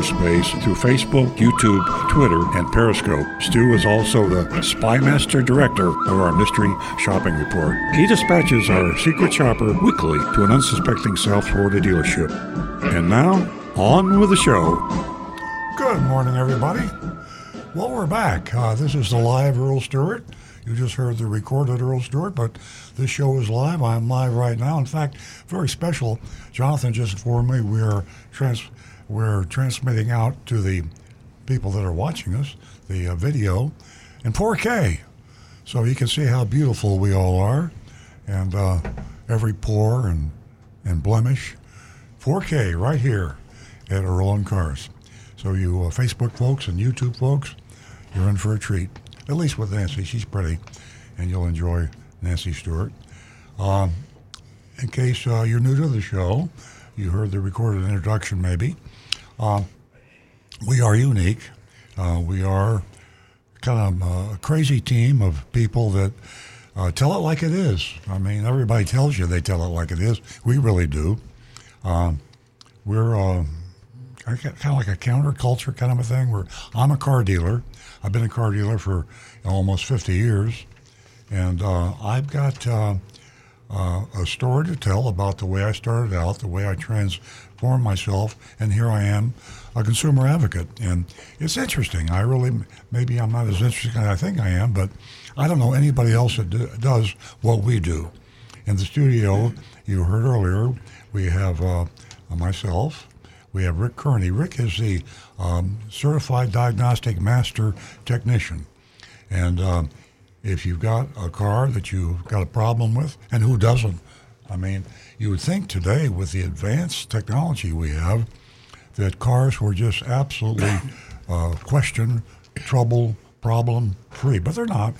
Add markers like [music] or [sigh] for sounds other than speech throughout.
cyberspace through Facebook, YouTube, Twitter, and Periscope. Stu is also the Spymaster Director of our Mystery Shopping Report. He dispatches our secret shopper weekly to an unsuspecting South Florida dealership. And now, on with the show. Good morning, everybody. Well, we're back. Uh, this is the live Earl Stewart. You just heard the recorded Earl Stewart, but this show is live. I'm live right now. In fact, very special. Jonathan just informed me we are trans- we're transmitting out to the people that are watching us the uh, video in 4K. So you can see how beautiful we all are and uh, every pore and, and blemish. 4K right here at Earl Cars. So you uh, Facebook folks and YouTube folks, you're in for a treat. At least with Nancy, she's pretty, and you'll enjoy Nancy Stewart. Um, in case uh, you're new to the show, you heard the recorded introduction maybe. Uh, we are unique. Uh, we are kind of a crazy team of people that uh, tell it like it is. I mean, everybody tells you they tell it like it is. We really do. Um, we're uh, kind of like a counterculture kind of a thing. Where I'm a car dealer. I've been a car dealer for almost 50 years, and uh, I've got uh, uh, a story to tell about the way I started out, the way I transformed myself, and here I am, a consumer advocate. And it's interesting. I really, maybe I'm not as interesting as I think I am, but I don't know anybody else that do, does what we do. In the studio, you heard earlier, we have uh, myself, we have Rick Kearney. Rick is the um, certified diagnostic master technician. And uh, if you've got a car that you've got a problem with, and who doesn't? I mean, you would think today, with the advanced technology we have, that cars were just absolutely [coughs] uh, question, trouble, problem free, but they're not.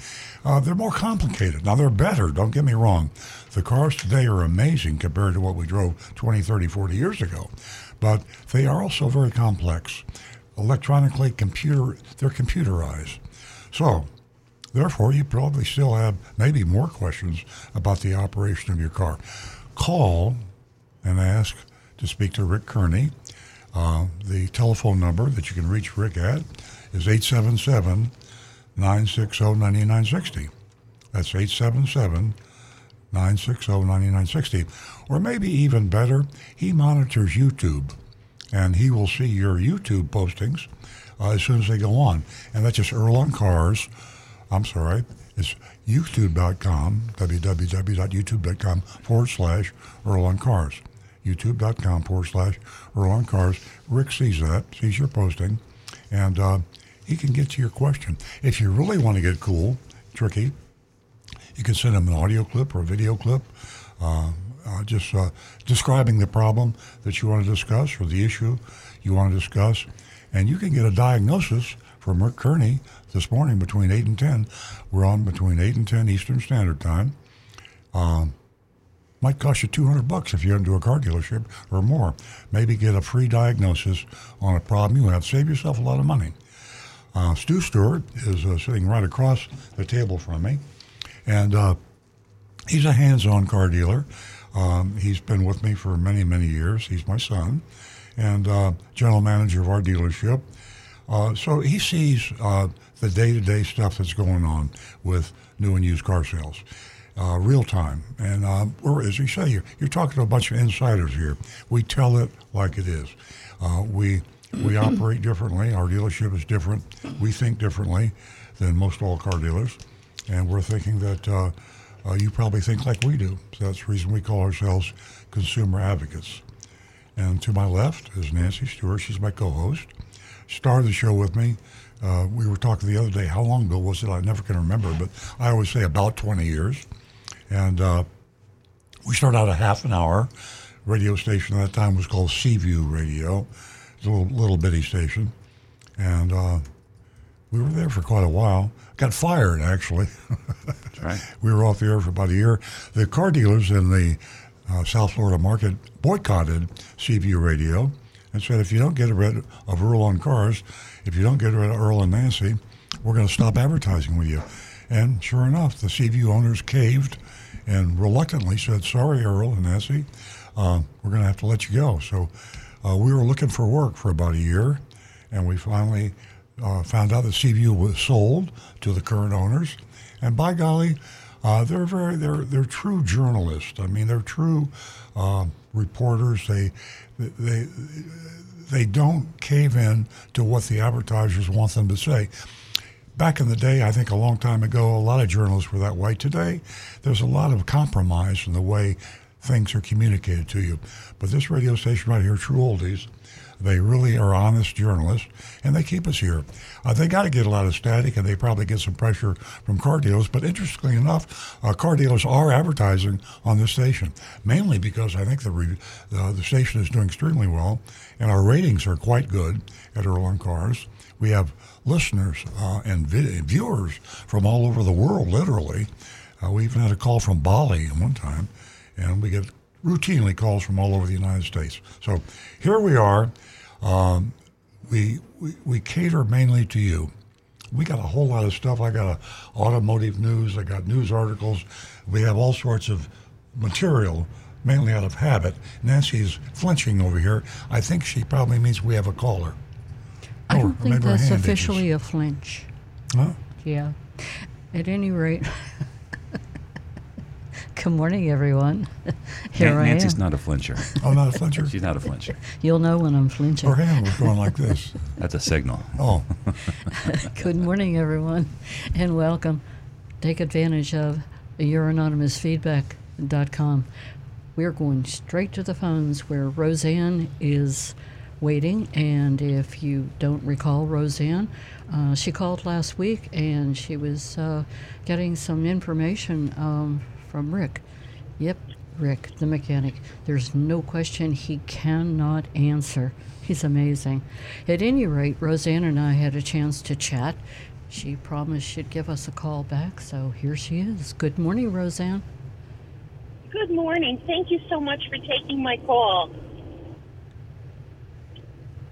Uh, they're more complicated. Now, they're better, don't get me wrong. The cars today are amazing compared to what we drove 20, 30, 40 years ago, but they are also very complex. Electronically, computer, they're computerized. So, Therefore, you probably still have maybe more questions about the operation of your car. Call and ask to speak to Rick Kearney. Uh, the telephone number that you can reach Rick at is 877 960 9960. That's 877 960 9960. Or maybe even better, he monitors YouTube and he will see your YouTube postings uh, as soon as they go on. And that's just Earl on Cars I'm sorry, it's youtube.com, www.youtube.com forward slash Earl on Cars. YouTube.com forward slash Earl on Cars. Rick sees that, sees your posting, and uh, he can get to your question. If you really want to get cool, tricky, you can send him an audio clip or a video clip. Uh, uh, just uh, describing the problem that you want to discuss or the issue you want to discuss. And you can get a diagnosis from Rick Kearney this morning between 8 and 10. We're on between 8 and 10 Eastern Standard Time. Um, might cost you 200 bucks if you're into a car dealership or more. Maybe get a free diagnosis on a problem you have. Save yourself a lot of money. Uh, Stu Stewart is uh, sitting right across the table from me, and uh, he's a hands-on car dealer. Um, he's been with me for many, many years. He's my son, and uh, general manager of our dealership. Uh, so he sees uh, the day-to-day stuff that's going on with new and used car sales, uh, real time. And uh, we're, as you say, you're, you're, talking to a bunch of insiders here. We tell it like it is. Uh, we we [clears throat] operate differently. Our dealership is different. We think differently than most all car dealers, and we're thinking that uh, uh, you probably think like we do. So that's the reason we call ourselves consumer advocates. And to my left is Nancy Stewart. She's my co-host. Started the show with me uh, we were talking the other day, how long ago was it? I never can remember, but I always say about 20 years. And uh, we started out a half an hour. Radio station at that time was called Seaview Radio. It's a little, little bitty station. And uh, we were there for quite a while. Got fired, actually. Right. [laughs] we were off the air for about a year. The car dealers in the uh, South Florida market boycotted Seaview Radio and said, if you don't get rid of Earl on cars, if you don't get rid of Earl and Nancy, we're going to stop advertising with you. And sure enough, the Seaview owners caved and reluctantly said, sorry, Earl and Nancy, uh, we're going to have to let you go. So uh, we were looking for work for about a year, and we finally uh, found out that Seaview was sold to the current owners. And by golly, uh, they're very they're they're true journalists. I mean, they're true uh, reporters. They they they don't cave in to what the advertisers want them to say. Back in the day, I think a long time ago, a lot of journalists were that way. Today, there's a lot of compromise in the way things are communicated to you. But this radio station right here, True Oldies, they really are honest journalists, and they keep us here. Uh, they got to get a lot of static, and they probably get some pressure from car dealers. But interestingly enough, uh, car dealers are advertising on this station, mainly because I think the re- uh, the station is doing extremely well, and our ratings are quite good at Earl on Cars. We have listeners uh, and viewers from all over the world, literally. Uh, we even had a call from Bali one time, and we get routinely calls from all over the United States. So here we are. Um, we, we, we cater mainly to you. We got a whole lot of stuff. I got a automotive news. I got news articles. We have all sorts of material, mainly out of habit. Nancy's flinching over here. I think she probably means we have a caller. I Oh, don't or think that's hand itches. officially a flinch. Huh? Yeah. At any rate, [laughs] good morning, everyone. Here I Nancy's am. not a flincher. Oh, not a flincher? She's not a flincher. You'll know when I'm flinching. Her hand was going like this. That's a signal. Oh, [laughs] Good morning, everyone, and welcome. Take advantage of youranonymousfeedback.com. We're going straight to the phones where Roseanne is waiting. And if you don't recall Roseanne, uh, she called last week and she was uh, getting some information um, from Rick. Yep, Rick, the mechanic. There's no question he cannot answer. He's amazing. At any rate, Roseanne and I had a chance to chat. She promised she'd give us a call back, so here she is. Good morning, Roseanne. Good morning. Thank you so much for taking my call.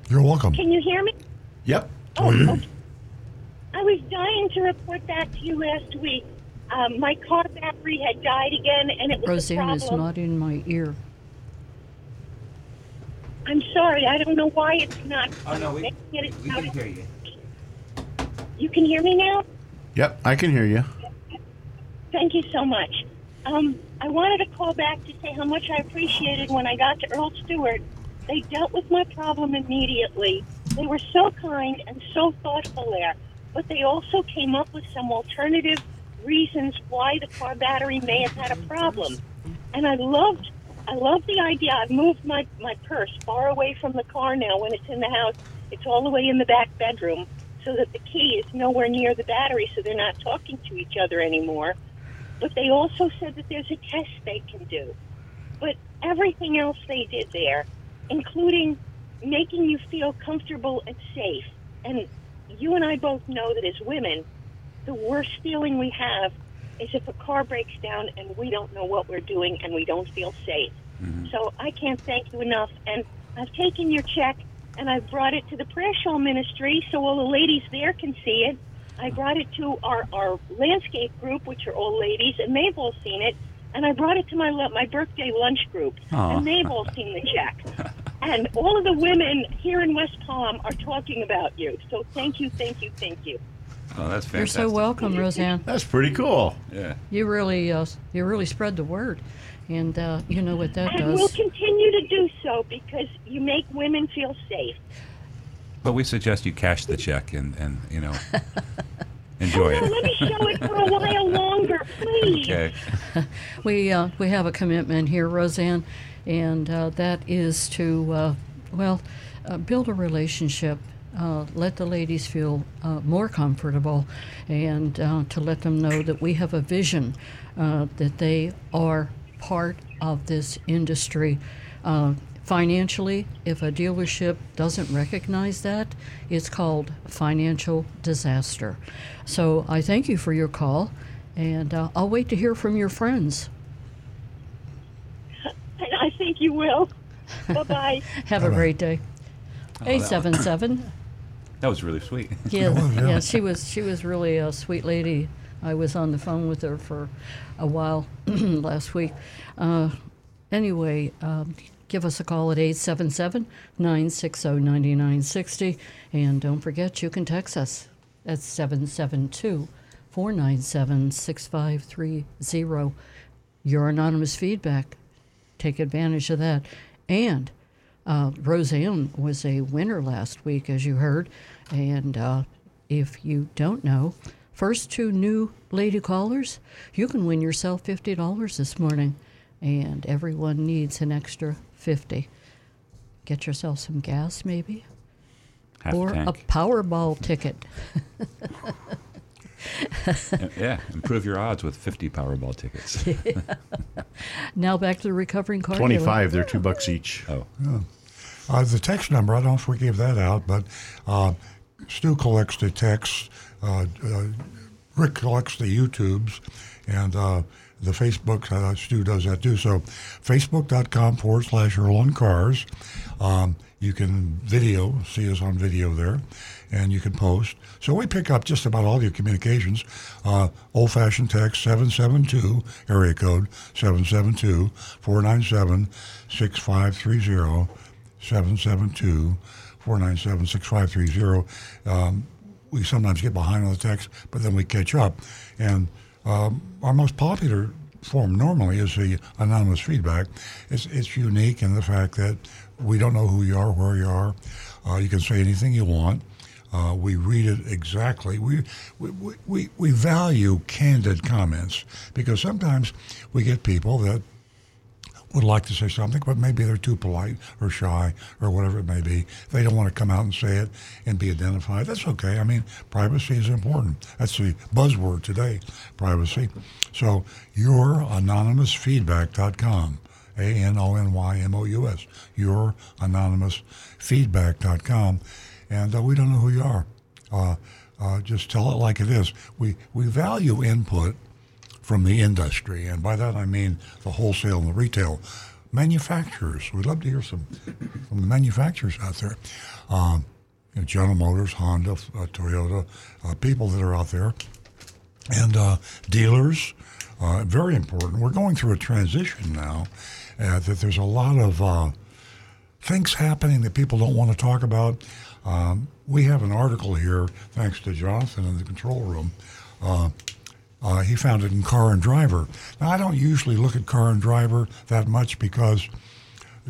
you're welcome. Can you hear me? Yep. Oh, okay. I was dying to report back to you last week. Um, my car battery had died again, and it was a Roseanne is not in my ear. I'm sorry. I don't know why it's not. Oh, no, we- it We can hear you. You can hear me now. Yep, I can hear you. Thank you so much. Um, I wanted to call back to say how much I appreciated when I got to Earl Stewart. They dealt with my problem immediately. They were so kind and so thoughtful there, but they also came up with some alternative reasons why the car battery may have had a problem. Mm-hmm. And I loved I love the idea. I've moved my, my purse far away from the car now when it's in the house. It's all the way in the back bedroom so that the key is nowhere near the battery so they're not talking to each other anymore. But they also said that there's a test they can do. But everything else they did there, including making you feel comfortable and safe. And you and I both know that as women, the worst feeling we have is if a car breaks down and we don't know what we're doing and we don't feel safe. Mm-hmm. So I can't thank you enough. And I've taken your check and I've brought it to the prayer show ministry so all the ladies there can see it. I brought it to our, our landscape group, which are all ladies, and they've all seen it. And I brought it to my my birthday lunch group, Aw. and they've all seen the check. and all of the women here in West Palm are talking about you. So thank you, thank you, thank you. Oh, that's fantastic. You're so welcome, Roseanne. That's pretty cool. Yeah. You really, uh, you really spread the word, and uh, you know what that does. And we'll continue to do so because you make women feel safe. But we suggest you cash the check and, and you know, [laughs] enjoy Well, let it. me show it for a while longer, please. Okay. [laughs] We uh, we have a commitment here, Roseanne, and uh, that is to uh, well uh, build a relationship. Uh, let the ladies feel uh, more comfortable, and uh, to let them know that we have a vision, uh, that they are part of this industry. Uh, financially, if a dealership doesn't recognize that, it's called financial disaster. So I thank you for your call, and uh, I'll wait to hear from your friends. I think you will. [laughs] bye bye. Have a great day. Eight seven seven. That was really sweet. [laughs] Yeah, [laughs] was, yeah. yeah, she was she was really a sweet lady. I was on the phone with her for a while [clears throat] last week. Uh, anyway, um, give us a call at 877 960 9960. And don't forget, you can text us at 772 497 6530. Your anonymous feedback. Take advantage of that. And uh, Roseanne was a winner last week, as you heard. And uh, if you don't know, first two new lady callers, you can win yourself $50 this morning. And everyone needs an extra 50 Get yourself some gas, maybe, Half or tank. a Powerball ticket. [laughs] yeah, improve your odds with 50 Powerball tickets. [laughs] Now back to the recovering car. dealer. 25, they're two bucks each. oh, Uh, the text number, I don't know if we gave that out, but uh, Stu collects the texts, uh, uh, Rick collects the YouTubes, and uh, the Facebook, uh, Stu does that too. So facebook.com forward slash Earl on Cars. Um, you can video, see us on video there, and you can post. So we pick up just about all your communications. Uh, old fashioned text 772, area code 772 497 6530. 772 497 6530. Um, We sometimes get behind on the text, but then we catch up. And um, our most popular form normally is the anonymous feedback. It's, it's unique in the fact that we don't know who you are, where you are. Uh, you can say anything you want. Uh, we read it exactly. We, we, we- we, we value candid comments because sometimes we get people that would like to say something, but maybe they're too polite or shy or whatever it may be. They don't want to come out and say it and be identified. That's okay. I mean, privacy is important. That's the buzzword today, privacy. So, youranonymousfeedback.com. A N O N Y M O U S. Youranonymousfeedback.com. And uh, we don't know who you are. Uh, uh, just tell it like it is. We, we value input from the industry, and by that I mean the wholesale and the retail manufacturers. We'd love to hear some from the manufacturers out there. Um, you know, General Motors, Honda, uh, Toyota, uh, people that are out there, and uh, dealers. Uh, very important. We're going through a transition now. Uh, that there's a lot of uh, things happening that people don't want to talk about. Um, we have an article here, thanks to Jonathan in the control room. Uh, he found it in Car and Driver. Now, I don't usually look at Car and Driver that much because,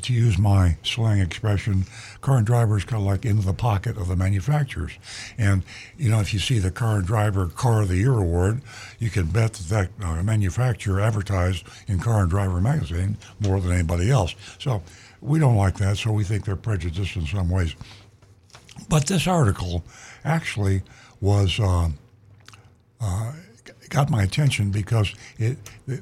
to use my slang expression, Car and Driver is kind of like in the pocket of the manufacturers. And, you know, if you see the Car and Driver Car of the Year award, you can bet that that uh, manufacturer advertised in Car and Driver magazine more than anybody else. So we don't like that, so we think they're prejudiced in some ways. But this article actually was. Uh, got my attention because it, it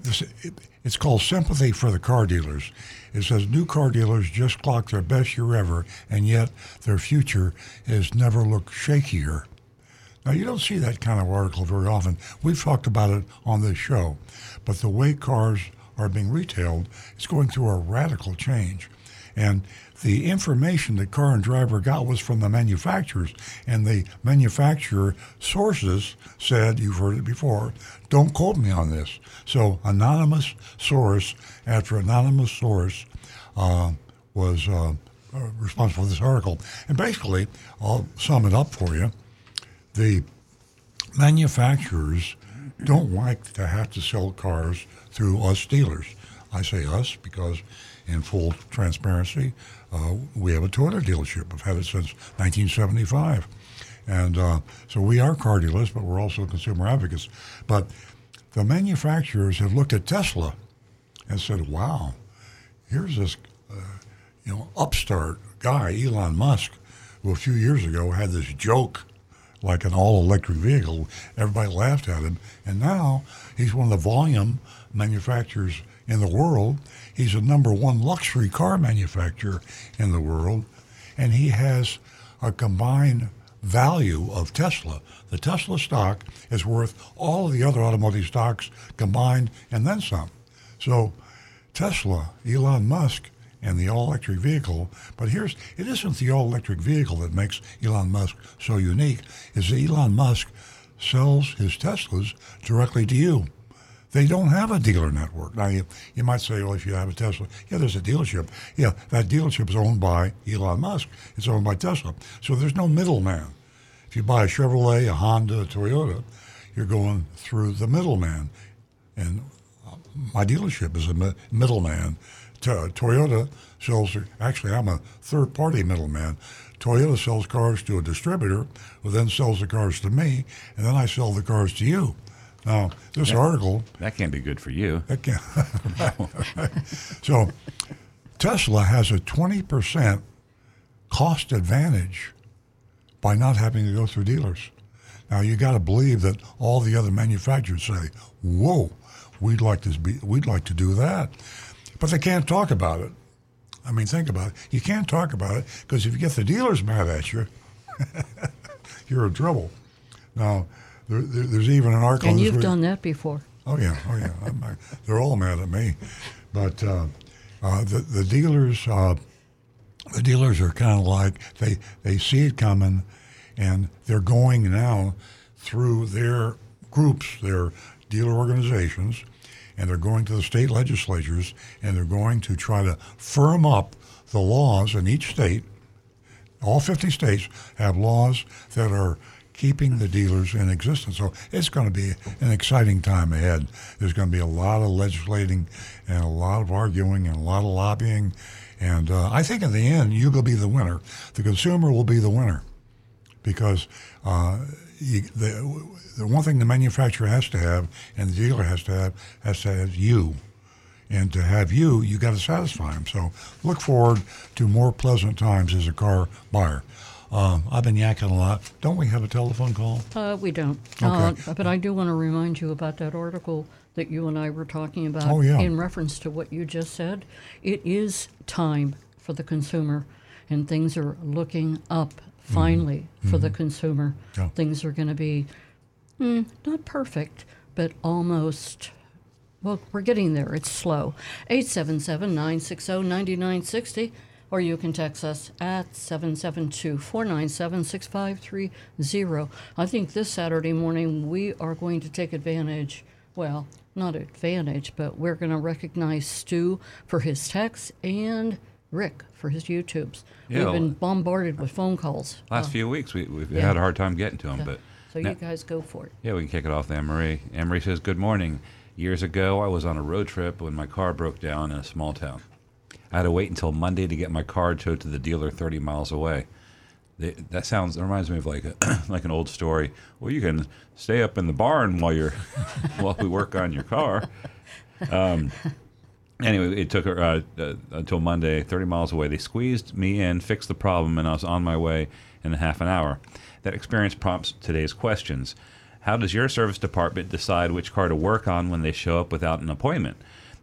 it's called Sympathy for the Car Dealers. It says new car dealers just clocked their best year ever, and yet their future has never looked shakier. Now you don't see that kind of article very often. We've talked about it on this show, but the way cars are being retailed is going through a radical change. And the information that Car and Driver got was from the manufacturers, and the manufacturer sources said, you've heard it before, don't quote me on this. So, anonymous source after anonymous source uh, was uh, responsible for this article. And basically, I'll sum it up for you. The manufacturers don't like to have to sell cars through us dealers. I say us because, in full transparency, uh, we have a Toyota dealership. I've had it since 1975. And uh, so we are car dealers, but we're also consumer advocates. But the manufacturers have looked at Tesla and said, wow, here's this uh, you know, upstart guy, Elon Musk, who a few years ago had this joke like an all electric vehicle. Everybody laughed at him. And now he's one of the volume manufacturers in the world. He's a number one luxury car manufacturer in the world, and he has a combined value of Tesla. The Tesla stock is worth all of the other automotive stocks combined and then some. So, Tesla, Elon Musk, and the all-electric vehicle. But here's it isn't the all-electric vehicle that makes Elon Musk so unique. Is Elon Musk sells his Teslas directly to you. They don't have a dealer network. Now, you, you might say, well, if you have a Tesla, yeah, there's a dealership. Yeah, that dealership is owned by Elon Musk. It's owned by Tesla. So there's no middleman. If you buy a Chevrolet, a Honda, a Toyota, you're going through the middleman. And uh, my dealership is a middleman. To- Toyota sells, actually, I'm a third party middleman. Toyota sells cars to a distributor who then sells the cars to me, and then I sell the cars to you. Oh, now, this article, That can't be good for you. that can [laughs] [laughs] so Tesla has a 20% cost advantage by not having to go through dealers. Now you got to believe that all the other manufacturers say, "Whoa, we'd like to be, we'd like to do that," but they can't talk about it. I mean, think about it. You can't talk about it because if you get the dealers mad at you, [laughs] you're in trouble. Now, there, there, there's even an article. And you've done that before. Oh yeah, oh yeah. I, they're all mad at me, but uh, uh, the the dealers uh, the dealers are kind of like they they see it coming, and they're going now through their groups, their dealer organizations, and they're going to the state legislatures, and they're going to try to firm up the laws in each state. All 50 states have laws that are keeping the dealers in existence. So it's going to be an exciting time ahead. There's going to be a lot of legislating and a lot of arguing and a lot of lobbying. And uh, I think in the end, you will be the winner. The consumer will be the winner because uh, you, the, the one thing the manufacturer has to have and the dealer has to have has to have you. And to have you, you got to satisfy them. So look forward to more pleasant times as a car buyer. Um, I've been yakking a lot. Don't we have a telephone call? Uh, we don't. Okay. Uh, but I do want to remind you about that article that you and I were talking about Oh, yeah. in reference to what you just said. It is time for the consumer, and things are looking up finally for the consumer. Mm-hmm. Yeah. Things are going to be mm, not perfect, but almost. Well, we're getting there. It's slow. 877 960 9960. Or you can text us at 772 497 6530. I think this Saturday morning we are going to take advantage, well, not advantage, but we're going to recognize Stu for his texts and Rick for his YouTubes. Yeah, We've been bombarded with phone calls. Last Uh, few weeks, we, we've yeah. had a hard time getting to them, but so now- you guys go for it. yeah, we can kick it off to Anne Marie. Anne Marie says, Good morning. Years ago, I was on a road trip when my car broke down in a small town. I had to wait until Monday to get my car towed to the dealer 30 miles away. They, that sounds, it reminds me of like a, [clears throat] like an old story. Well, you can stay up in the barn while you're [laughs] while we work on your car. Um, anyway, it took her uh, uh, until Monday, 30 miles away. They squeezed me in, fixed the problem, and I was on my way in half an hour. That experience prompts today's questions. How does your service department decide which car to work on when they show up without an appointment?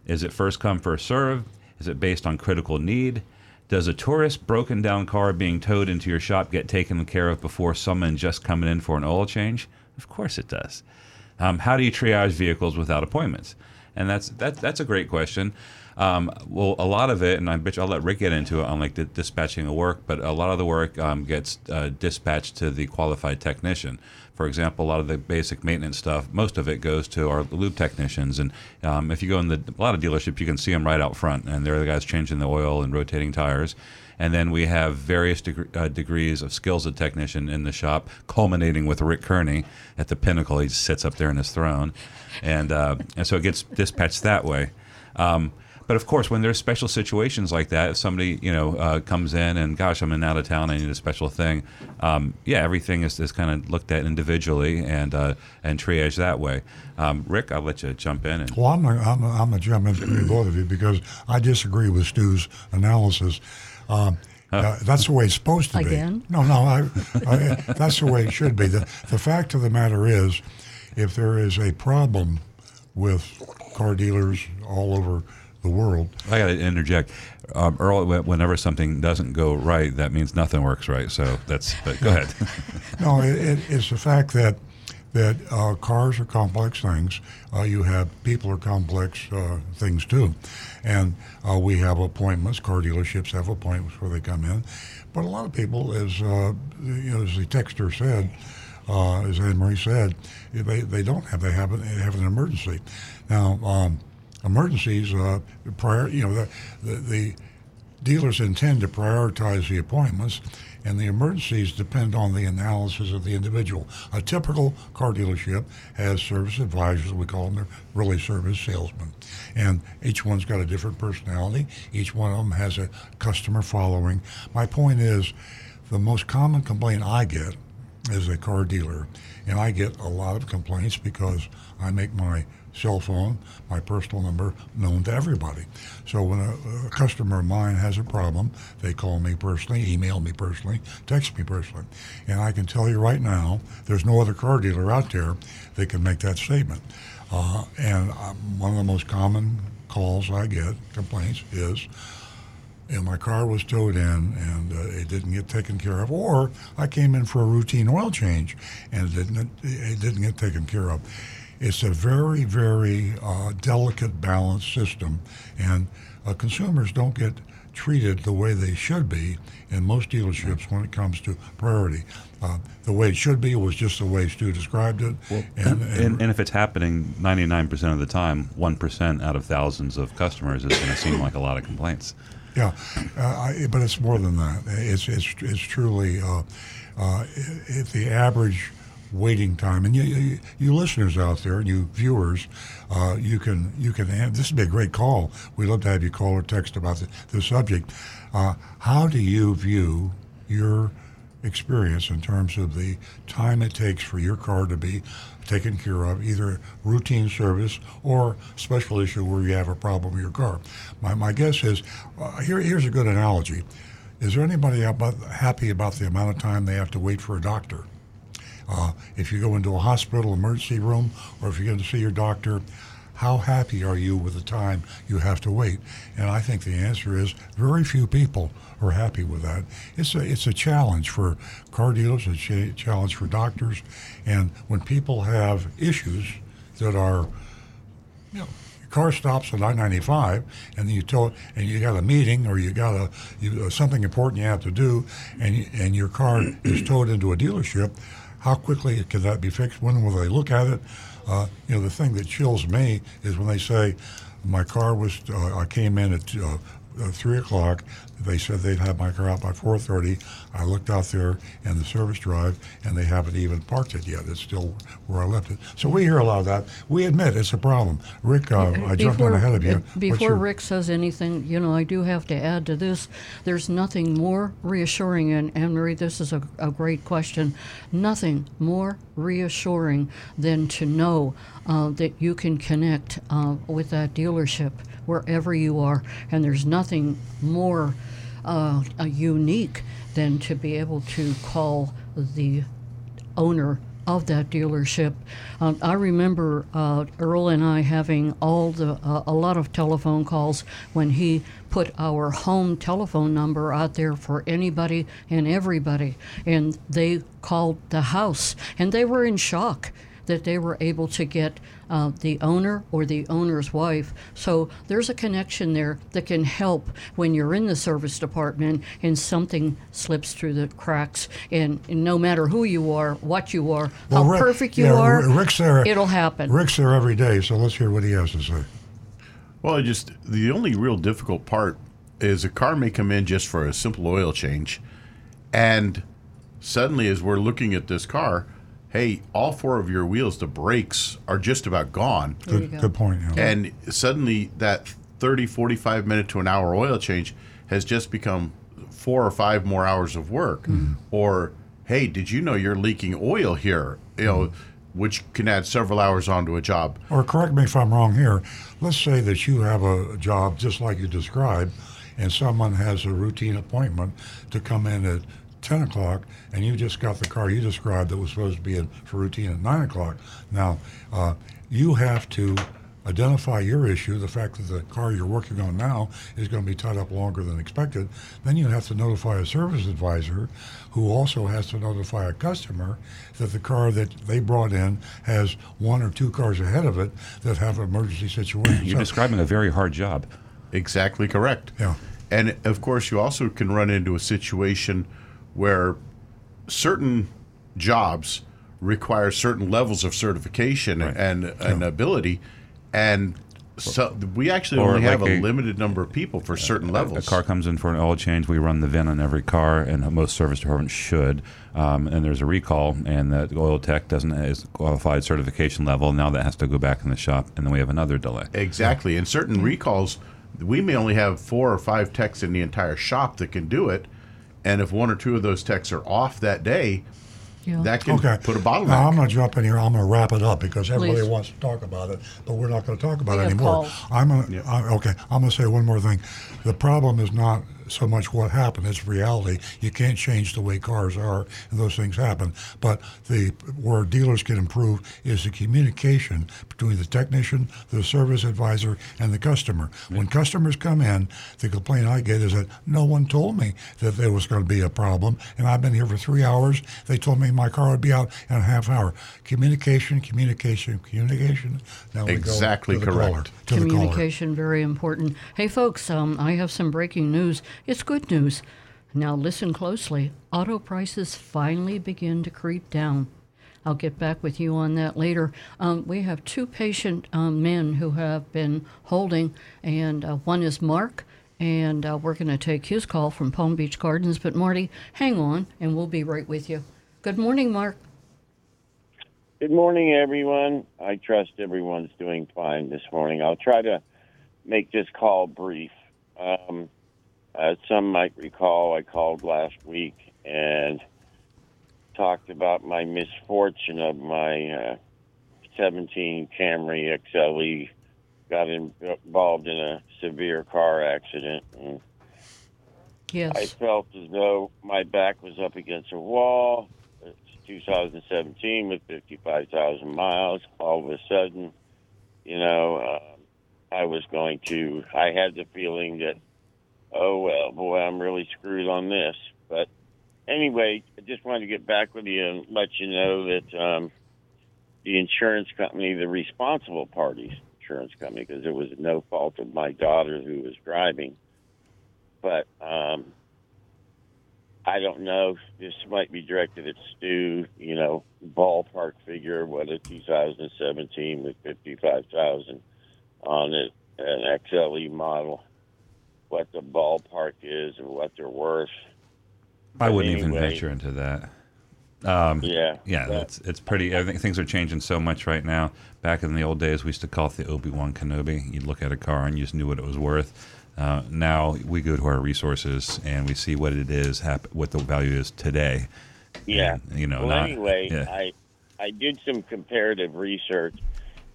Is it first come, first serve? Is it based on critical need? Does a tourist broken down car being towed into your shop get taken care of before someone just coming in for an oil change? Of course it does. Um, how do you triage vehicles without appointments? And that's that, that's a great question. Um, well, a lot of it, and I bet I'll let Rick get into it on like the dispatching of work, but a lot of the work um, gets uh, dispatched to the qualified technician. For example, a lot of the basic maintenance stuff, most of it goes to our lube technicians. And um, if you go in the, a lot of dealerships, you can see them right out front, and they're the guys changing the oil and rotating tires. And then we have various deg- uh, degrees of skills of technician in the shop, culminating with Rick Kearney at the pinnacle. He sits up there in his throne, and uh, and so it gets dispatched that way. Um, but of course, when there's special situations like that, if somebody you know uh, comes in and gosh, I'm in out of town, I need a special thing. Um, yeah, everything is, is kind of looked at individually and uh, and triaged that way. Um, Rick, I'll let you jump in. And, Well, I'm gonna, I'm gonna, I'm gonna jump in between both of you because I disagree with Stu's analysis. Um, uh, that's the way it's supposed to be. Again? No, no, I, I, that's the way it should be. The, the fact of the matter is, if there is a problem with car dealers all over the world. I got to interject. Um, Earl, whenever something doesn't go right, that means nothing works right. So that's, but go ahead. [laughs] No, it, it, it's the fact that that uh, cars are complex things. Uh, you have people are complex uh, things too, and uh, we have appointments. Car dealerships have appointments where they come in, but a lot of people, as uh, you know, as the texter said, uh, as Anne Marie said, they, they don't have they have an, they have an emergency. Now, um, emergencies uh, prior, you know, the, the, the dealers intend to prioritize the appointments, and the emergencies depend on the analysis of the individual. A typical car dealership has service advisors, we call them, they're really service salesmen. And each one's got a different personality, each one of them has a customer following. My point is, the most common complaint I get as a car dealer, and I get a lot of complaints because I make my cell phone, my personal number, known to everybody. So when a, a customer of mine has a problem, they call me personally, email me personally, text me personally. And I can tell you right now, there's no other car dealer out there that can make that statement. Uh, and um, one of the most common calls I get, complaints, is and my car was towed in and uh, it didn't get taken care of, or I came in for a routine oil change and it didn't it didn't get taken care of. It's a very very uh, delicate balanced system, and uh, consumers don't get treated the way they should be in most dealerships when it comes to priority. Uh, the way it should be was just the way Stu described it, and, and, and if it's happening 99% of the time, 1% out of thousands of customers is going to seem like a lot of complaints. Yeah, uh, I, but it's more than that. It's it's it's truly uh, uh, if the average waiting time, and you, you, you listeners out there, and you viewers, uh, you can you can. Have, this would be a great call. We'd love to have you call or text about the, the subject. Uh, how do you view your experience in terms of the time it takes for your car to be taken care of, either routine service or special issue where you have a problem with your car. My, my guess is uh, here, here's a good analogy. Is there anybody about, happy about the amount of time they have to wait for a doctor? Uh, if you go into a hospital emergency room or if you're going to see your doctor, how happy are you with the time you have to wait? And I think the answer is very few people are happy with that. It's a it's a challenge for car dealers, it's a challenge for doctors, and when people have issues that are, you know, your car stops on I-95, and you told, and you got a meeting or you got a you, something important you have to do, and and your car is towed into a dealership. How quickly can that be fixed? When will they look at it? Uh, you know, the thing that chills me is when they say, my car was, uh, I came in at uh, uh, three o'clock. They said they'd have my car out by 4:30. I looked out there in the service drive, and they haven't even parked it yet. It's still where I left it. So we hear a lot of that. We admit it's a problem. Rick, uh, I jumped in ahead of you. Before your... Rick says anything, you know, I do have to add to this. There's nothing more reassuring, and Anne Marie, this is a, a great question. Nothing more reassuring than to know uh, that you can connect uh, with that dealership wherever you are. And there's nothing more uh, unique than to be able to call the owner of that dealership. Um, I remember uh, Earl and I having all the uh, a lot of telephone calls when he put our home telephone number out there for anybody and everybody, and they called the house, and they were in shock that they were able to get uh, the owner or the owner's wife. So there's a connection there that can help when you're in the service department and something slips through the cracks. And, and no matter who you are, what you are, well, how Rick, perfect you yeah, are, Rick's there, it'll happen. Rick's there every day, so let's hear what he has to say. Well, just the only real difficult part is a car may come in just for a simple oil change, and suddenly, as we're looking at this car, hey, all four of your wheels, the brakes are just about gone. Good, go. good point. Yeah. And suddenly that 30, 45 minute to an hour oil change has just become four or five more hours of work. Mm-hmm. Or, hey, did you know you're leaking oil here? You know, mm-hmm. which can add several hours onto a job. Or correct me if I'm wrong here. Let's say that you have a job just like you described, and someone has a routine appointment to come in at 10 o'clock, and you just got the car you described that was supposed to be in for routine at 9 o'clock. Now, uh, you have to identify your issue, the fact that the car you're working on now is going to be tied up longer than expected, then you have to notify a service advisor who also has to notify a customer that the car that they brought in has one or two cars ahead of it that have an emergency situation. You're So- describing a very hard job. Exactly correct. Yeah. And of course, you also can run into a situation where certain jobs require certain levels of certification and, and ability. And so we actually Or only have a, a- limited number of people for certain A levels. A car comes in for an oil change. We run the VIN on every car, and most service departments should. Um, and there's a recall, and the oil tech doesn't is qualified certification level. Now that has to go back in the shop, and then we have another delay. Exactly. In certain recalls, we may only have four or five techs in the entire shop that can do it. And if one or two of those techs are off that day, Yeah. that can Okay. put a Now, I'm bottleneck. going to jump in here. I'm going to wrap it up because everybody Please. wants to talk about it, but we're not going to talk about We it anymore. calls. I'm going to, okay, I'm going to say one more thing. The problem is not so much what happened, it's reality. You can't change the way cars are, and those things happen. But the where dealers can improve is the communication between the technician, the service advisor, and the customer. When customers come in, the complaint I get is that no one told me that there was going to be a problem, and I've been here for three hours. They told me my car would be out in a half hour. Communication, communication, communication. Now we Exactly go to the correct. caller. To the caller. Communication, very important. Hey, folks, um, I have some breaking news. It's good news. Now, listen closely. Auto prices finally begin to creep down. I'll get back with you on that later. Um, we have two patient um, men who have been holding, and uh, one is Mark, and uh, we're going to take his call from Palm Beach Gardens. But, Marty, hang on, and we'll be right with you. Good morning, Mark. Good morning, everyone. I trust everyone's doing fine this morning. I'll try to make this call brief. Um, as some might recall, I called last week and talked about my misfortune of my uh, 17 Camry XLE got involved in a severe car accident. And I felt as though my back was up against a wall. It's 2017 with 55,000 miles. All of a sudden, you know, uh, I was going to, I had the feeling that, oh, well, boy, I'm really screwed on this. But anyway, I just wanted to get back with you and let you know that um, the insurance company, the responsible party's insurance company, because it was no fault of my daughter who was driving, but um, I don't know. This might be directed at Stu. You know, ballpark figure a 2017 with 55,000 on it, an XLE model. What the ballpark is or what they're worth. I wouldn't even venture into that. Um, Yeah, yeah, it's it's pretty. I think things are changing so much right now. Back in the old days, we used to call it the Obi Wan Kenobi. You'd look at a car and you just knew what it was worth. Uh, now we go to our resources and we see what it is, hap- what the value is today. Yeah. And, you know, well, not, anyway, yeah. I I did some comparative research,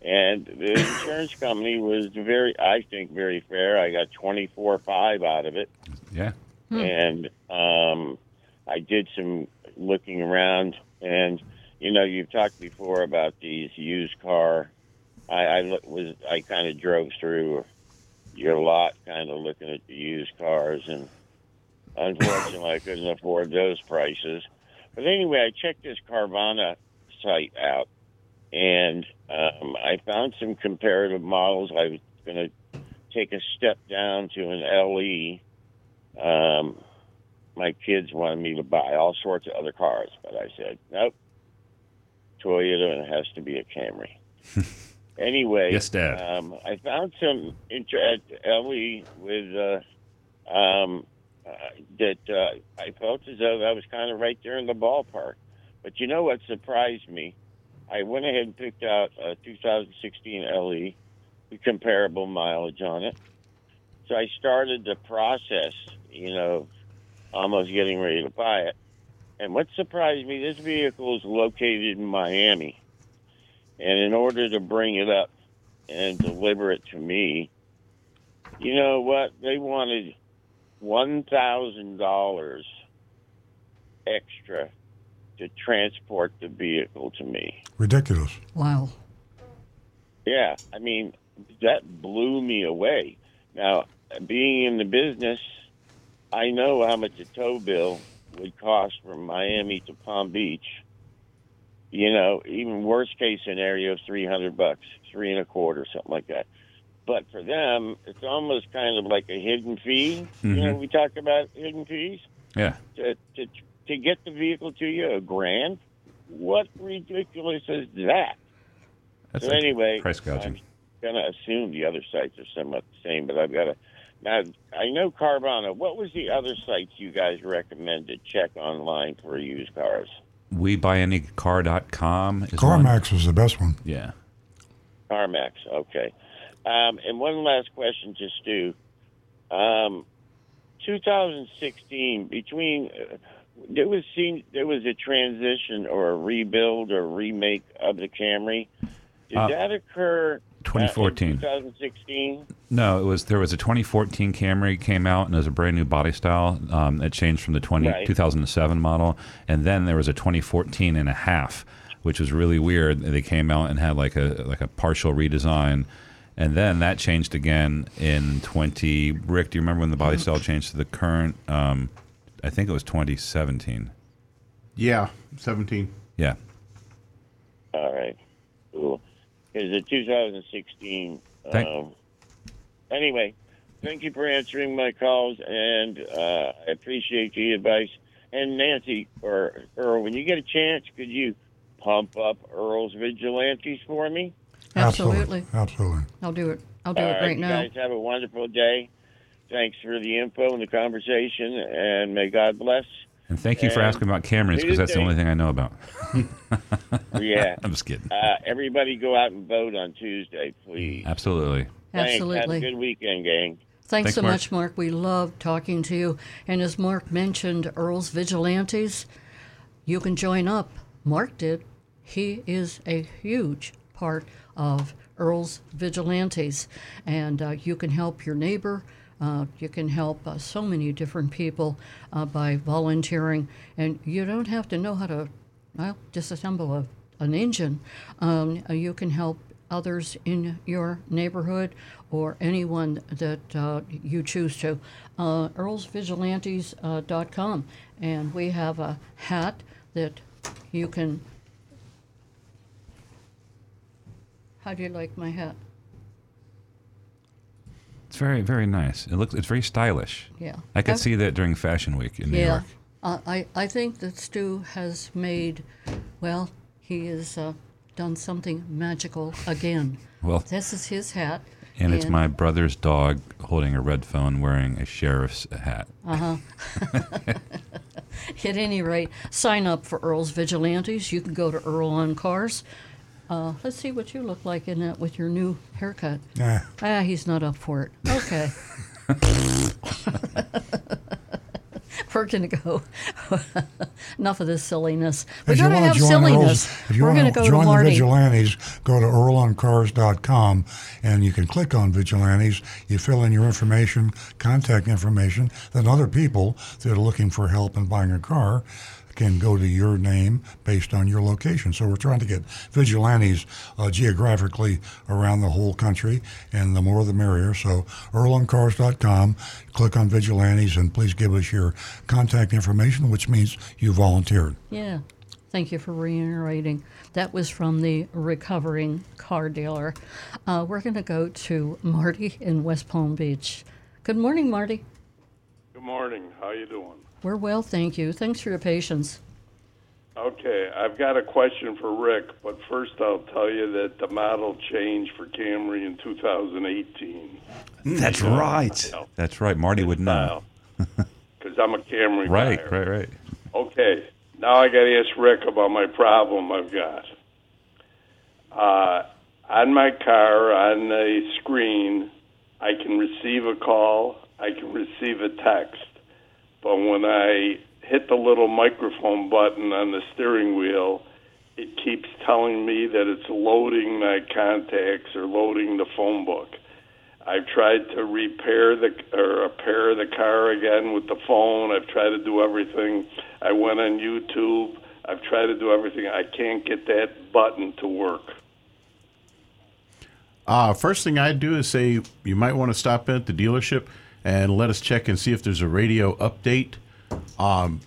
and the insurance [laughs] company was very, I think, very fair. I got twenty four five out of it. yeah, and um, I did some looking around, and you know, you've talked before about these used car. I, I look- was I kind of drove through your lot, kind of looking at the used cars, and unfortunately, I couldn't afford those prices. But anyway, I checked this Carvana site out, and um, I found some comparative models. I was going to take a step down to an LE. Um, my kids wanted me to buy all sorts of other cars, but I said nope. Toyota, and it has to be a Camry. [laughs] anyway, Yes, Dad. Um, I found some inter- at LE with uh, um, uh, that uh, I felt as though I was kind of right there in the ballpark. But you know what surprised me? I went ahead and picked out a 2016 LE with comparable mileage on it. So I started the process, you know, almost getting ready to buy it. And what surprised me, this vehicle is located in Miami. And in order to bring it up and deliver it to me, you know what? They wanted $1,000 extra to transport the vehicle to me. Ridiculous. Wow. Yeah, I mean, that blew me away. Now, being in the business, I know how much a tow bill would cost from Miami to Palm Beach. You know, even worst case scenario is three hundred bucks, three and a quarter, something like that. But for them, it's almost kind of like a hidden fee. You know, mm-hmm. we talk about hidden fees Yeah. to, to to get the vehicle to you, a grand. What ridiculous is that? That's so anyway, price gouging. I'm gonna assume the other sites are somewhat the same, but I've got to. Now I know Carvana. What was the other sites you guys recommended check online for used cars? We buy any car.com. One. CarMax was the best one. Yeah. CarMax. Okay. Um, and one last question to Stu. Um, 2016 between uh, there was seen there was a transition or a rebuild or remake of the Camry. Did Uh, that occur? uh, 2014. 2016. No, it was there was a 2014 Camry came out and it was a brand new body style. Um, it changed from the 20, Right. 2007 model, and then there was a 2014 and a half, which was really weird. They came out and had like a like a partial redesign, and then that changed again in 20. Rick, do you remember when the body style changed to the current? Um, I think it was 2017. Yeah, 17. Yeah, All right. Cool. Because the 2016. Thank- Um, anyway, thank you for answering my calls, and uh, I appreciate the advice. And Nancy, or Earl, when you get a chance, could you pump up Earl's Vigilantes for me? Absolutely. Absolutely. I'll do it. I'll do All it right, right you now. guys have a wonderful day. Thanks for the info and the conversation, and may God bless. and thank you for asking about Camrys because that's the only thing I know about. [laughs] Yeah. [laughs] I'm just kidding. Uh, everybody go out and vote on Tuesday, please. Absolutely. Thanks. Have a Absolutely. good weekend, gang. Thanks, Thanks, so Mark. much, Mark. We love talking to you. And as Mark mentioned, Earl's Vigilantes, you can join up. Mark did. He is a huge part of Earl's Vigilantes. And uh, you can help your neighbor. Uh, you can help uh, so many different people uh, by volunteering. And you don't have to know how to, well, disassemble a, an engine. Um, uh, you can help others in your neighborhood or anyone that uh, you choose to. Uh, Earl'sVigilantes.com. and we have a hat that you can. How do you like my hat? It's very, very nice. It looks. It's very stylish. Yeah. I could I've- see that during Fashion Week in New yeah. York. Uh, I, I think that Stu has made, well, he has uh, done something magical again. Well, This is his hat. and it's my brother's dog holding a red phone, wearing a sheriff's hat. Uh huh. [laughs] [laughs] At any rate, sign up for Earl's Vigilantes. You can go to Earl on Cars. Uh, let's see what you look like in that with your new haircut. Yeah. Ah, he's not up for it. Okay. [laughs] We're going to go. [laughs] Enough of this silliness. We're If you going to want have join silliness. Earl's, if you We're want going to to go join to the Marty. Vigilantes, go to earloncars.com and you can click on Vigilantes. You fill in your information, contact information. Then other people that are looking for help in buying a car can go to your name based on your location. So we're trying to get vigilantes uh, geographically around the whole country, and the more the merrier. So earloncars.com, click on vigilantes, and please give us your contact information, which means you volunteered. Yeah. Thank you for reiterating. That was from the recovering car dealer. Uh, we're going to go to Marty in West Palm Beach. Good morning, Marty. Good morning. How you doing? We're well, thank you. Thanks for your patience. Okay, I've got a question for Rick, but first I'll tell you that the model changed for Camry in 2018. That's right. That's right. Marty would know. Because [laughs] I'm a Camry Right, buyer. right, right. Okay, now I got to ask Rick about my problem I've got. Uh, on my car, on the screen, I can receive a call, I can receive a text, but when I hit the little microphone button on the steering wheel, it keeps telling me that it's loading my contacts or loading the phone book. I've tried to repair the or repair the car again with the phone. I've tried to do everything. I went on YouTube. I've tried to do everything. I can't get that button to work. Uh, first thing I'd do is say you might want to stop at the dealership and let us check and see if there's a radio update. Um,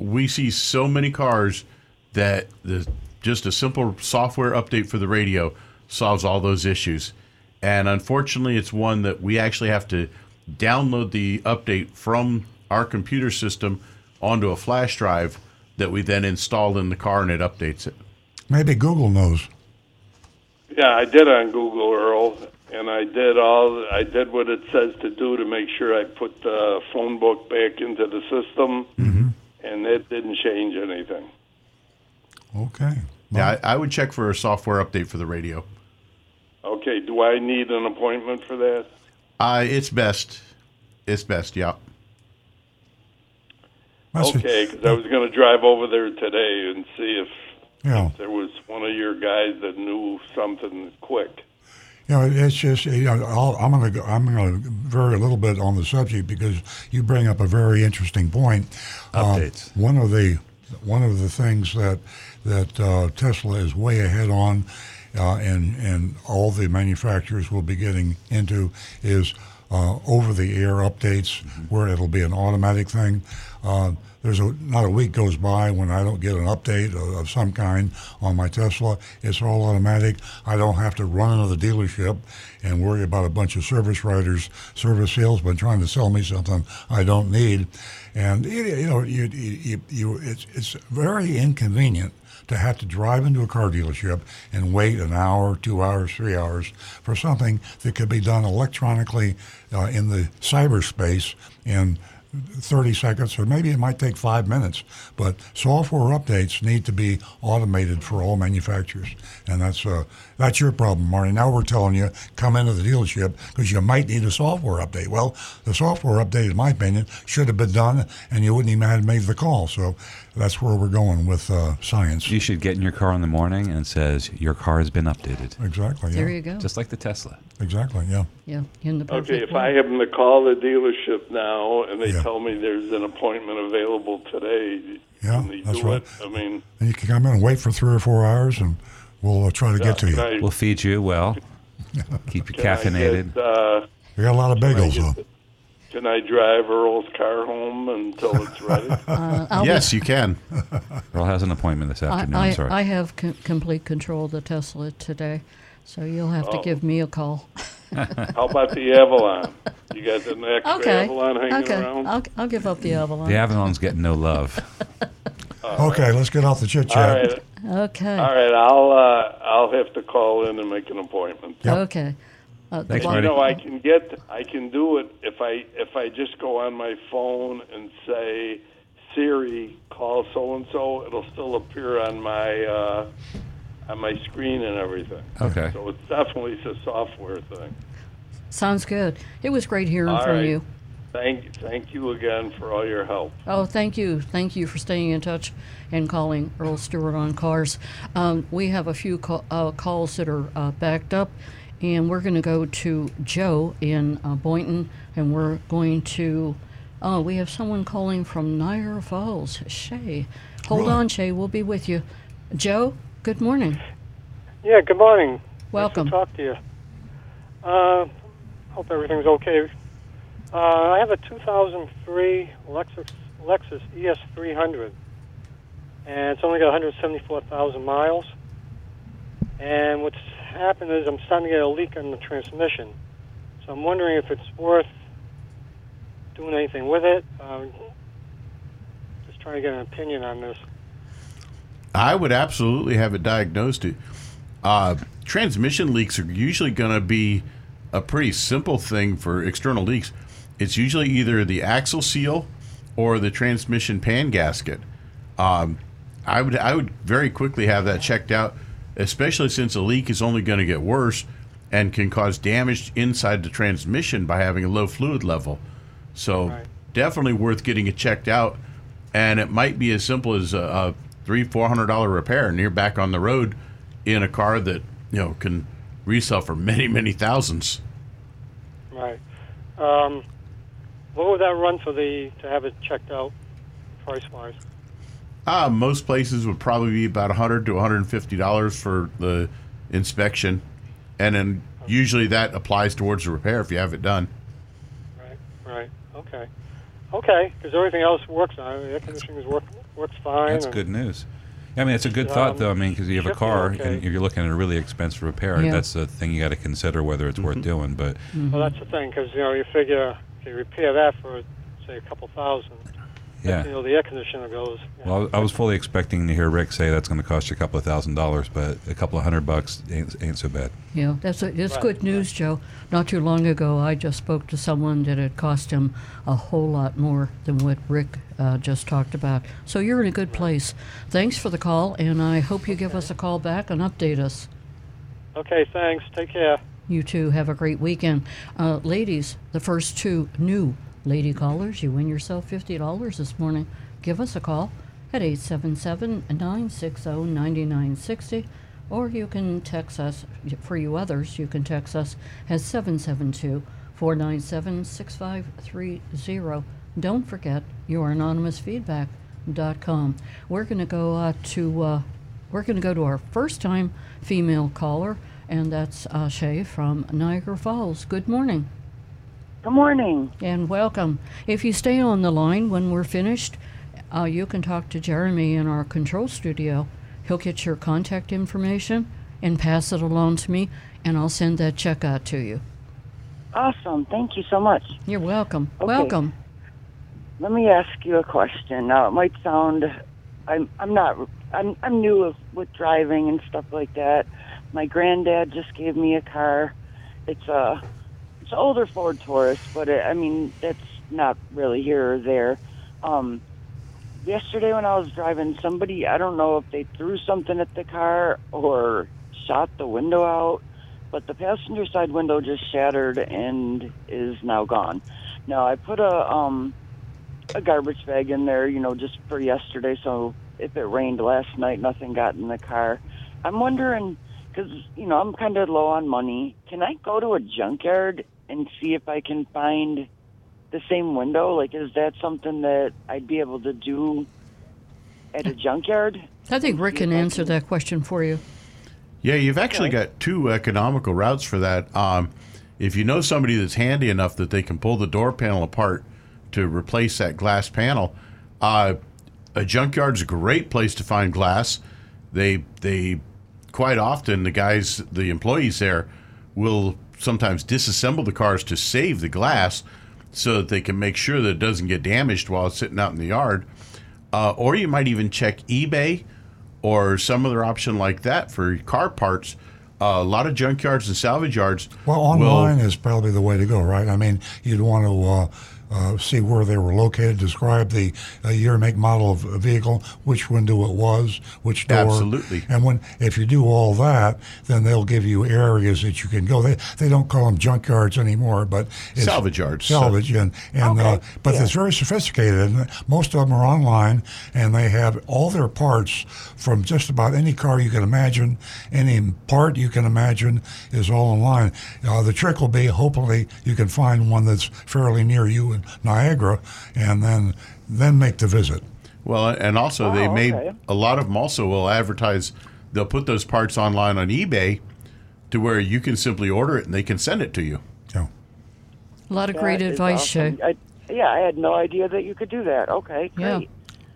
we see so many cars that the just a simple software update for the radio solves all those issues. And unfortunately, it's one that we actually have to download the update from our computer system onto a flash drive that we then install in the car and it updates it. Maybe Google knows. Yeah, I did on Google, Earl, and I did all. I did what it says to do to make sure I put the phone book back into the system, and it didn't change anything. Okay. Yeah, I, I would check for a software update for the radio. Okay, do I need an appointment for that? Uh, it's best. It's best, yeah. That's- Okay, because I was going to drive over there today and see if Yeah. there was one of your guys that knew something quick. You know, it's just you know, I'll, I'm going to I'm going to vary a little bit on the subject because you bring up a very interesting point. Um, Updates. one of the one of the things that that uh, Tesla is way ahead on, uh, and and all the manufacturers will be getting into is uh, over-the-air updates, where it'll be an automatic thing. Uh, there's a not a week goes by when I don't get an update of, of some kind on my Tesla. It's all automatic. I don't have to run into the dealership and worry about a bunch of service writers, service salesmen trying to sell me something I don't need. And you, you know, you, you, you, it's it's very inconvenient to have to drive into a car dealership and wait an hour, two hours, three hours for something that could be done electronically uh, in the cyberspace in 30 seconds, or maybe it might take five minutes. But software updates need to be automated for all manufacturers, and that's uh, that's your problem, Marty. Now we're telling you come into the dealership because you might need a software update. Well, the software update, in my opinion, should have been done, and you wouldn't even have made the call. So that's where we're going with uh, science. You should get in your car in the morning and it says your car has been updated, Exactly. Yeah. There you go. just like the Tesla. Exactly. Yeah. yeah, in the perfect Okay, if way. I happen to call the dealership now and they Yeah. tell me there's an appointment available today, Yeah, can they that's do right. it? I mean, And you can come in and wait for three or four hours, and we'll uh, try to get to you. I, We'll feed you well, [laughs] keep you caffeinated. get, uh, We got a lot of bagels, get though. Can I drive Earl's car home until it's ready? [laughs] Uh, I'll be- yes, you can. [laughs] Earl has an appointment this I, afternoon. I, sorry. I have c- complete control of the Tesla today, so you'll have to Oh. give me a call. [laughs] How about the Avalon? You got the next Okay. Avalon hanging okay. around? I'll, I'll give up the Avalon. the Avalon's getting no love. Okay, let's get off the chit chat. right, Okay. all right. I'll uh, I'll have to call in and make an appointment. Yep. Okay. Uh, the Thanks, one- Marty. No, I can get I can do it if I if I just go on my phone and say Siri call so and so. It'll still appear on my uh, on my screen and everything. Okay. So it's definitely a software thing. Sounds good. It was great hearing All from right. you. Thank thank you again for all your help. Oh, thank you. Thank you for staying in touch and calling Earl Stewart on cars. Um, we have a few call, uh, calls that are uh, backed up, and we're going to go to Joe in uh, Boynton, and we're going to. Oh, we have someone calling from Niagara Falls. Shay. Hold Really? on, Shay. We'll be with you. Joe, good morning. Yeah, good morning. Welcome. Nice to talk to you. Uh, hope everything's okay. Uh, I have a 2003 Lexus Lexus ES300, and it's only got 174,000 miles. And what's happened is I'm starting to get a leak in the transmission. So I'm wondering if it's worth doing anything with it. Um, just trying to get an opinion on this. I would absolutely have it diagnosed. Uh, transmission leaks are usually going to be a pretty simple thing for external leaks. It's usually either the axle seal or the transmission pan gasket. Um, I would I would very quickly have that checked out, especially since a leak is only going to get worse and can cause damage inside the transmission by having a low fluid level. So Right. definitely worth getting it checked out, and it might be as simple as a, a three four hundred dollar repair, and you're back on the road in a car that you know can resell for many many thousands. Right. Um, what would that run for the to have it checked out, price wise? Uh, most places would probably be about 100 to 150 dollars for the inspection, and then usually that applies towards the repair if you have it done. Right, right. Okay. Okay, because everything else works on it. The air conditioning is work, works fine. That's and- good news. I mean, it's a good thought, Um, though. I mean, because you have a car okay. and you're looking at a really expensive repair. Yeah. That's the thing you got to consider whether it's worth doing. But Well, that's the thing, because, you know, you figure if you repair that for, say, a couple thousand, yeah. you know, the air conditioner goes. you know, Well, I was fully expecting to hear Rick say that's going to cost you a couple of thousand dollars, but a couple of hundred bucks ain't, ain't so bad. Yeah, that's a, it's Right, good news, Joe. Not too long ago, I just spoke to someone that it cost him a whole lot more than what Rick uh, just talked about. So you're in a good place. Thanks for the call, and I hope you give us a call back and update us. Okay, thanks. Take care. You too. Have a great weekend. Uh, ladies, the first two new lady callers, you win yourself $50 this morning. Give us a call at 877 960 9960, or you can text us. For you others, you can text us at 772 497 6530. Don't forget your anonymousfeedback.com. We're going to go uh, to. Uh, we're going to go to our first time female caller, and that's Shay from Niagara Falls. Good morning Good morning. and welcome. If you stay on the line when we're finished, uh, you can talk to Jeremy in our control studio. He'll get your contact information and pass it along to me, and I'll send that check out to you. Awesome. Thank you so much. You're welcome. Okay. Welcome. Let me ask you a question. Now, it might sound I'm I'm not I'm I'm new with, with driving and stuff like that. My granddad just gave me a car. It's a it's older Ford Taurus, but it, I mean that's not really here or there. Um, yesterday when I was driving, somebody I don't know if they threw something at the car or shot the window out, but the passenger side window just shattered and is now gone. Now I put a um a garbage bag in there, you know, just for yesterday. So if it rained last night, nothing got in the car. I'm wondering, because, you know, I'm kind of low on money. Can I go to a junkyard and see if I can find the same window? Like, is that something that I'd be able to do at a junkyard? I think Rick can answer that question for you. Yeah, you've actually Okay. got two economical routes for that. Um, if you know somebody that's handy enough that they can pull the door panel apart to replace that glass panel, uh, a junkyard's a great place to find glass. They they quite often the guys the employees there will sometimes disassemble the cars to save the glass so that they can make sure that it doesn't get damaged while it's sitting out in the yard. Uh, or you might even check eBay or some other option like that for car parts. Uh, a lot of junkyards and salvage yards. Well, will- online is probably the way to go, right? I mean, you'd want to uh, uh, see where they were located, describe the uh, year, make, model of a vehicle, which window it was, which door. Absolutely. And when if you do all that, then they'll give you areas that you can go. They they don't call them junkyards anymore, but it's Salvage yards. Salvage and and uh, but yeah. it's very sophisticated. And most of them are online, and they have all their parts from just about any car you can imagine, any part you can imagine is all online. Uh, the trick will be hopefully you can find one that's fairly near you in Niagara, and then then make the visit. Well, and also they Oh, made okay. a lot of them also will advertise. They'll put those parts online on eBay to where you can simply order it and they can send it to you. So, A lot of That great is advice, awesome. Shay. I, yeah, I had no idea that you could do that. Okay, Yeah. great.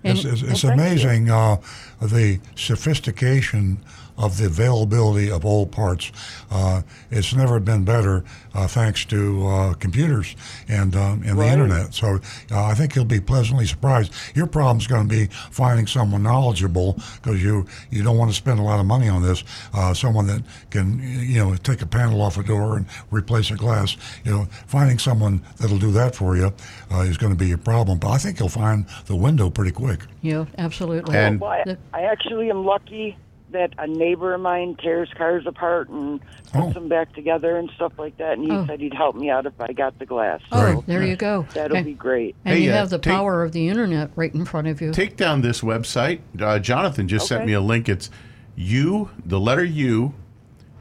And it's, it's, it's well, amazing uh, the sophistication of the availability of old parts. Uh, it's never been better uh, thanks to uh, computers and um, and the internet. So uh, I think you'll be pleasantly surprised. Your problem's going to be finding someone knowledgeable because you you don't want to spend a lot of money on this. Uh, someone that can you know take a panel off a door and replace a glass. You know, finding someone that'll do that for you uh, is going to be a problem. But I think you'll find the window pretty quick. yeah, absolutely. And- Well, I, I actually am lucky that a neighbor of mine tears cars apart and puts Oh. them back together and stuff like that. And he Oh. said he'd help me out if I got the glass. oh, Right. there you go. That'll and, be great. and Hey, you uh, have the take- power of the internet right in front of you. Take down this website. Uh, Jonathan just sent me a link. It's U, the letter U,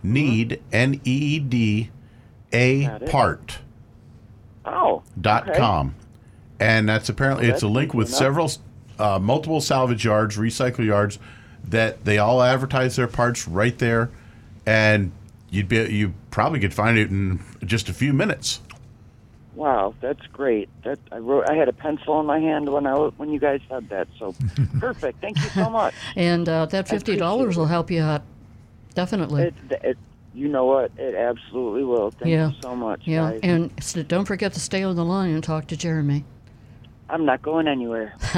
need, N E E D, A part. Oh. dot okay. com, and that's apparently Well, it's a link with enough. several uh, multiple salvage yards, recycle yards that they all advertise their parts right there, and you'd be you probably could find it in just a few minutes. Wow, that's great. That I wrote. I had a pencil in my hand when I when you guys said that. So [laughs] perfect. Thank you so much. And uh, that fifty dollars will help you out. Definitely. It, it, you know what? It absolutely will. Thank yeah. you so much. Yeah, guys. and so don't forget to stay on the line and talk to Jeremy. I'm not going anywhere. [laughs] [laughs]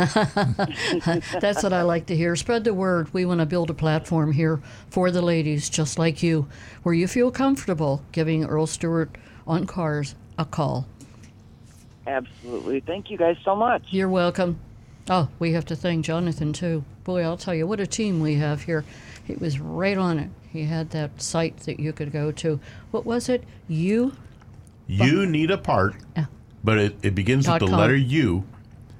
That's what I like to hear. Spread the word. We want to build a platform here for the ladies, just like you, where you feel comfortable giving Earl Stewart on cars a call. Absolutely. Thank you guys so much. You're welcome. Oh, we have to thank Jonathan too. Boy, I'll tell you what a team we have here. He was right on it. He had that site that you could go to. What was it? You? You need a part, Yeah. but it, it begins with the com. letter U,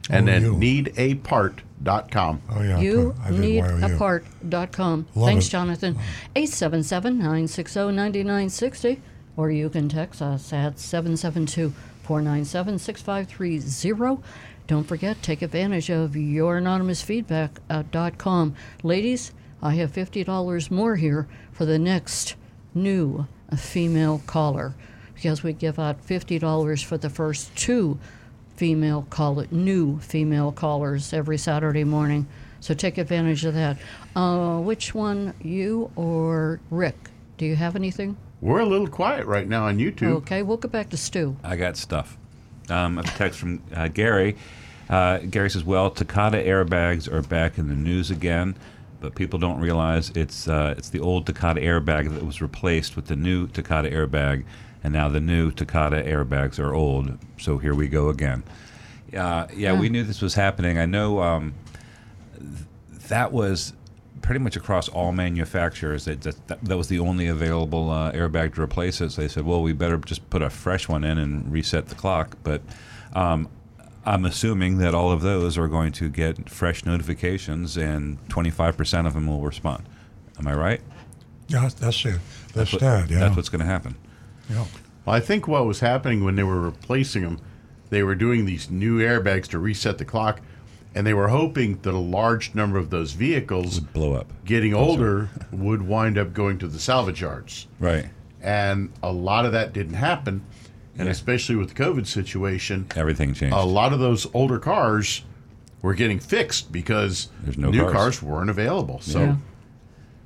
and Oh, then you. needapart.com. Oh yeah. You I did need a part.com. Thanks, it. Jonathan. 877 960 9960. Or you can text us at 772 497 6530. Don't forget, take advantage of your anonymous youranonymousfeedback.com. Ladies, I have $50 more here for the next new female caller because we give out $50 for the first two female call it new female callers every Saturday morning. So take advantage of that. Uh, which one, you or Rick? Do you have anything? We're a little quiet right now on YouTube. Okay, we'll go back to Stu. I got stuff. Um, I have a text from uh, Gary. Uh, Gary says, "Well, Takata airbags are back in the news again, but people don't realize it's uh, it's the old Takata airbag that was replaced with the new Takata airbag, and now the new Takata airbags are old. So here we go again. Uh, yeah, we knew this was happening. I know um, th- that was." Pretty much across all manufacturers, that that, that was the only available uh, airbag to replace it. So they said, "Well, we better just put a fresh one in and reset the clock." But um, I'm assuming that all of those are going to get fresh notifications, and 25% of them will respond. Am I right? Yeah, that's it. That's, what- that. Yeah. That's what's going to happen. Yeah. Well, I think what was happening when they were replacing them, they were doing these new airbags to reset the clock, and they were hoping that a large number of those vehicles would Blow up. getting older would wind up going to the salvage yards. Right. And a lot of that didn't happen. And Yeah. especially with the COVID situation, Everything changed. a lot of those older cars were getting fixed because no new cars. cars. weren't available. So Yeah.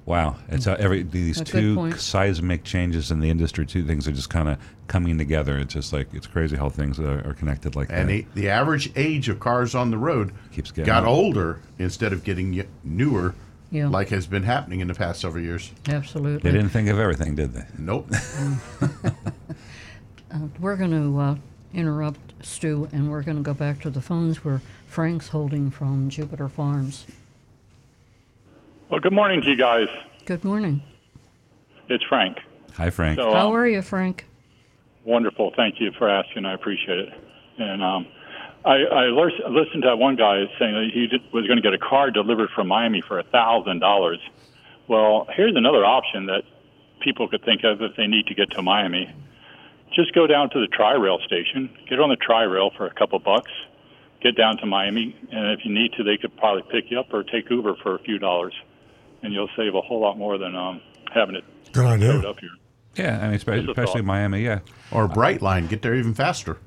Wow. It's uh, every these A two seismic changes in the industry. Two things are just kind of coming together. It's just like it's crazy how things are, are connected like and that. the, the average age of cars on the road Keeps getting got older. older instead of getting newer, Yeah. like has been happening in the past several years. Absolutely. they didn't think of everything, did they? Nope. [laughs] We're going to uh, interrupt Stu and we're going to go back to the phones where Frank's holding from Jupiter Farms. Well, good morning to you guys. Good morning. It's Frank. Hi, Frank. So, How um, are you, Frank? wonderful. Thank you for asking. I appreciate it. And um, I, I listened to one guy saying that he was going to get a car delivered from Miami for a thousand dollars. Well, here's another option that people could think of if they need to get to Miami. Just go down to the Tri Rail station, get on the Tri Rail for a couple bucks, get down to Miami, and if you need to, they could probably pick you up or take Uber for a few dollars, and you'll save a whole lot more than um, having it Good idea. up here. Yeah, I mean, especially, Just especially. Miami. Yeah. or Brightline, get there even faster.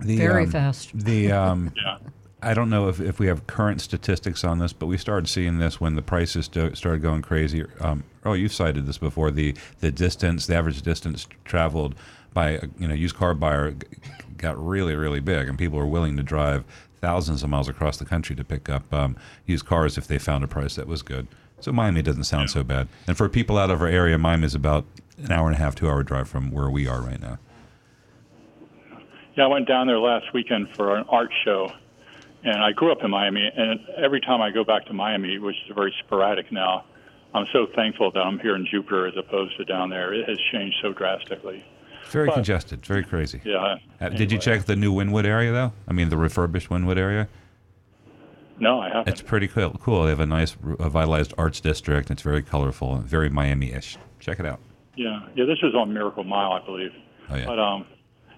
The, Very um, fast. The um, [laughs] Yeah. I don't know if, if we have current statistics on this, but we started seeing this when the prices sto- started going crazy. Um, oh, you've cited this before. The the distance, the average distance traveled by a you know used car buyer got really really big, and people were willing to drive thousands of miles across the country to pick up um, used cars if they found a price that was good. So Miami doesn't sound so bad. And for people out of our area, Miami is about an hour and a half, two hour drive from where we are right now. Yeah, I went down there last weekend for an art show, and I grew up in Miami. And every time I go back to Miami, which is very sporadic now, I'm so thankful that I'm here in Jupiter as opposed to down there. It has changed so drastically. Very But- congested, very crazy. Yeah. Uh, Did you check the new Wynwood area though? I mean, the refurbished Wynwood area. No, I haven't. It's pretty cool. Cool. They have a nice revitalized arts district. It's very colorful, and very Miami-ish. Check it out. Yeah, yeah. This was on Miracle Mile, I believe. Oh yeah. But um,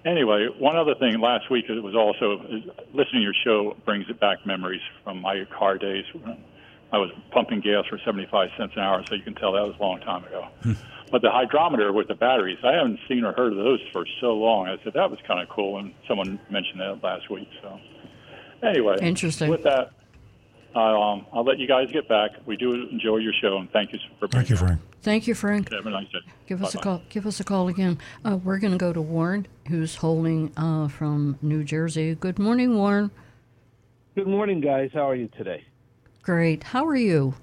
anyway, one other thing last week it was also listening to your show brings it back memories from my car days. when I was pumping gas for 75 cents an hour, so you can tell that was a long time ago. but the hydrometer with the batteries, I haven't seen or heard of those for so long. I said that was kind of cool, and someone mentioned that last week. So anyway, Interesting. With that, I'll, um, I'll let you guys get back. We do enjoy your show, and thank you for Thank you, Frank. Thank you, Frank. Have a nice day. Give us a Bye-bye. call. Give us a call again. Uh, we're going to go to Warren, who's holding uh, from New Jersey. Good morning, Warren. Good morning, guys. How are you today? Great. How are you?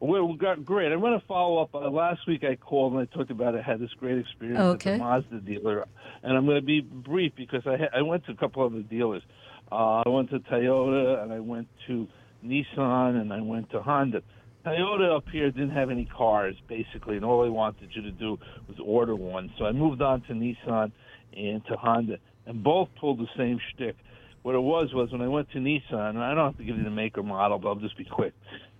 Well, we got great. I want to follow up. Uh, last week I called and I talked about I had this great experience Okay. at the Mazda dealer, and I'm going to be brief because I ha- I went to a couple other dealers. Uh, I went to Toyota and I went to Nissan and I went to Honda. Toyota up here didn't have any cars basically, and all they wanted you to do was order one. So I moved on to Nissan and to Honda, and both pulled the same shtick. What it was was when I went to Nissan, and I don't have to give you the make or model, but I'll just be quick.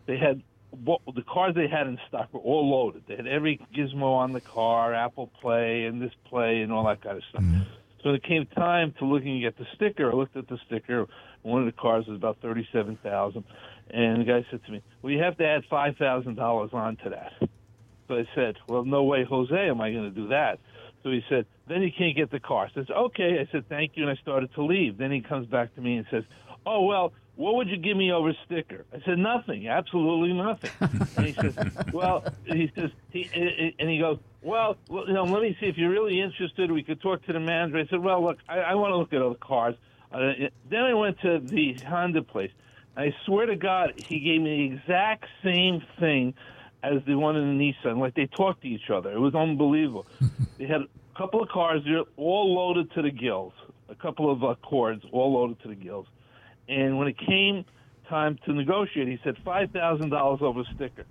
They had what the cars they had in stock were all loaded. They had every gizmo on the car, Apple Play and this Play and all that kind of stuff. Mm-hmm. So when it came time to looking at the sticker, I looked at the sticker. One of the cars was about thirty-seven thousand, and the guy said to me, "Well, you have to add five thousand dollars onto that." So I said, "Well, no way, Jose, am I going to do that?" So he said, "Then you can't get the car." I said, "Okay." I said, "Thank you," and I started to leave. Then he comes back to me and says, "Oh well, what would you give me over sticker?" I said, "Nothing, absolutely nothing." [laughs] and he says, "Well," he says, he, and he goes, "Well, well, you know, let me see if you're really interested. We could talk to the manager." I said, "Well, look, I, I want to look at other cars." Uh, then I went to the Honda place. I swear to God, he gave me the exact same thing as the one in the Nissan. Like they talked to each other. It was unbelievable. [laughs] they had a couple of cars there, all loaded to the gills. A couple of uh, cords, all loaded to the gills. And when it came time to negotiate, he said five thousand dollars over sticker.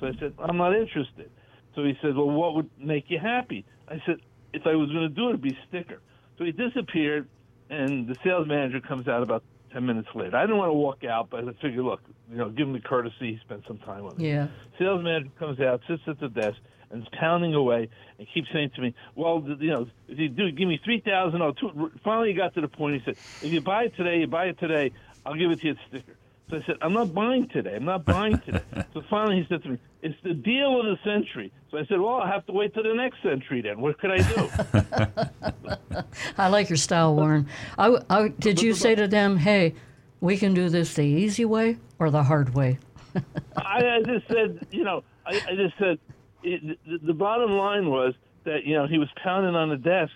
So I said, I'm not interested. So he said, Well, what would make you happy? I said, If I was going to do it, it'd be sticker. So he disappeared, and the sales manager comes out about ten minutes later. I didn't want to walk out, but I figured, look, you know, give him the courtesy. He spent some time with me. Yeah. Sales manager comes out, sits at the desk, and is pounding away, and keeps saying to me, "Well, you know, if you do, give me three thousand. Oh, two. Finally, he got to the point. He said, "If you buy it today, you buy it today. I'll give it to you at sticker." So I said, "I'm not buying today. I'm not buying today." [laughs] so finally, he said to me, "It's the deal of the century." So I said, "Well, I'll have to wait till the next century then. What could I do?" [laughs] I like your style, Warren. I, w- I- did you say to them, "Hey, we can do this the easy way or the hard way"? [laughs] I, I just said, you know, I, I just said, it, the, the bottom line was that you know he was pounding on the desk,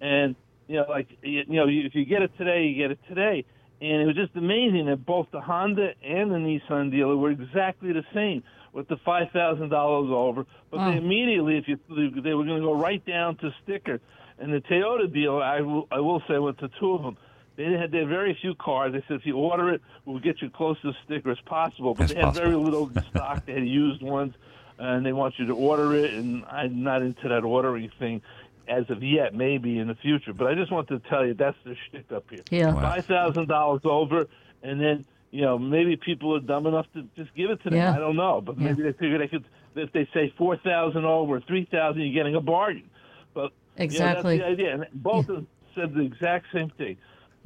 and you know, like you know, if you get it today, you get it today, and it was just amazing that both the Honda and the Nissan dealer were exactly the same with the five thousand dollars over, but Oh. they immediately, if you they were going to go right down to sticker, and the Toyota dealer, I will, I will say, with the two of them. They had their very few cars. They said if you order it, we'll get you close to the sticker as possible. But As they had very little [laughs] stock. They had used ones, and they want you to order it. And I'm not into that ordering thing as of yet. Maybe in the future. But I just wanted to tell you that's the shtick up here. Yeah. Wow. Five thousand dollars over, and then you know maybe people are dumb enough to just give it to them. Yeah. I don't know, but Yeah. maybe they figure they could. If they say four thousand over, three thousand, you're getting a bargain. But Exactly. you know, that's the idea. And both of them said the exact same thing.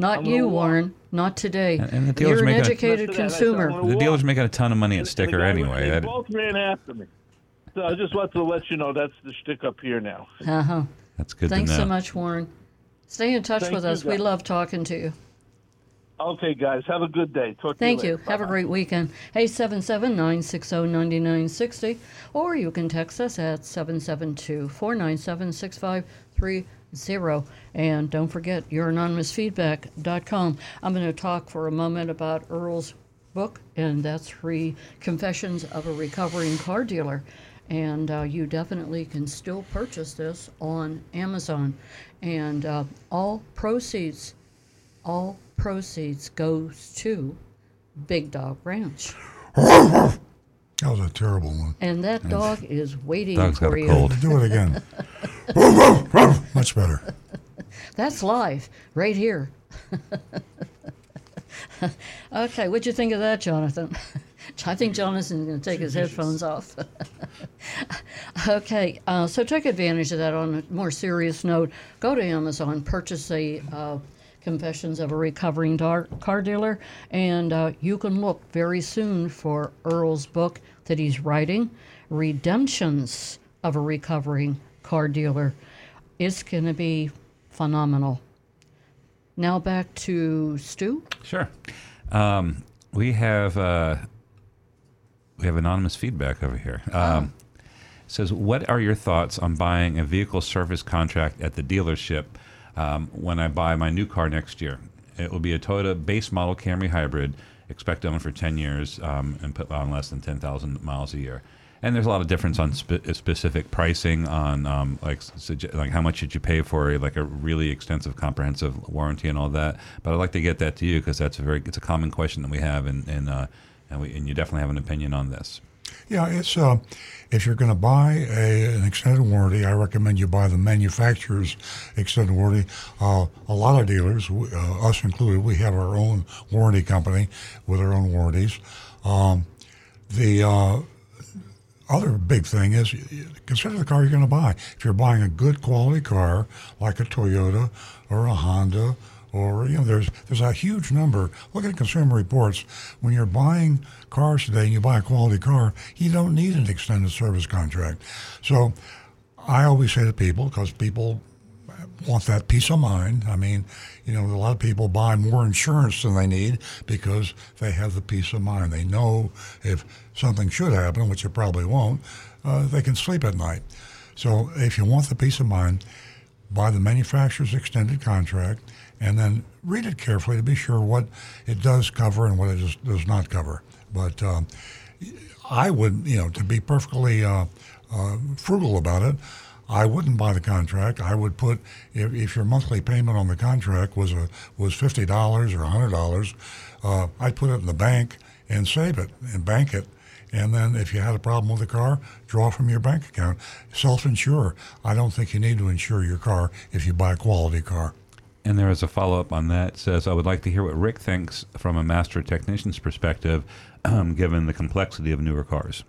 Not I'm you, walk. Warren. Not today. And- and the dealer's You're an making a- educated Listen to that. I said, consumer. The walk. dealer's making a ton of money at And the sticker anyway. They both ran after me. So I just wanted to let you know that's the shtick up here now. Uh huh. That's good Thanks to know. so much, Warren. Stay in touch Thank with you, us. We love talking to you. Okay, guys, have a good day. Talk to Thank you. you. Have a great weekend. Hey, 779 960 9960, or you can text us at 772 497 6530. And don't forget, youranonymousfeedback.com. I'm going to talk for a moment about Earl's book, and that's Three Confessions of a Recovering Car Dealer. And uh, you definitely can still purchase this on Amazon. And uh, all proceeds all proceeds goes to Big Dog Ranch. [laughs] That was a terrible one. And that dog is waiting Dog's got for a you. cold. Do it again. [laughs] [laughs] Much better. That's live right here. okay, what'd you think of that, Jonathan? I think Jonathan's going to take his headphones off. [laughs] okay, uh, so take advantage of that on a more serious note. Go to Amazon, purchase a uh, Confessions of a Recovering Dar- Car Dealer, and uh, you can look very soon for Earl's book that he's writing, Redemptions of a recovering car dealer. It's going to be phenomenal. Now back to Stu. Sure. Um, we have uh, we have anonymous feedback over here. Um, Says, what are your thoughts on buying a vehicle service contract at the dealership um, when I buy my new car next year? It will be a Toyota base model Camry hybrid, expect to own for 10 years um, and put on less than 10,000 miles a year. And there's a lot of difference on spe- specific pricing on um, like suge- like how much should you pay for a, like a really extensive comprehensive warranty and all that. But I'd like to get that to you because that's a very it's a common question that we have and and uh, and we and you definitely have an opinion on this. Yeah, it's uh, if you're going to buy a, an extended warranty, I recommend you buy the manufacturer's extended warranty. Uh, a lot of dealers, uh, us included, we have our own warranty company with our own warranties. Um, the uh, other big thing is consider the car you're going to buy. If you're buying a good quality car like a Toyota or a Honda or you know there's there's a huge number. Look at Consumer Reports. When you're buying cars today and you buy a quality car, you don't need an extended service contract. So I always say to people because people want that peace of mind. I mean, you know, a lot of people buy more insurance than they need because they have the peace of mind. They know if something should happen, which it probably won't, uh, they can sleep at night. So if you want the peace of mind, buy the manufacturer's extended contract and then read it carefully to be sure what it does cover and what it does, does not cover. But um, I would, you know, to be perfectly uh, uh, frugal about it, I wouldn't buy the contract. I would put if, if your monthly payment on the contract was a was fifty dollars or hundred dollars, uh, I'd put it in the bank and save it and bank it. And then if you had a problem with the car, draw from your bank account. Self-insure. I don't think you need to insure your car if you buy a quality car. And there is a follow up on that. Says, I would like to hear what Rick thinks from a master technician's perspective, um, [clears throat] given the complexity of newer cars.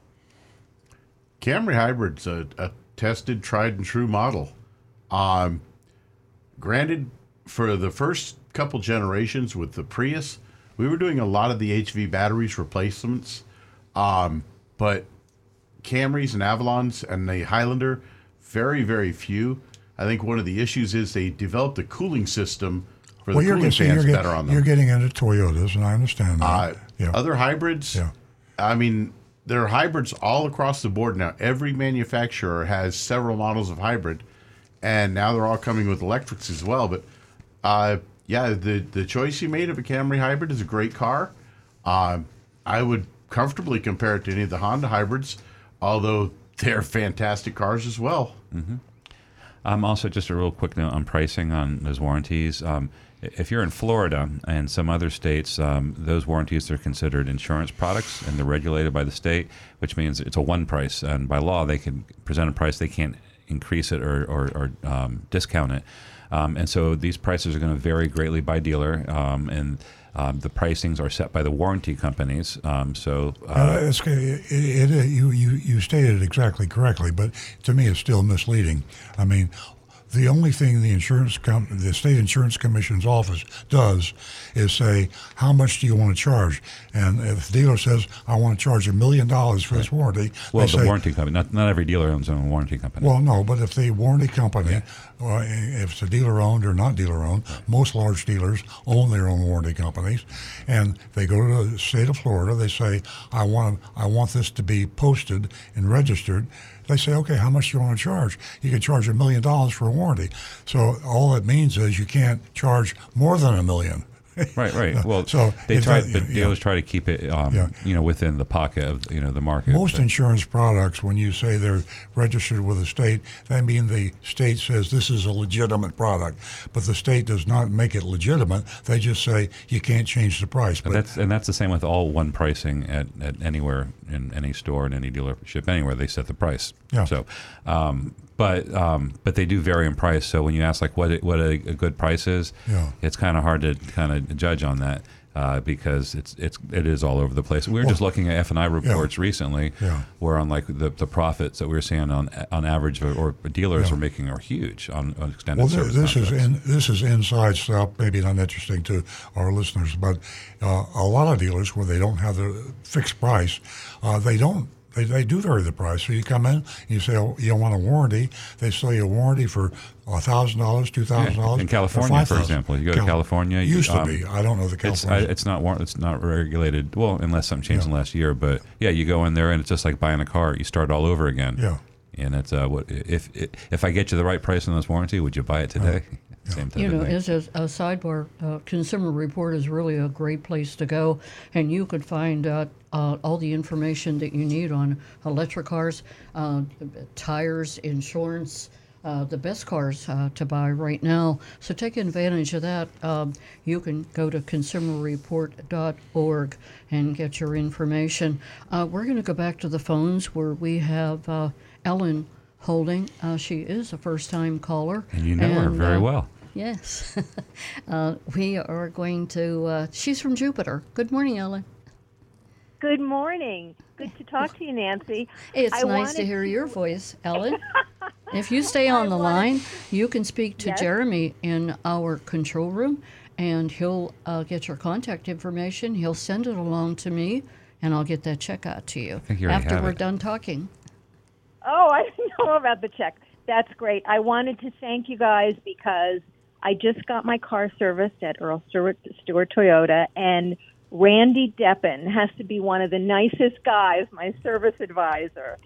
Camry Hybrid's a, a tested, tried and true model. Um, granted, for the first couple generations with the Prius, we were doing a lot of the HV batteries replacements. Um, but Camrys and Avalons and the Highlander, very, very few. I think one of the issues is they developed a cooling system for the cooling getting, fans you're, better on them. you're getting into Toyotas, and I understand that. Uh, yeah. Other hybrids, Yeah. I mean, there are hybrids all across the board now. Every manufacturer has several models of hybrid, and now they're all coming with electrics as well. But uh, yeah, the the choice you made of a Camry hybrid is a great car. Um, I would comfortably compare it to any of the Honda hybrids, although they're [laughs] fantastic cars as well. Um, also, just a real quick note on pricing on those warranties. Um, if you're in Florida and some other states, um, those warranties are considered insurance products and they're regulated by the state, which means it's a one price. And by law, they can present a price, they can't increase it or, or, or um, discount it. Um, and so these prices are going to vary greatly by dealer. Um, and um, the pricings are set by the warranty companies. Um, so Uh, uh, it, it, it, you, you, you stated it exactly correctly, but to me, it's still misleading. I mean, the only thing the insurance com- the state insurance commission's office does is say how much do you want to charge, and if the dealer says I want to charge a million dollars for this warranty, well, the say, warranty company, not, not every dealer owns their own warranty company. Well, no, but if the warranty company, or uh, if it's a dealer owned or not dealer owned, most large dealers own their own warranty companies, and they go to the state of Florida. They say, "I want I want this to be posted and registered." They say, "Okay, how much do you want to charge?" You can charge a million dollars for a warranty. So all it means is you can't charge more than a million. Right, right. [laughs] Well, so they try, but yeah. dealers try to keep it, um, Yeah. you know, within the pocket of you know the market. Most insurance products, when you say they're registered with the state, that means the state says this is a legitimate product. But the state does not make it legitimate. They just say you can't change the price. But But that's and that's the same with all one pricing at, at anywhere in any store in any dealership anywhere they set the price. Yeah. So, um, but um, but they do vary in price. So when you ask like what it, what a, a good price is, Yeah. it's kind of hard to kind of judge on that. Uh, because it's it's it is all over the place. We were just looking at F and I reports recently, Yeah. where on like the, the profits that we were seeing on on average or, or dealers Yeah. are making are huge on, on extended well, service this is in, this is inside stuff. Maybe not interesting to our listeners, but uh, a lot of dealers where they don't have the fixed price, uh, they don't They, they do vary the price. So you come in, you say oh, you want a warranty. They sell you a warranty for thousand dollars, two thousand dollars. In California, for example, you go to California. you- Used to um, be. I don't know the It's, California. I, it's not war- it's not regulated. Well, unless something changed in the last year. But yeah, you go in there and it's just like buying a car. You start all over again. Yeah. And it's uh, what if if I get you the right price on this warranty, would you buy it today? Same type You know, as a, a sidebar, uh, Consumer Report is really a great place to go, and you could find out uh, all the information that you need on electric cars, uh, tires, insurance. Uh, the best cars uh, to buy right now. So take advantage of that. Um, you can go to consumerreport.org and get your information. Uh, we're going to go back to the phones where we have uh, Ellen holding. Uh, she is a first time caller. And you know her very uh, well. Yes. [laughs] uh, we are going to, uh, she's from Jupiter. Good morning, Ellen. Good morning. Good to talk to you, Nancy. It's I nice to hear your [laughs] voice, Ellen. if you stay on the line, you can speak to Yes. Jeremy in our control room, and he'll uh, get your contact information. He'll send it along to me, and I'll get that check out to you think you after have we're it. done talking. Oh, I [laughs] didn't know about the check. That's great. I wanted to thank you guys because I just got my car serviced at Earl Stewart, Stewart Toyota, and Randy Deppen has to be one of the nicest guys, my service advisor.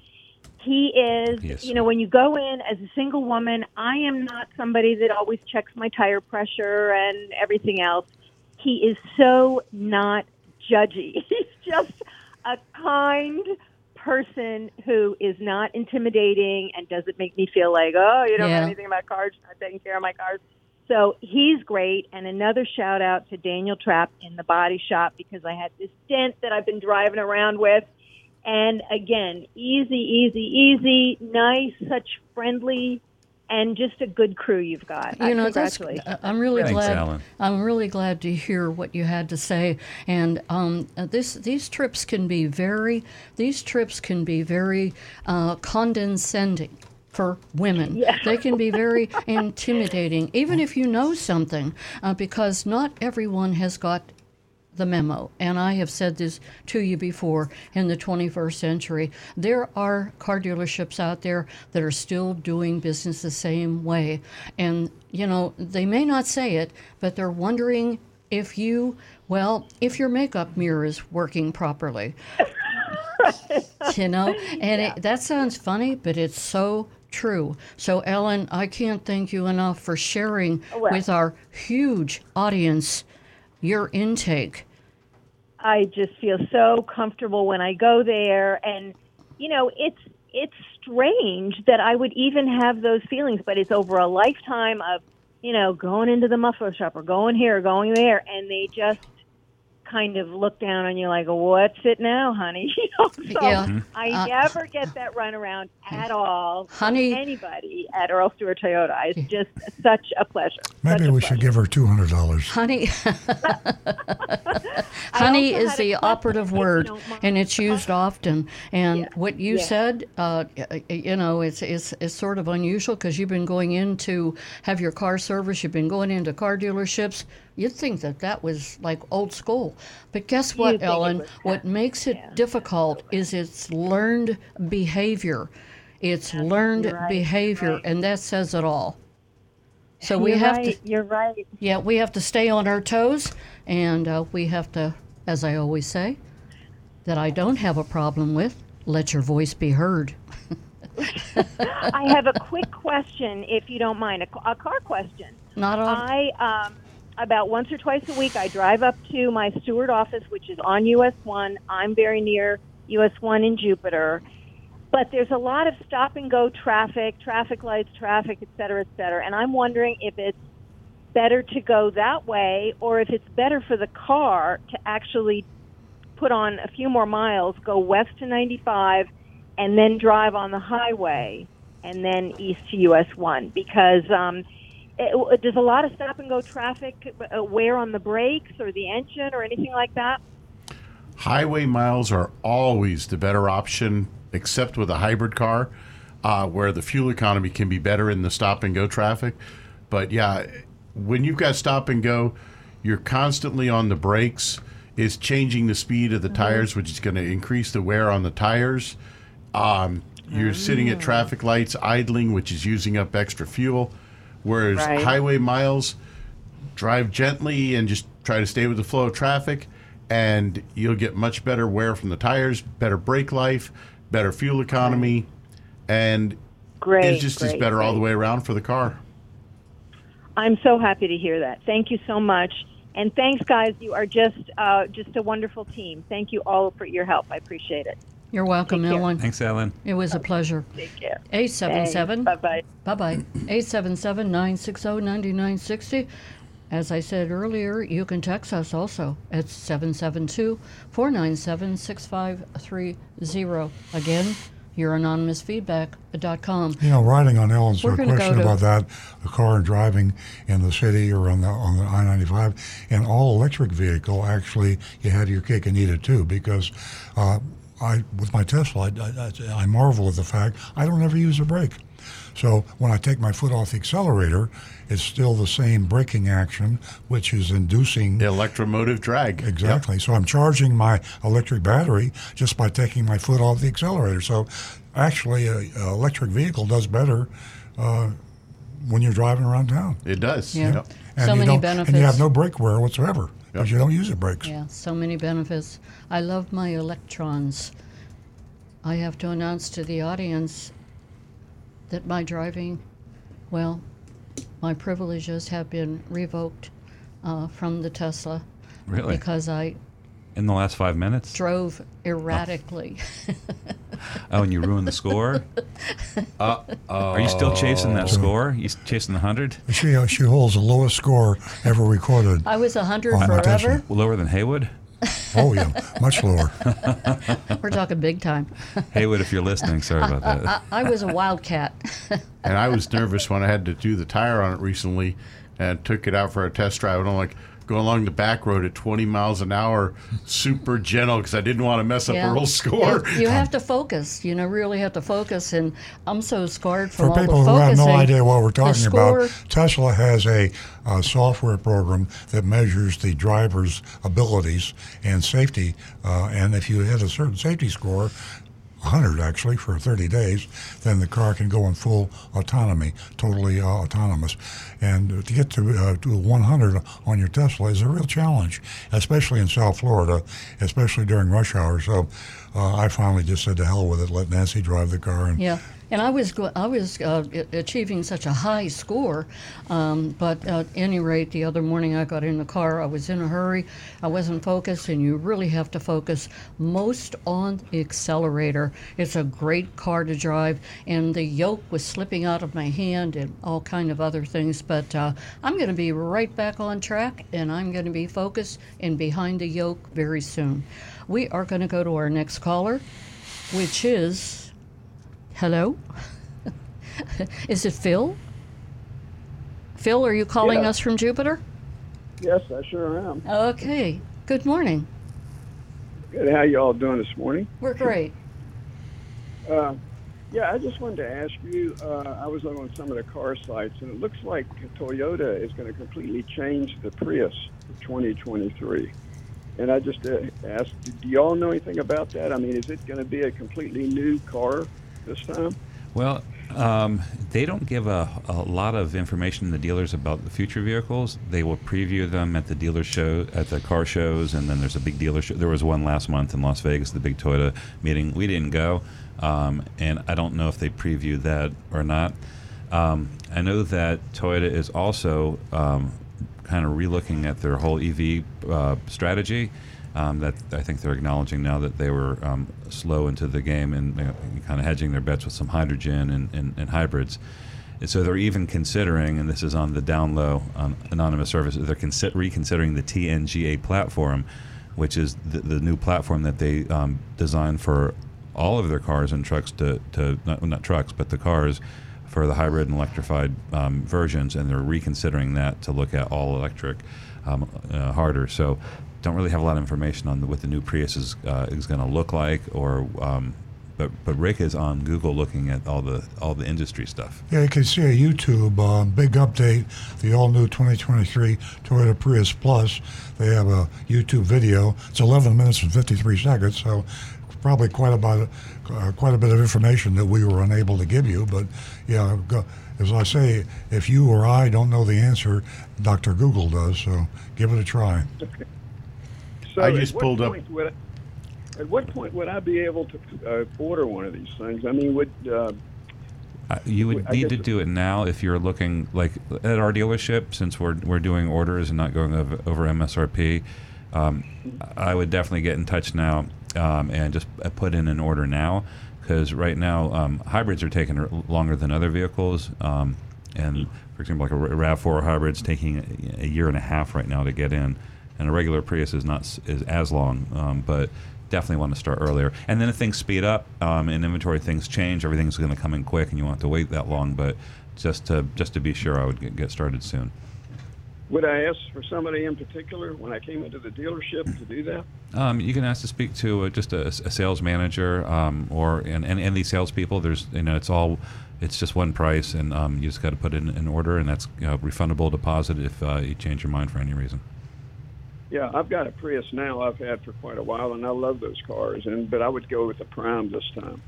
He is, Yes. you know, when you go in as a single woman, I am not somebody that always checks my tire pressure and everything else. He is so not judgy. [laughs] He's just a kind person who is not intimidating and doesn't make me feel like, oh, you don't know anything about cars, not taking care of my cars. So he's great. And another shout out to Daniel Trapp in the body shop because I had this dent that I've been driving around with. And again, easy, easy, easy, nice, such friendly, and just a good crew you've got. You Uh, know, that's, congratulations. I'm really Thanks, glad. Alan. I'm really glad to hear what you had to say. And um, uh, this these trips can be very these trips can be very uh, condescending for women. They can be very [laughs] intimidating, even if you know something, uh, because not everyone has got the memo. And I have said this to you before in the 21st century. There are car dealerships out there that are still doing business the same way. And, you know, they may not say it, but they're wondering if you, well, if your makeup mirror is working properly. [laughs] you know, and it, that sounds funny, but it's so true. So, Ellen, I can't thank you enough for sharing Well- with our huge audience your intake. I just feel so comfortable when I go there and you know, it's it's strange that I would even have those feelings, but it's over a lifetime of, you know, going into the muffler shop or going here or going there and they just kind of look down on you like, "What's it now, honey?" [laughs] You know, so Yeah. Mhm. I Uh, never get that runaround [laughs] at all. from Honey- anybody at Earl Stewart Toyota. It's just such a pleasure. Maybe we should give her two hundred dollars. Honey, [laughs] honey is the operative word, and it's used often. And what you yeah. said, uh, you know, it's, it's, it's sort of unusual because you've been going in to have your car serviced, you've been going into car dealerships. You'd think that that was like old school. But guess what, You'd Ellen? What makes it difficult is it's learned behavior. It's learned you're right, behavior, and that says it all. So we You're have right, to. You're right. Yeah, we have to stay on our toes, and uh, we have to, as I always say, that I don't have a problem with. Let your voice be heard. [laughs] I have a quick question, if you don't mind, a, a car question. Not on. I um, about once or twice a week I drive up to my Stewart office, which is on US One. I'm very near US One in Jupiter, but there's a lot of stop and go traffic, traffic lights, traffic, et cetera, et cetera. And I'm wondering if it's better to go that way, or if it's better for the car to actually put on a few more miles, go west to 95, and then drive on the highway, and then east to US One because. Um, it, does a lot of stop and go traffic uh, wear on the brakes or the engine or anything like that? Highway miles are always the better option, except with a hybrid car, uh, where the fuel economy can be better in the stop and go traffic. But yeah, when you've got stop and go, you're constantly on the brakes. Is changing the speed of the tires, which is going to increase the wear on the tires. Um, you're sitting at traffic lights idling, which is using up extra fuel. Whereas Right. highway miles, drive gently and just try to stay with the flow of traffic, and you'll get much better wear from the tires, better brake life, better fuel economy, and Great. it just is great, better all the way around for the car. I'm so happy to hear that. Thank you so much. And thanks, guys. You are just uh, just a wonderful team. Thank you all for your help. I appreciate it. You're welcome, Take care. Ellen. Thanks, Ellen. It was a pleasure. Take care. 877 Bye bye. Bye bye. 877 960 9960. As I said earlier, you can text us also at 772 497 6530. Again, your anonymousfeedback.com. You know, riding on Ellen's We're gonna go question about that, the car and driving in the city or on the on the I-95, an all-electric vehicle, actually, you had your cake and eat it too, because uh, I, with my Tesla, I, I, I marvel at the fact I don't ever use a brake. So when I take my foot off the accelerator, it's still the same braking action, which is inducing the electromotive drag. Exactly. So I'm charging my electric battery just by taking my foot off the accelerator. So actually, a, a electric vehicle does better uh, when you're driving around town. It does. Yeah. Yep. And So you many don't- benefits. And you have no brake wear whatsoever because you don't use the brakes. Yeah, so many benefits. I love my electrons. I have to announce to the audience that my driving, well, my privileges have been revoked uh, from the Tesla Really? because I In the last five minutes? drove erratically. Oh, [laughs] and you ruined the score? Uh, Are you still chasing that score? You s- chasing the 100? She, uh, she holds the lowest score ever recorded. I was 100 On forever. Tesla. Lower than Haywood? Oh, yeah, much lower. [laughs] We're talking big time. [laughs] Haywood, if you're listening, sorry about I, that. I, I was a wildcat. and I was nervous when I had to do the tire on it recently and took it out for a test drive. And I'm like going along the back road at 20 miles an hour, super gentle because I didn't want to mess up Earl's score. You, you have to [laughs] focus. You know, really have to focus. And I'm so scarred from For all people the who have no idea what we're talking score, about, Tesla has a, uh software program that measures the driver's abilities and safety. Uh, and if you hit a certain safety score, 100 actually for 30 days, then the car can go in full autonomy, totally uh, autonomous. And to get to, uh, to 100 on your Tesla is a real challenge, especially in South Florida, especially during rush hour. So uh, I finally just said to hell with it, let Nancy drive the car. And Yeah, and I was I was uh, achieving such a high score, um, but at any rate, the other morning I got in the car. I was in a hurry. I wasn't focused, and you really have to focus most on the accelerator. It's a great car to drive, and the yoke was slipping out of my hand and all kind of other things. But uh, I'm going to be right back on track, and I'm going to be focused and behind the yoke very soon. We are going to go to our next caller, which is. Hello? [laughs] Is it Phil? Phil, are you calling Yeah. us from Jupiter? Yes, I sure am. Okay. Good morning. Good. How you all doing this morning? We're great. Uh, yeah, I just wanted to ask you. Uh, I was on some of the car sites, and it looks like Toyota is going to completely change the Prius for 2023. And I just uh, asked, do y'all know anything about that? I mean, is it going to be a completely new car this time? Well, um, they don't give a, a lot of information to the dealers about the future vehicles. They will preview them at the dealer show, at the car shows, and then there's a big dealer show. There was one last month in Las Vegas, the big Toyota meeting. We didn't go, um, and I don't know if they previewed that or not. Um, I know that Toyota is also um, kind of relooking at their whole EV uh, strategy. Um, that I think they're acknowledging now that they were um, slow into the game and kind of hedging their bets with some hydrogen and, and, and hybrids. And so they're even considering, and this is on the down low on anonymous services, they're consi- reconsidering the TNGA platform, which is the, the new platform that they um, designed for all of their cars and trucks to, to not, not trucks, but the cars for the hybrid and electrified um, versions, and they're reconsidering that to look at all electric um, uh, harder. So, don't really have a lot of information on the, what the new Prius is uh, is going to look like, or um, but but Rick is on Google looking at all the all the industry stuff. Yeah, you can see a YouTube uh, big update, the all new 2023 Toyota Prius Plus. They have a YouTube video. It's 11 minutes and 53 seconds, so probably quite about uh, quite a bit of information that we were unable to give you. But yeah, go, as I say, if you or I don't know the answer, Dr. Google does. So give it a try. So I just pulled up- Would I, at what point would I be able to uh, order one of these things? I mean, would uh, Uh, you would need to do it now if you're looking like at our dealership since we're we're doing orders and not going over, over MSRP. Um, I would definitely get in touch now um, and just uh, put in an order now because right now um, hybrids are taking longer than other vehicles. Um, and for example, like a Rav Four hybrid's taking a, a year and a half right now to get in, and a regular Prius is not is as long. Um, but definitely want to start earlier. And then if things speed up um, and inventory things change, everything's going to come in quick, and you won't have to wait that long. But just to just to be sure, I would get, get started soon. would I ask for somebody in particular when I came into the dealership to do that? Um, you can ask to speak to uh, just a, a sales manager um, or and, and, and these salespeople. There's you know it's all it's just one price, and um, you just got to put in an order, and that's you know, refundable deposit if uh, you change your mind for any reason. Yeah, I've got a Prius now. I've had for quite a while, and I love those cars. And but I would go with the Prime this time.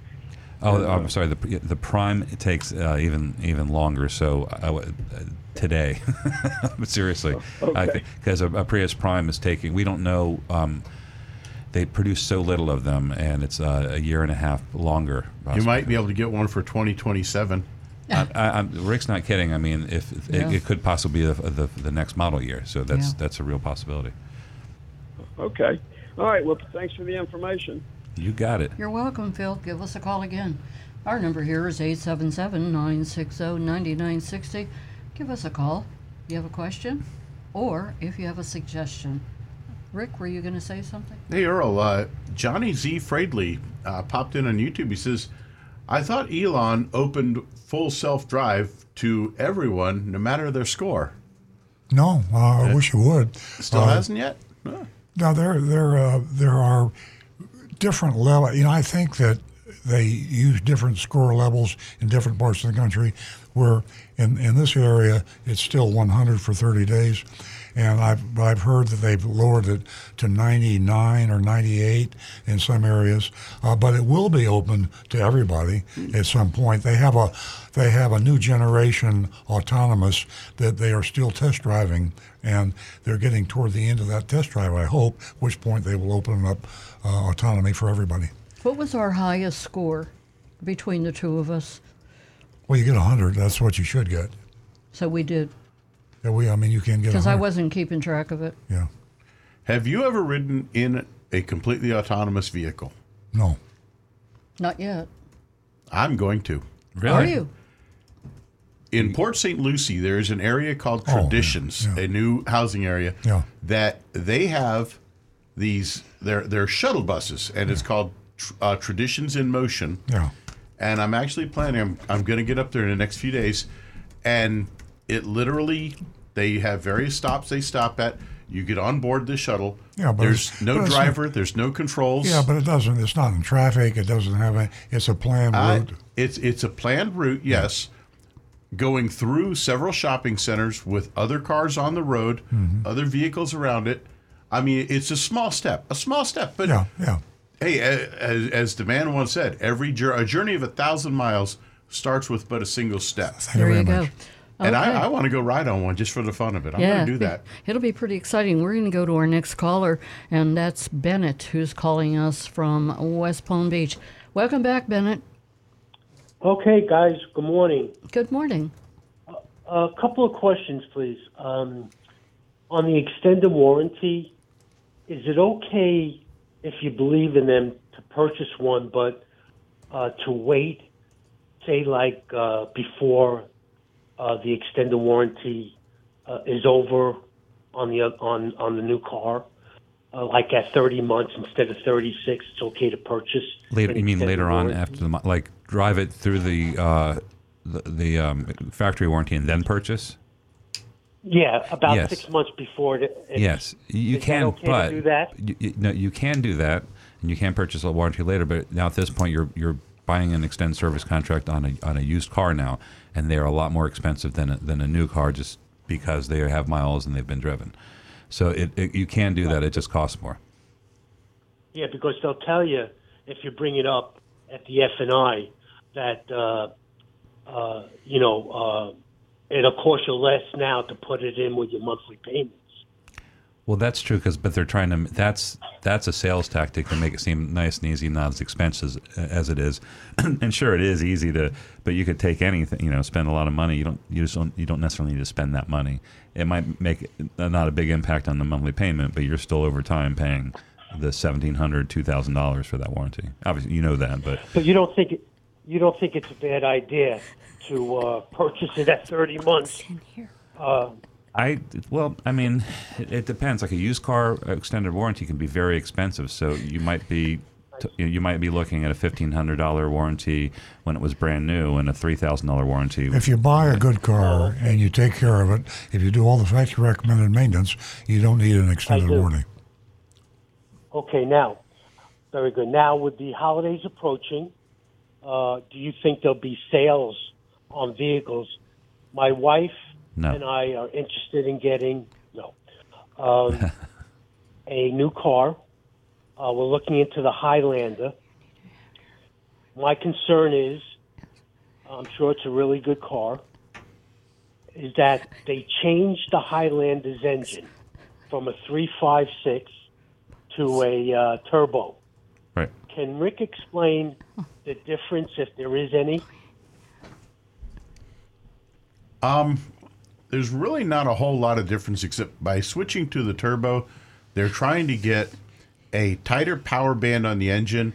Oh, uh, I'm sorry. The the prime it takes uh, even even longer. So I w- uh, today, [laughs] but seriously, I Okay. because a, a Prius Prime is taking. We don't know. Um, they produce so little of them, and it's uh, a year and a half longer. You might be able to get one for 2027. I, I, I'm, Rick's not kidding. I mean, if, if Yeah. it, it could possibly be the, the, the next model year, so that's Yeah. that's a real possibility. Okay. All right. Well, thanks for the information. You got it. You're welcome, Phil. Give us a call again. Our number here is 877 960 9960. Give us a call. You have a question or if you have a suggestion. Rick, were you going to say something? Hey Earl, uh, Johnny Z Fradley uh, popped in on YouTube. He says, "I thought Elon opened full self drive to everyone, no matter their score. No, uh, I wish you would. Still Uh, hasn't yet. Huh. Now there there uh, there are different level. You know, I think that they use different score levels in different parts of the country. Where in in this area, it's still 100 for 30 days, and I've I've heard that they've lowered it to 99 or 98 in some areas. Uh, but it will be open to everybody at some point. They have a they have a new generation autonomous that they are still test driving, and they're getting toward the end of that test drive. I hope, which point they will open up uh, autonomy for everybody. What was our highest score between the two of us? Well, you get 100. That's what you should get. So we did, Yeah, we. I mean, you can get. because I wasn't keeping track of it. Yeah. Have you ever ridden in a completely autonomous vehicle? No. Not yet. I'm going to. Really? Are you? In Port St. Lucie, there is an area called Oh, yeah, Traditions, a new housing area Yeah. that they have these. They're they're shuttle buses, and it's called uh, Traditions in Motion. Yeah. And I'm actually planning. I'm I'm going to get up there in the next few days, and it literally they have various stops they stop at. You get on board the shuttle. Yeah, but there's no but it's not- driver. there's no controls. Yeah, but it doesn't. It's not in traffic. It doesn't have a. It's a planned route. it's it's a planned route, yes, going through several shopping centers with other cars on the road, Mhm. other vehicles around it. I mean, it's a small step, a small step, but Yeah, yeah. hey, as, as the man once said, every jour- a journey of a thousand miles starts with but a single step. There you go. And Okay. I, I want to go ride on one just for the fun of it. I'm yeah, going to do that. It'll be pretty exciting. We're going to go to our next caller, and that's Bennett, who's calling us from West Palm Beach. Welcome back, Bennett. Okay, guys. Good morning. Good morning. A couple of questions, please. Um, on the extended warranty, is it okay if you believe in them to purchase one, but uh, to wait, say, like uh, before uh, the extended warranty uh, is over on the on on the new car, uh, like at 30 months instead of 36, it's okay to purchase. Later, you mean later on after the like drive it through the uh, the, the um, factory warranty and then purchase? Yeah, about Yes. six months before. It, it- yes, you can, okay but do that? You, you, no, you can do that, and you can purchase a warranty later. But now at this point, you're you're buying an extended service contract on a on a used car now, and they are a lot more expensive than a, than a new car just because they have miles and they've been driven. So it, it you can do that. It just costs more. Yeah, because they'll tell you if you bring it up at the F and I that uh, uh, you know uh, it'll cost you less now to put it in with your monthly payments. Well, that's true because, but they're trying to. That's that's a sales tactic to make it seem nice and easy, not as expensive as, as it is. [clears throat] and sure, it is easy to, but you could take anything, you know, spend a lot of money. You don't, you just don't, you don't necessarily need to spend that money. It might make not a big impact on the monthly payment, but you're still over time paying the seventeen hundred, two thousand dollars for that warranty. Obviously, you know that, but But you don't think it, you don't think it's a bad idea to uh, purchase it at 30 months? Uh, I well, I mean, it, it depends. Like a used car extended warranty can be very expensive, so you might be t- you might be looking at a fifteen hundred dollar warranty when it was brand new, and a three thousand dollar warranty. If you buy a good car and you take care of it, if you do all the factory recommended maintenance, you don't need an extended warranty. Okay, now, very good. Now, with the holidays approaching, uh, do you think there'll be sales on vehicles? My wife No. and I are interested in getting no um, [laughs] a new car. Uh, we're looking into the Highlander. My concern is, I'm sure it's a really good car, is that they changed the Highlander's engine from a 356 to a uh, turbo. Right. Can Rick explain the difference, if there is any? Um, there's really not a whole lot of difference except by switching to the turbo, they're trying to get a tighter power band on the engine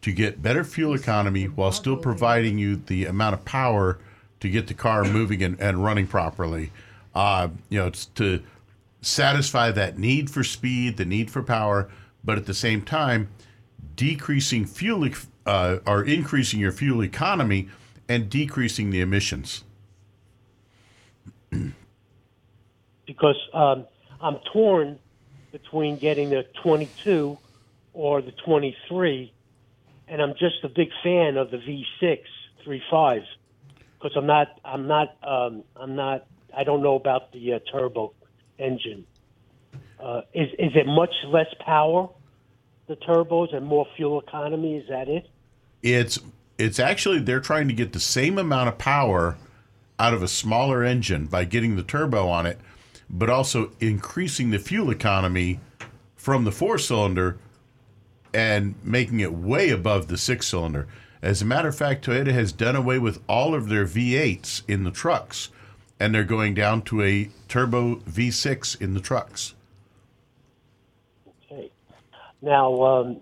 to get better fuel economy while still providing you the amount of power to get the car moving and, and running properly. Uh, you know, it's to satisfy that need for speed, the need for power, but at the same time, decreasing fuel uh, or increasing your fuel economy and decreasing the emissions. [clears throat] Because um, I'm torn between getting the 22 or the 23, and I'm just a big fan of the V6 35 because I'm not, I'm not, um, I'm not, I don't know about the uh, turbo engine. Uh, is is it much less power, the turbos, and more fuel economy? Is that it? It's it's actually they're trying to get the same amount of power out of a smaller engine by getting the turbo on it, but also increasing the fuel economy from the four cylinder and making it way above the six cylinder. As a matter of fact, Toyota has done away with all of their V8s in the trucks, and they're going down to a turbo V6 in the trucks. Okay. Now, um,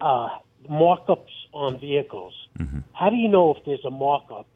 uh, markups on vehicles. How do you know if there's a markup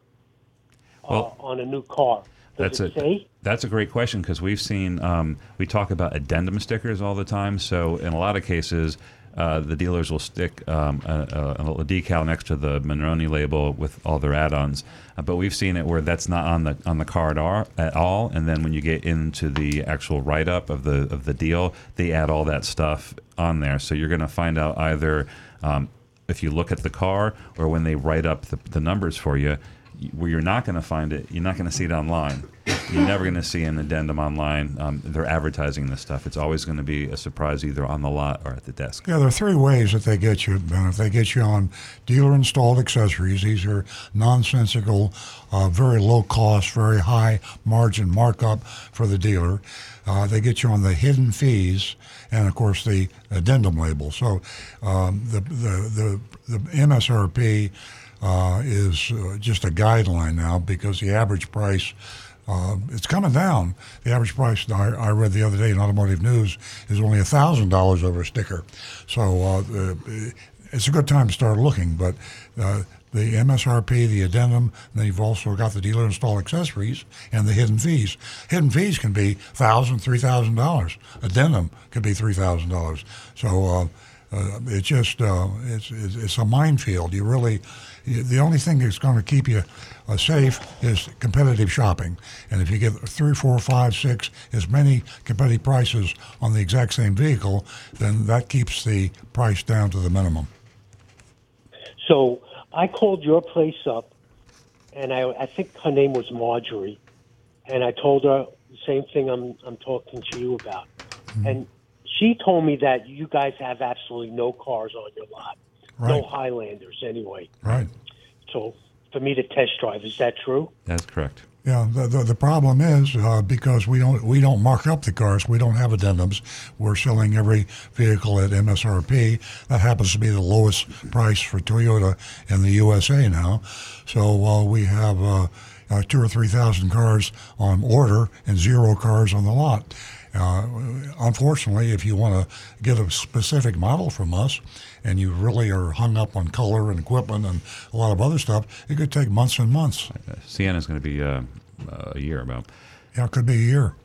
uh, Well- on a new car? Does That's it a say? that's a great question because we've seen um, we talk about addendum stickers all the time. So in a lot of cases, uh, the dealers will stick um, a, a, a little decal next to the Monroney label with all their add-ons. Uh, but we've seen it where that's not on the on the card ar- at all, and then when you get into the actual write-up of the of the deal, they add all that stuff on there. So you're going to find out either. Um, if you look at the car or when they write up the, the numbers for you, where you're not going to find it, you're not going to see it online. You're never going to see an addendum online. Um, they're advertising this stuff. It's always going to be a surprise either on the lot or at the desk. Yeah, there are three ways that they get you, Ben. If they get you on dealer installed accessories, these are nonsensical, uh, very low cost, very high margin markup for the dealer. Uh, they get you on the hidden fees and, of course, the addendum label. So um, the, the, the, the MSRP uh, is uh, just a guideline now because the average price uh, it's coming down. The average price I, I read the other day in Automotive News is only thousand dollars over a sticker. So uh, uh, it's a good time to start looking. But uh, the MSRP, the addendum, and then you've also got the dealer install accessories and the hidden fees. Hidden fees can be thousand, three thousand dollars. Addendum could be three thousand dollars. So. Uh, uh, it's just uh, it's, it's a minefield. You really, the only thing that's going to keep you uh, safe is competitive shopping. And if you get three, four, five, six, as many competitive prices on the exact same vehicle, then that keeps the price down to the minimum. So I called your place up, and I, I think her name was Marjorie, and I told her the same thing I'm I'm talking to you about, and she told me that you guys have absolutely no cars on your lot, no Highlanders anyway. Right. So for me to test drive, is that true? That's correct. Yeah, the, the, the problem is uh, because we don't we don't mark up the cars. We don't have addendums. We're selling every vehicle at MSRP. That happens to be the lowest price for Toyota in the USA now. So uh, we have uh, uh, two or three thousand cars on order and zero cars on the lot. Uh, unfortunately, if you want to get a specific model from us, and you really are hung up on color and equipment and a lot of other stuff, it could take months and months. Sienna's going to be uh, a year about. Yeah, it could be a year.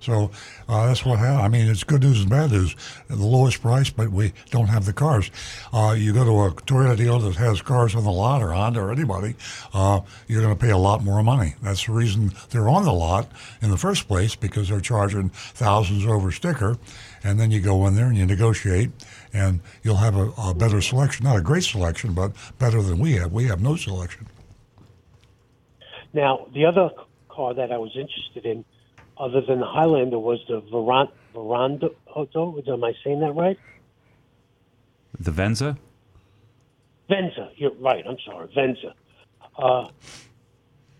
So uh, that's what happened. I mean, it's good news and bad news. The lowest price, but we don't have the cars. Uh, you go to a Toyota dealer that has cars on the lot, or Honda, or anybody, uh, you're going to pay a lot more money. That's the reason they're on the lot in the first place because they're charging thousands over sticker. And then you go in there and you negotiate, and you'll have a, a better selection. Not a great selection, but better than we have. We have no selection. Now, the other car that I was interested in, other than the Highlander, was the Veran- Verando. Am I saying that right? The Venza? Venza. You're right. I'm sorry, Venza. Uh,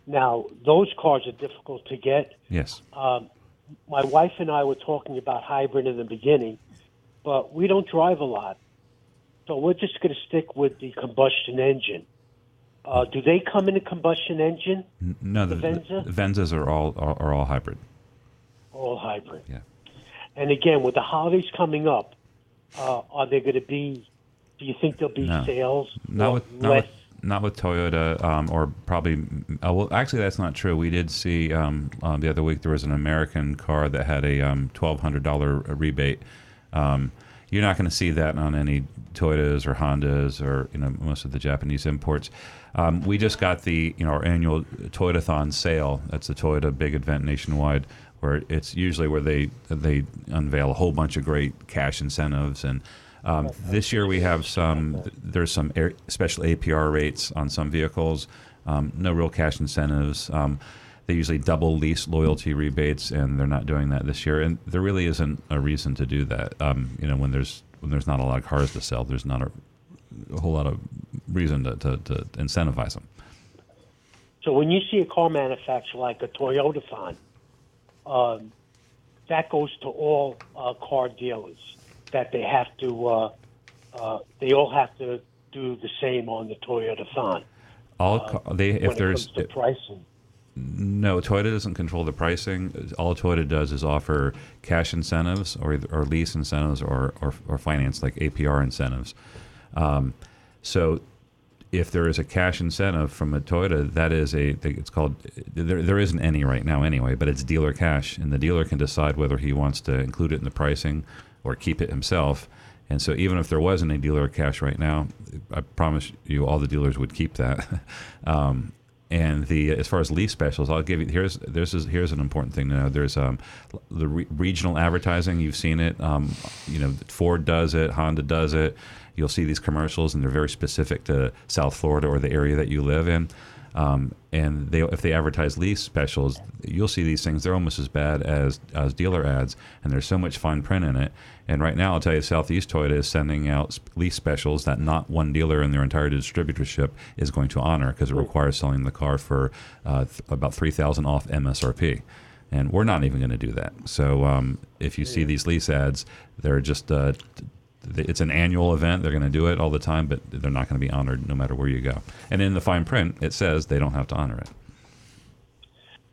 now, those cars are difficult to get. Yes. Um, my wife and I were talking about hybrid in the beginning, but we don't drive a lot, so we're just going to stick with the combustion engine. Uh, do they come in a combustion engine? No, the, The Venza? the Venzas are all are, are all hybrid. All hybrid. Yeah. And again, with the holidays coming up, uh, are there going to be? Do you think there'll be No. sales? Not with not with, not with Toyota, um, or probably. Uh, well, actually, that's not true. We did see um, uh, the other week there was an American car that had a um, twelve hundred dollar rebate. Um, you're not going to see that on any Toyotas or Hondas or you know most of the Japanese imports. Um, we just got the you know our annual Toyotathon sale. That's the Toyota big event nationwide, where it's usually where they they unveil a whole bunch of great cash incentives and. Um, this year we have some. There's some air, special APR rates on some vehicles. Um, no real cash incentives. Um, they usually double lease loyalty rebates, and they're not doing that this year. And there really isn't a reason to do that. Um, you know, when there's when there's not a lot of cars to sell, there's not a, a whole lot of reason to, to, to incentivize them. So when you see a car manufacturer like a Toyotathon, um, that goes to all uh, car dealers that they have to, uh, uh, they all have to do the same on the Toyotathon. All ca- they if it there's to pricing. No, Toyota doesn't control the pricing. All Toyota does is offer cash incentives or or lease incentives or, or, or finance like APR incentives. Um, so if there is a cash incentive from a Toyota, that is a it's called there there isn't any right now anyway, but it's dealer cash, and the dealer can decide whether he wants to include it in the pricing or keep it himself. And so even if there wasn't a dealer cash right now, I promise you all the dealers would keep that. [laughs] um, and the as far as lease specials, I'll give you here's there's here's an important thing to know. There's um, the re- regional advertising. You've seen it. Um, you know, Ford does it, Honda does it. You'll see these commercials, and they're very specific to South Florida or the area that you live in. Um, and they, if they advertise lease specials, you'll see these things. They're almost as bad as as dealer ads, and there's so much fine print in it. And right now, I'll tell you, Southeast Toyota is sending out lease specials that not one dealer in their entire distributorship is going to honor because it requires selling the car for uh, th- about three thousand off MSRP. And we're not even going to do that. So um, if you see these lease ads, they're just uh, it's an annual event. They're going to do it all the time, but they're not going to be honored no matter where you go. And in the fine print, it says they don't have to honor it.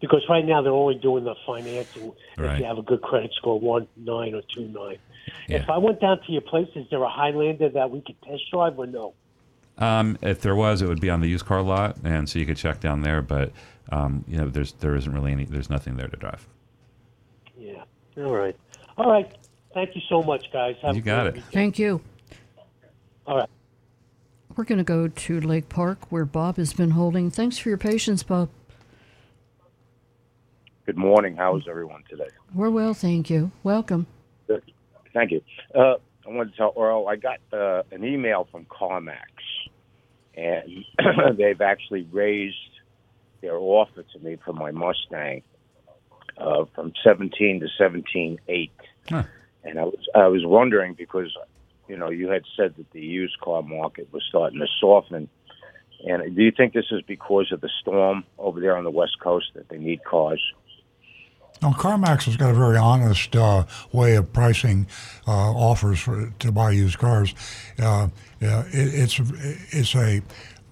Because right now they're only doing the financing if you have a good credit score, one nine or two nine. Yeah. If I went down to your place, is there a Highlander that we could test drive or no? Um, if there was, it would be on the used car lot, and so you could check down there. But um, you know, there's there isn't really any. There's nothing there to drive. Yeah. All right. All right. Thank you so much, guys. Have You got it. weekend. Thank you. All right. We're going to go to Lake Park where Bob has been holding. Thanks for your patience, Bob. Good morning. How is everyone today? We're well, thank you. Welcome. Good. Thank you. Uh, I wanted to tell Earl, I got uh, an email from CarMax, and [clears throat] they've actually raised their offer to me for my Mustang uh, from 17 to 17.8. Huh. And I was I was wondering because you know you had said that the used car market was starting to soften. And do you think this is because of the storm over there on the west coast that they need cars? Now, CarMax has got a very honest uh, way of pricing uh, offers for, to buy used cars. Uh, it, it's it's a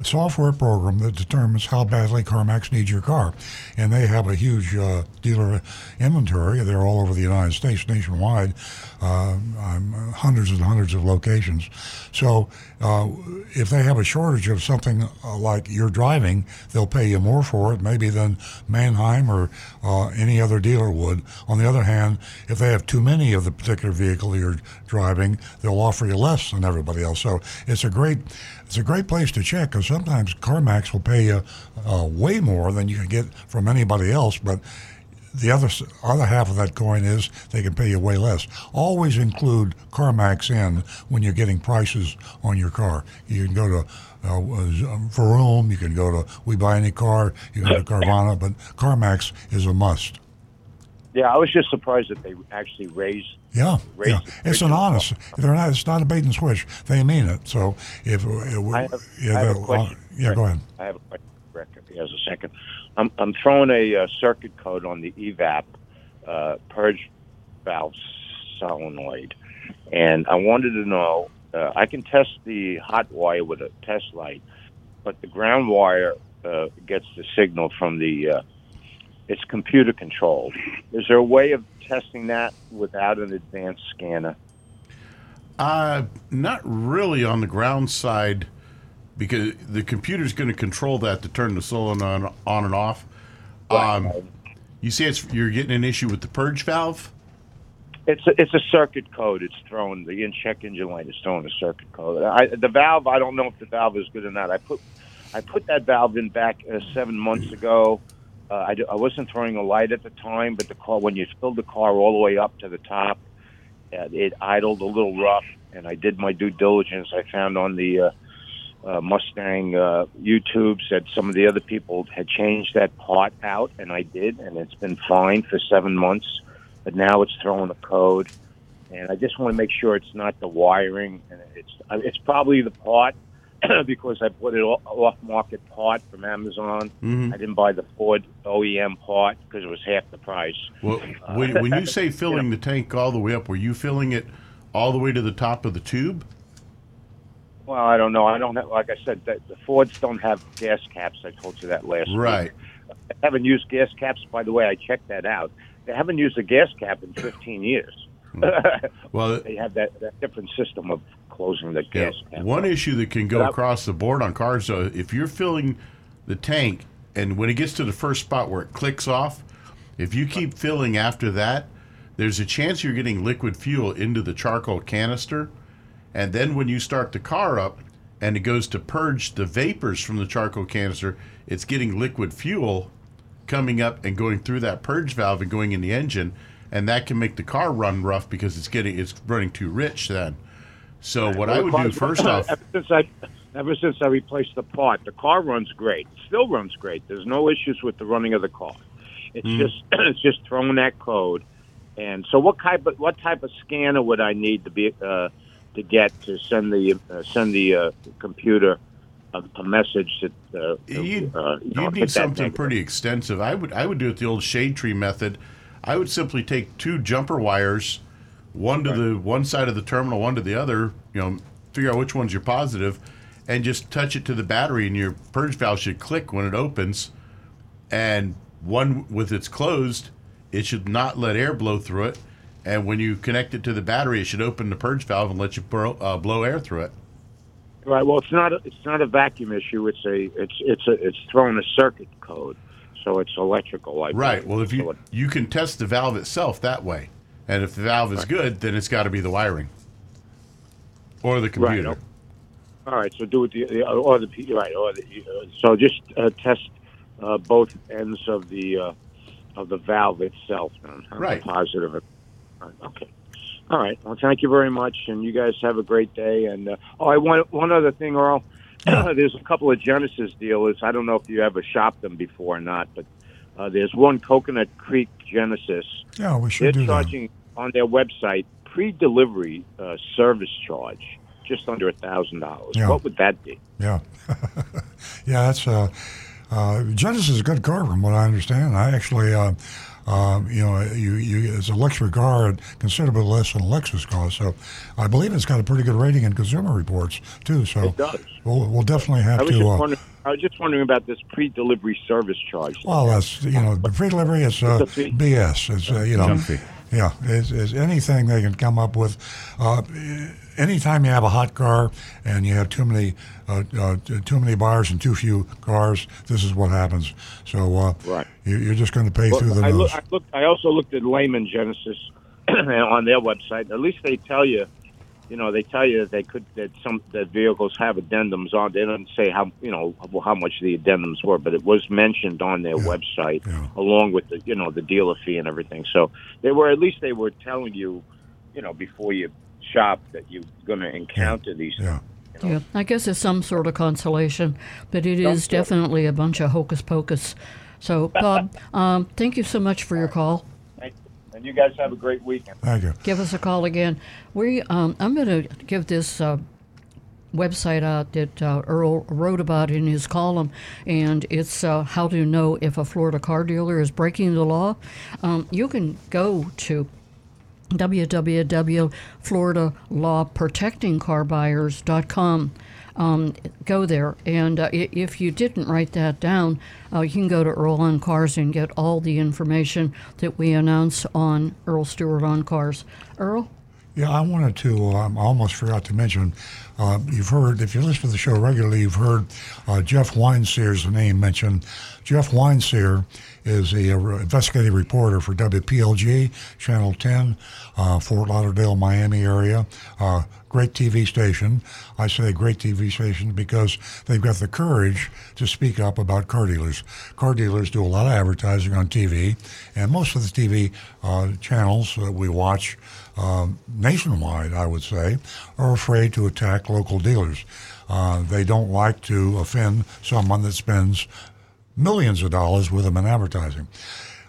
software program that determines how badly CarMax needs your car. And they have a huge uh, dealer inventory. They're all over the United States, nationwide, uh, um, hundreds and hundreds of locations. So uh, if they have a shortage of something uh, like you're driving, they'll pay you more for it, maybe than Manheim or uh, any other dealer would. On the other hand, if they have too many of the particular vehicle you're driving, they'll offer you less than everybody else. So it's a great it's a great place to check because sometimes CarMax will pay you uh, way more than you can get from anybody else, but the other other half of that coin is they can pay you way less. Always include CarMax in when you're getting prices on your car. You can go to uh, Vroom, you can go to We Buy Any Car, you can go to Carvana, but CarMax is a must. Yeah, I was just surprised that they actually raised. Yeah, yeah. It's an honest. They're not. It's not a bait and switch. They mean it. So if, I have, yeah, I have a they'll- question. yeah, go ahead. I have a question, Rick, if he has a second. I'm, I'm throwing a uh, circuit code on the EVAP uh, purge valve solenoid, and I wanted to know. Uh, I can test the hot wire with a test light, but the ground wire uh, gets the signal from the. It's computer controlled. Is there a way of testing that without an advanced scanner? Uh, not really on the ground side because the computer's going to control that to turn the solenoid on, on and off. Um, you see, it's you're getting an issue with the purge valve. It's a, it's a circuit code. It's thrown the in check engine light is throwing a circuit code. I, the valve, I don't know if the valve is good or not. I put I put that valve in back uh, seven months ago. Uh, I, I wasn't throwing a light at the time, but the car when you filled the car all the way up to the top, uh, it idled a little rough. And I did my due diligence. I found on the uh, uh, Mustang uh, YouTube said some of the other people had changed that part out, and I did, and it's been fine for seven months. But now it's throwing a code, and I just want to make sure it's not the wiring, and it's it's probably the part [clears throat] because I bought it off market part from Amazon. Mhm. I didn't buy the Ford OEM part because it was half the price. Well, when, when you [laughs] say filling the tank all the way up, were you filling it all the way to the top of the tube? Well, I don't know. I don't have, like I said, the, the Fords don't have gas caps. I told you that last Right. week. They haven't used gas caps. By the way, I checked that out. They haven't used a gas cap in 15 years. [laughs] Well, they have that, that different system of closing the gas cap. One issue that can go I- across the board on cars, though, if you're filling the tank and when it gets to the first spot where it clicks off, if you keep filling after that, there's a chance you're getting liquid fuel into the charcoal canister. And then when you start the car up and it goes to purge the vapors from the charcoal canister, it's getting liquid fuel coming up and going through that purge valve and going in the engine. And that can make the car run rough because it's getting it's running too rich then. So what I would do first off ever since I ever since I replaced the part, the car runs great. It still runs great. There's no issues with the running of the car. It's Mm. just [clears throat] it's just throwing that code. And so, what type of what type of scanner would I need to be uh, to get to send the uh, send the uh, computer a, a message that uh, You'd, uh, you know, you'd need something negative? pretty extensive. I would I would do it the old shade tree method. I would simply take two jumper wires, one to the one side of the terminal, one to the other. You know, figure out which one's your positive, and just touch it to the battery, and your purge valve should click when it opens. And one with its closed, it should not let air blow through it. And when you connect it to the battery, it should open the purge valve and let you blow, uh, blow air through it. Right. Well, it's not a, it's not a vacuum issue. It's a it's it's a it's throwing a circuit code, so it's electrical. I Right. Well, if you you can test the valve itself that way, and if the valve is good, then it's got to be the wiring or the computer. Right. All right. So do it the, the or the right or the uh, so just uh, test uh, both ends of the uh, of the valve itself. Then. Right. Positive. Okay. All right. Well, thank you very much, and you guys have a great day. And uh, oh, I want one other thing, Earl. [clears throat] there's a couple of Genesis dealers. I don't know if you ever shopped them before or not, but uh, there's one Coconut Creek Genesis. Yeah, we They're should do that. charging on their website pre-delivery uh, service charge, just under a thousand dollars. What would that be? Yeah, [laughs] yeah. That's uh, uh, Genesis is a good car, from what I understand. I actually, uh, you know, you, you it's a luxury car at considerably less than a Lexus cost. So, I believe it's got a pretty good rating in Consumer Reports too. So, It does. We'll, we'll definitely have I to. Uh. I was just wondering about this pre-delivery service charge. well, that's you know, the pre-delivery is uh, a. BS. It's uh, you know, Junk fee. yeah, it's, it's anything they can come up with. Uh, anytime you have a hot car and you have too many uh, uh, too many buyers and too few cars, this is what happens. So uh, Right. you, you're just going to pay Well, through the I, nose. look, I looked. I also looked at Layman Genesis [clears throat] on their website. At least they tell you, you know, they tell you that they could that some that vehicles have addendums on. They don't say how you know how much the addendums were, but it was mentioned on their website along with the you know the dealer fee and everything. So they were at least they were telling you, you know, before you shop that you're going to encounter these. Yeah. Yeah, I guess it's some sort of consolation, but it Some is sort. definitely a bunch of hocus pocus. So, [laughs] Bob, um, thank you so much for your call. And you guys have a great weekend. Thank you. Give us a call again. We, um, I'm going to give this uh, website out that uh, Earl wrote about in his column, and it's uh, how to know if a Florida car dealer is breaking the law. Um, you can go to www.floridalawprotectingcarbuyers.com. Um, go there, and uh, if you didn't write that down, uh, you can go to Earl on Cars and get all the information that we announce on Earl Stewart on Cars. Earl? Yeah, I wanted to. Um, I almost forgot to mention. Uh, you've heard, if you listen to the show regularly, you've heard uh, Jeff Weinsier's name mentioned. Jeff Weinsier is a, uh investigative reporter for WPLG Channel 10, uh, Fort Lauderdale, Miami area. Uh, great TV station. I say great TV station because they've got the courage to speak up about car dealers. Car dealers do a lot of advertising on TV, and most of the TV uh, channels that we watch um, nationwide, I would say, are afraid to attack local dealers. Uh, they don't like to offend someone that spends millions of dollars with them in advertising.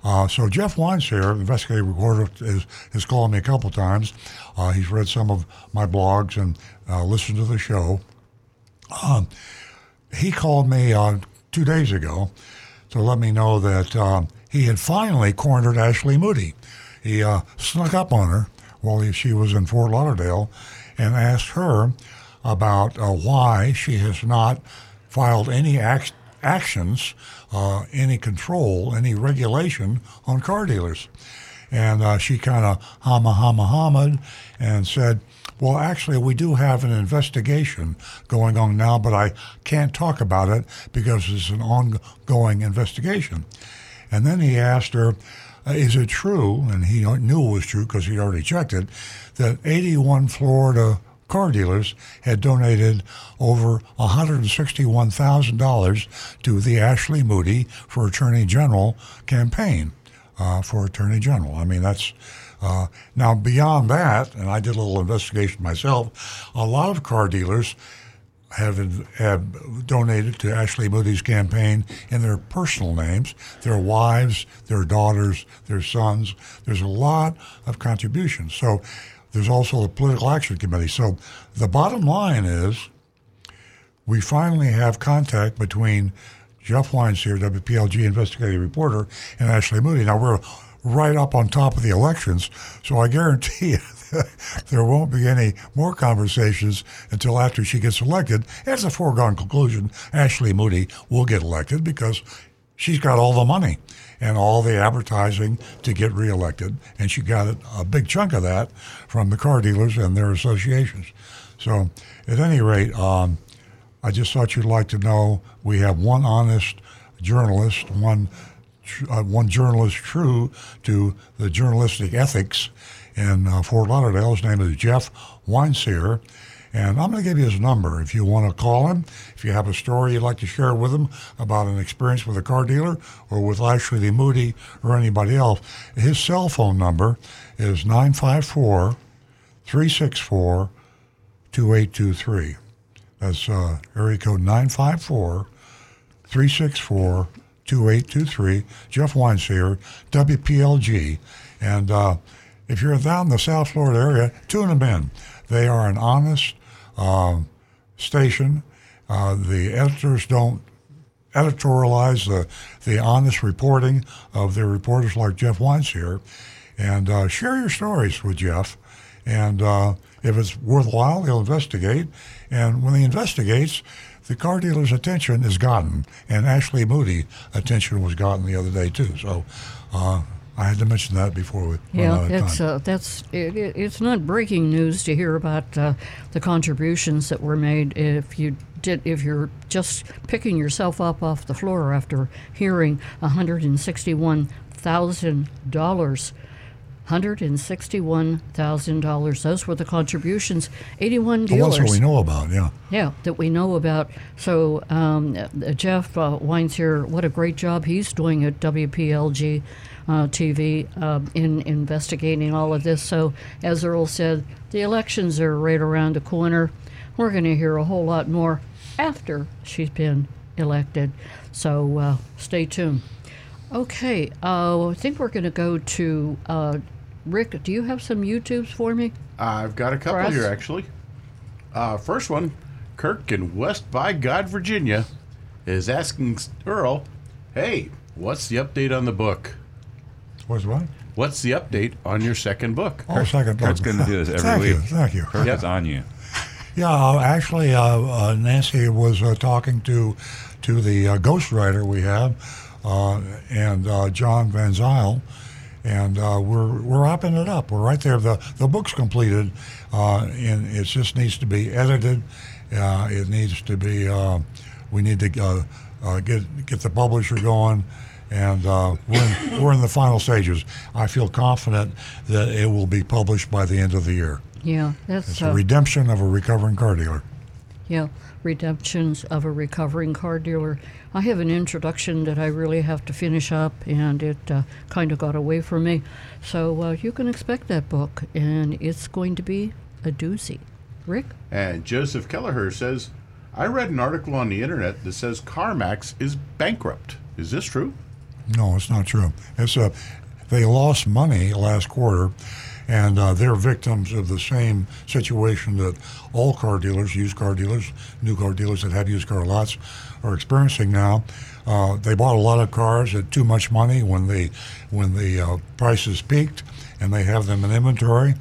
Uh, so Jeff Weinsier, investigative reporter, is, has called me a couple times. Uh, he's read some of my blogs and uh, listened to the show. Um, he called me uh, two days ago to let me know that um, he had finally cornered Ashley Moody. He uh, snuck up on her while he, she was in Fort Lauderdale and asked her about uh, why she has not filed any ac- actions, uh, any control, any regulation on car dealers. And uh, she kind of hama hama hammed and said, well, actually, we do have an investigation going on now, but I can't talk about it because it's an ongoing investigation. And then he asked her, is it true, and he knew it was true because he'd already checked it, that 81 Florida car dealers had donated over $161,000 to the Ashley Moody for Attorney General campaign uh, for Attorney General. I mean, that's uh, now beyond that, and I did a little investigation myself. A lot of car dealers have have donated to Ashley Moody's campaign in their personal names, their wives, their daughters, their sons. There's a lot of contributions. So there's also the Political Action Committee. So the bottom line is we finally have contact between Jeff Weinsier, WPLG investigative reporter, and Ashley Moody. Now we're right up on top of the elections, so I guarantee [laughs] you there won't be any more conversations until after she gets elected. It's a foregone conclusion. Ashley Moody will get elected because she's got all the money and all the advertising to get reelected, and she got a big chunk of that from the car dealers and their associations. So, at any rate, um, I just thought you'd like to know we have one honest journalist, one uh, one journalist true to the journalistic ethics in uh, Fort Lauderdale. His name is Jeff Weinsier. And I'm going to give you his number if you want to call him. If you have a story you'd like to share with him about an experience with a car dealer or with Ashley Moody or anybody else, his cell phone number is 954 364 2823. That's uh, area code 954 364 2823. Jeff Weinsier, WPLG. And uh, if you're down in the South Florida area, tune them in. They are an honest um, station. Uh, the editors don't editorialize the, the honest reporting of their reporters like Jeff Weinsier. And uh, share your stories with Jeff. And uh, if it's worthwhile, he'll investigate. And when he investigates, the car dealer's attention is gotten. And Ashley Moody attention was gotten the other day, too. So uh, I had to mention that before we Yeah, it's uh, that's it, it, it's not breaking news to hear about uh, the contributions that were made. If you did, if you're just picking yourself up off the floor after hearing 161 thousand dollars. $161,000. Those were the contributions. 81 the dealers. ones that we know about, yeah. Yeah, that we know about. So um, Jeff uh, Weinsier, what a great job he's doing at WPLG uh, TV uh, in investigating all of this. So as Earl said, the elections are right around the corner. We're going to hear a whole lot more after she's been elected. So uh, stay tuned. Okay, uh, I think we're going to go to uh, Rick. Do you have some YouTubes for me? I've got a couple here actually. Uh, first one, Kirk in West by God, Virginia, is asking Earl, "Hey, what's the update on the book? What's what? What's the update on your second book?" Oh, second Kurt's book. going to do this every Thank week. you, thank you. Kurt Yeah. is on you. Yeah, uh, actually, uh, uh, Nancy was uh, talking to to the uh, ghostwriter we have, uh, and uh, John Van Zyl, and uh, we're we're wrapping it up. We're right there. the The book's completed, uh, and it just needs to be edited. Uh, it needs to be. Uh, we need to uh, uh, get get the publisher going. And uh, we're, in, we're in the final stages. I feel confident that it will be published by the end of the year. Yeah, that's It's uh, a redemption of a recovering car dealer. Yeah, redemptions of a recovering car dealer. I have an introduction that I really have to finish up, and it uh, kind of got away from me. So uh, you can expect that book, and it's going to be a doozy. Rick? And Joseph Kelleher says, "I read an article on the internet that says CarMax is bankrupt. Is this true?" No, it's not true. It's a, they lost money last quarter, and uh, they're victims of the same situation that all car dealers, used car dealers, new car dealers that have used car lots, are experiencing now. Uh, they bought a lot of cars at too much money when the when the uh, prices peaked, and they have them in inventory,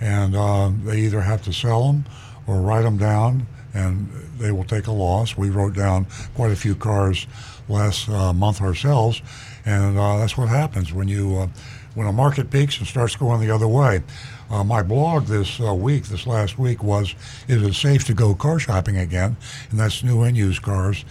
and uh, they either have to sell them or write them down, and they will take a loss. We wrote down quite a few cars last uh, month ourselves, and uh, that's what happens when you uh, when a market peaks and starts going the other way. Uh, my blog this uh, week, this last week, was is it safe to go car shopping again? And that's new and used cars.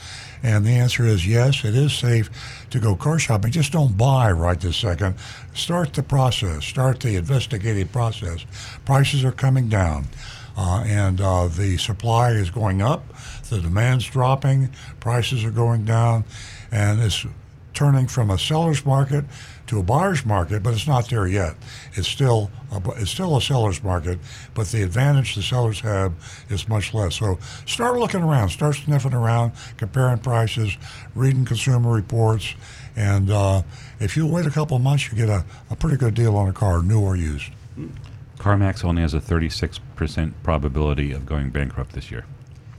And the answer is yes, it is safe to go car shopping. Just don't buy right this second. Start the process. Start the investigative process. Prices are coming down. Uh, and uh, the supply is going up, the demand's dropping, prices are going down, and it's turning from a seller's market to a buyer's market, but it's not there yet. It's still a, it's still a seller's market, but the advantage the sellers have is much less. So start looking around, start sniffing around, comparing prices, reading consumer reports, and uh, if you wait a couple months, you get a, a pretty good deal on a car, new or used. CarMax only has a 36% probability of going bankrupt this year.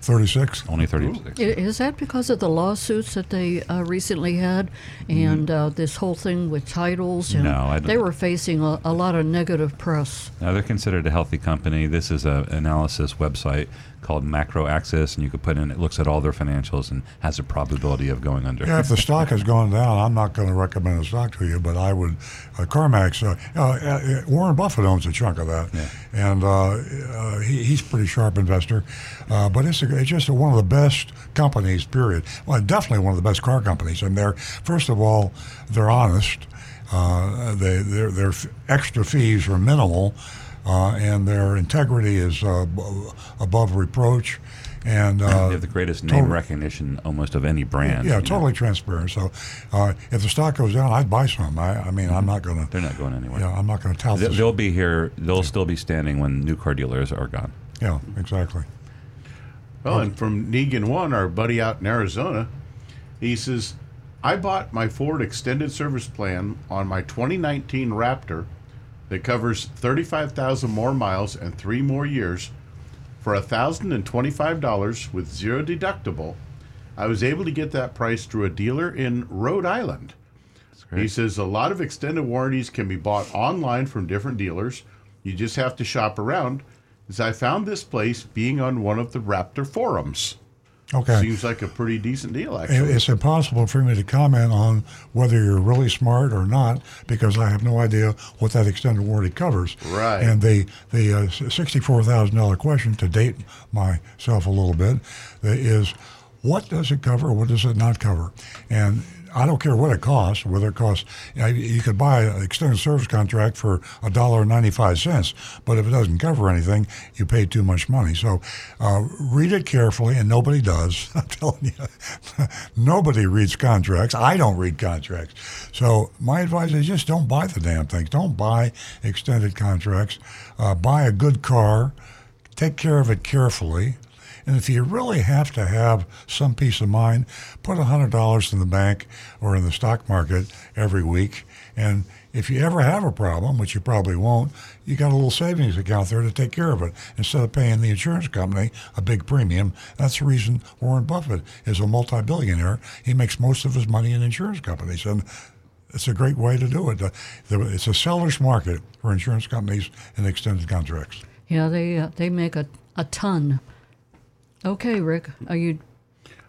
36? Only 36. I- Is that because of the lawsuits that they uh, recently had and uh, this whole thing with titles? And No, I they were facing a, a lot of negative press. Now they're considered a healthy company. This is an analysis website called Macroaxis, and you could put in. It looks at all their financials and has a probability of going under. Yeah, if the stock has gone down, I'm not going to recommend a stock to you, but I would. Uh, CarMax, uh, uh, uh, Warren Buffett owns a chunk of that, and uh, uh, he, he's a pretty sharp investor. Uh, but it's, a, it's just one of the best companies, period. Well, definitely one of the best car companies. And they're, first of all, they're honest. Uh, they, their, their extra fees are minimal, uh, and their integrity is uh, above reproach. And uh, they have the greatest name total- recognition almost of any brand. yeah, you know. totally transparent. So, uh, if the stock goes down, I'd buy some. I, I mean, I'm not going to. They're not going anywhere. Yeah, I'm not going to tout They- They'll be here. They'll still be standing when new car dealers are gone. Yeah, exactly. Well, and from Negan One, our buddy out in Arizona, he says, "I bought my Ford extended service plan on my 2019 Raptor that covers 35,000 more miles and three more years for $1,025 with zero deductible. I was able to get that price through a dealer in Rhode Island. He says a lot of extended warranties can be bought online from different dealers. You just have to shop around. As I found this place being on one of the Raptor forums. Okay. Seems like a pretty decent deal, actually. It's impossible for me to comment on whether you're really smart or not because I have no idea what that extended warranty covers. Right. And the the uh, sixty-four thousand dollar question to date myself a little bit is, what does it cover? What does it not cover? And I don't care what it costs, whether it costs, you, know, you could buy an extended service contract for a dollar 95 cents, but if it doesn't cover anything, you pay too much money. So uh, read it carefully, and nobody does. [laughs] I'm telling you, [laughs] nobody reads contracts. I don't read contracts. So my advice is just don't buy the damn things. Don't buy extended contracts. Uh, buy a good car. Take care of it carefully. And if you really have to have some peace of mind, put $100 in the bank or in the stock market every week. And if you ever have a problem, which you probably won't, you got a little savings account there to take care of it instead of paying the insurance company a big premium. That's the reason Warren Buffett is a multi billionaire. He makes most of his money in insurance companies. And it's a great way to do it. It's a seller's market for insurance companies and extended contracts. Yeah, they uh, they make a, a ton. Okay, Rick, are you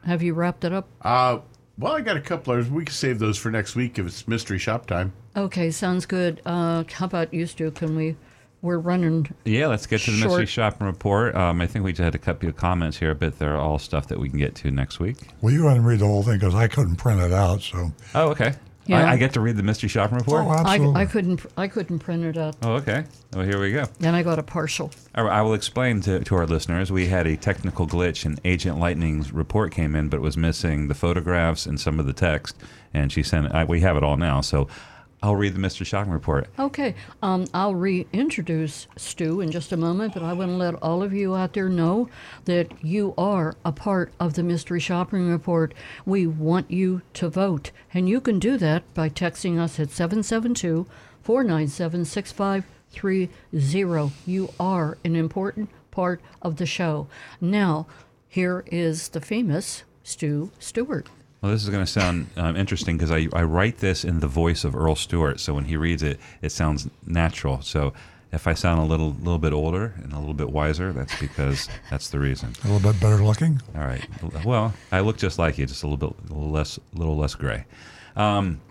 have you wrapped it up? Uh, well, I got a couple others. We can save those for next week if it's mystery shop time. Okay, sounds good. Uh, how about you, Stu? Can we? We're running. Yeah, let's get to the mystery Short. shopping report. Um, I think we just had a couple of comments here, but they're all stuff that we can get to next week. Well, you go ahead and read the whole thing because I couldn't print it out. So. Oh, okay. Yeah. I, I get to read the mystery shopping report. Oh, I, absolutely. I couldn't I couldn't print it out. Oh, okay. Well, here we go. Then I got a partial. All right, I will explain to, to our listeners. We had a technical glitch, and Agent Lightning's report came in, but it was missing the photographs and some of the text. And she sent. I, we have it all now, so I'll read the mystery shopping report. Okay, um, I'll reintroduce Stu in just a moment, but I want to let all of you out there know that you are a part of the Mystery Shopping Report. We want you to vote, and you can do that by texting us at 772 497 6530. You are an important part of the show. Now, here is the famous Stu Stewart. Well, this is going to sound um, interesting because I, I write this in the voice of Earl Stewart, so when he reads it, it sounds natural. So if I sound a little little bit older and a little bit wiser, that's because that's the reason. A little bit better looking. All right. Well, I look just like you, just a little bit a little less little less gray. Um,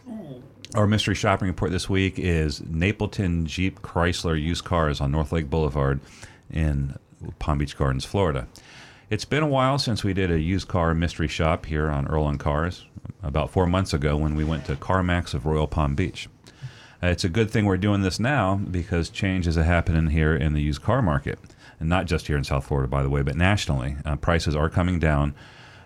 our mystery shopping report this week is Napleton Jeep Chrysler used cars on North Lake Boulevard in Palm Beach Gardens, Florida. It's been a while since we did a used car mystery shop here on Earl on Cars, about four months ago when we went to CarMax of Royal Palm Beach. Uh, it's a good thing we're doing this now because change is happening here in the used car market. And not just here in South Florida, by the way, but nationally. Uh, prices are coming down,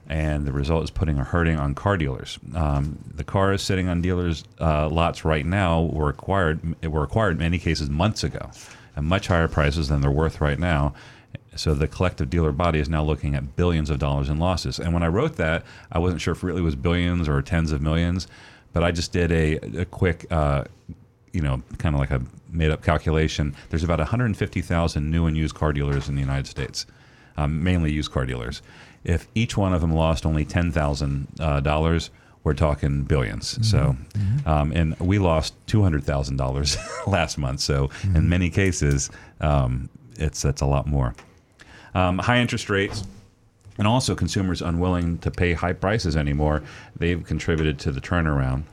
and the result is putting a hurting on car dealers. Um, the cars sitting on dealers' uh, lots right now were acquired, were acquired in many cases months ago at much higher prices than they're worth right now. So the collective dealer body is now looking at billions of dollars in losses. And when I wrote that, I wasn't sure if it really was billions or tens of millions, but I just did a, a quick, uh, you know, kind of like a made up calculation. There's about 150,000 new and used car dealers in the United States, um, mainly used car dealers. If each one of them lost only $10,000, uh, we're talking 1000000000s So, um, and we lost $200,000 [laughs] last month. So, in many cases, um, it's that's a lot more. Um, high interest rates and also consumers unwilling to pay high prices anymore, they've contributed to the turnaround.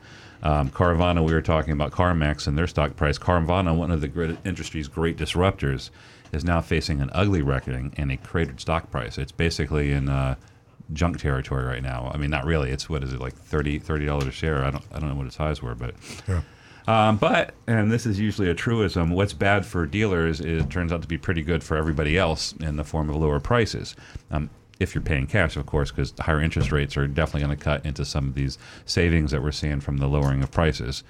Um, Carvana, we were talking about CarMax and their stock price. Carvana, one of the great industry's great disruptors, is now facing an ugly reckoning and a cratered stock price. It's basically in uh, junk territory right now. I mean, not really. It's what is it like 30 dollars a share? I don't I don't know what its highs were, but Yeah. Um, but, and this is usually a truism, what's bad for dealers is turns out to be pretty good for everybody else in the form of lower prices. Um, if you're paying cash, of course, because higher interest rates are definitely going to cut into some of these savings that we're seeing from the lowering of prices.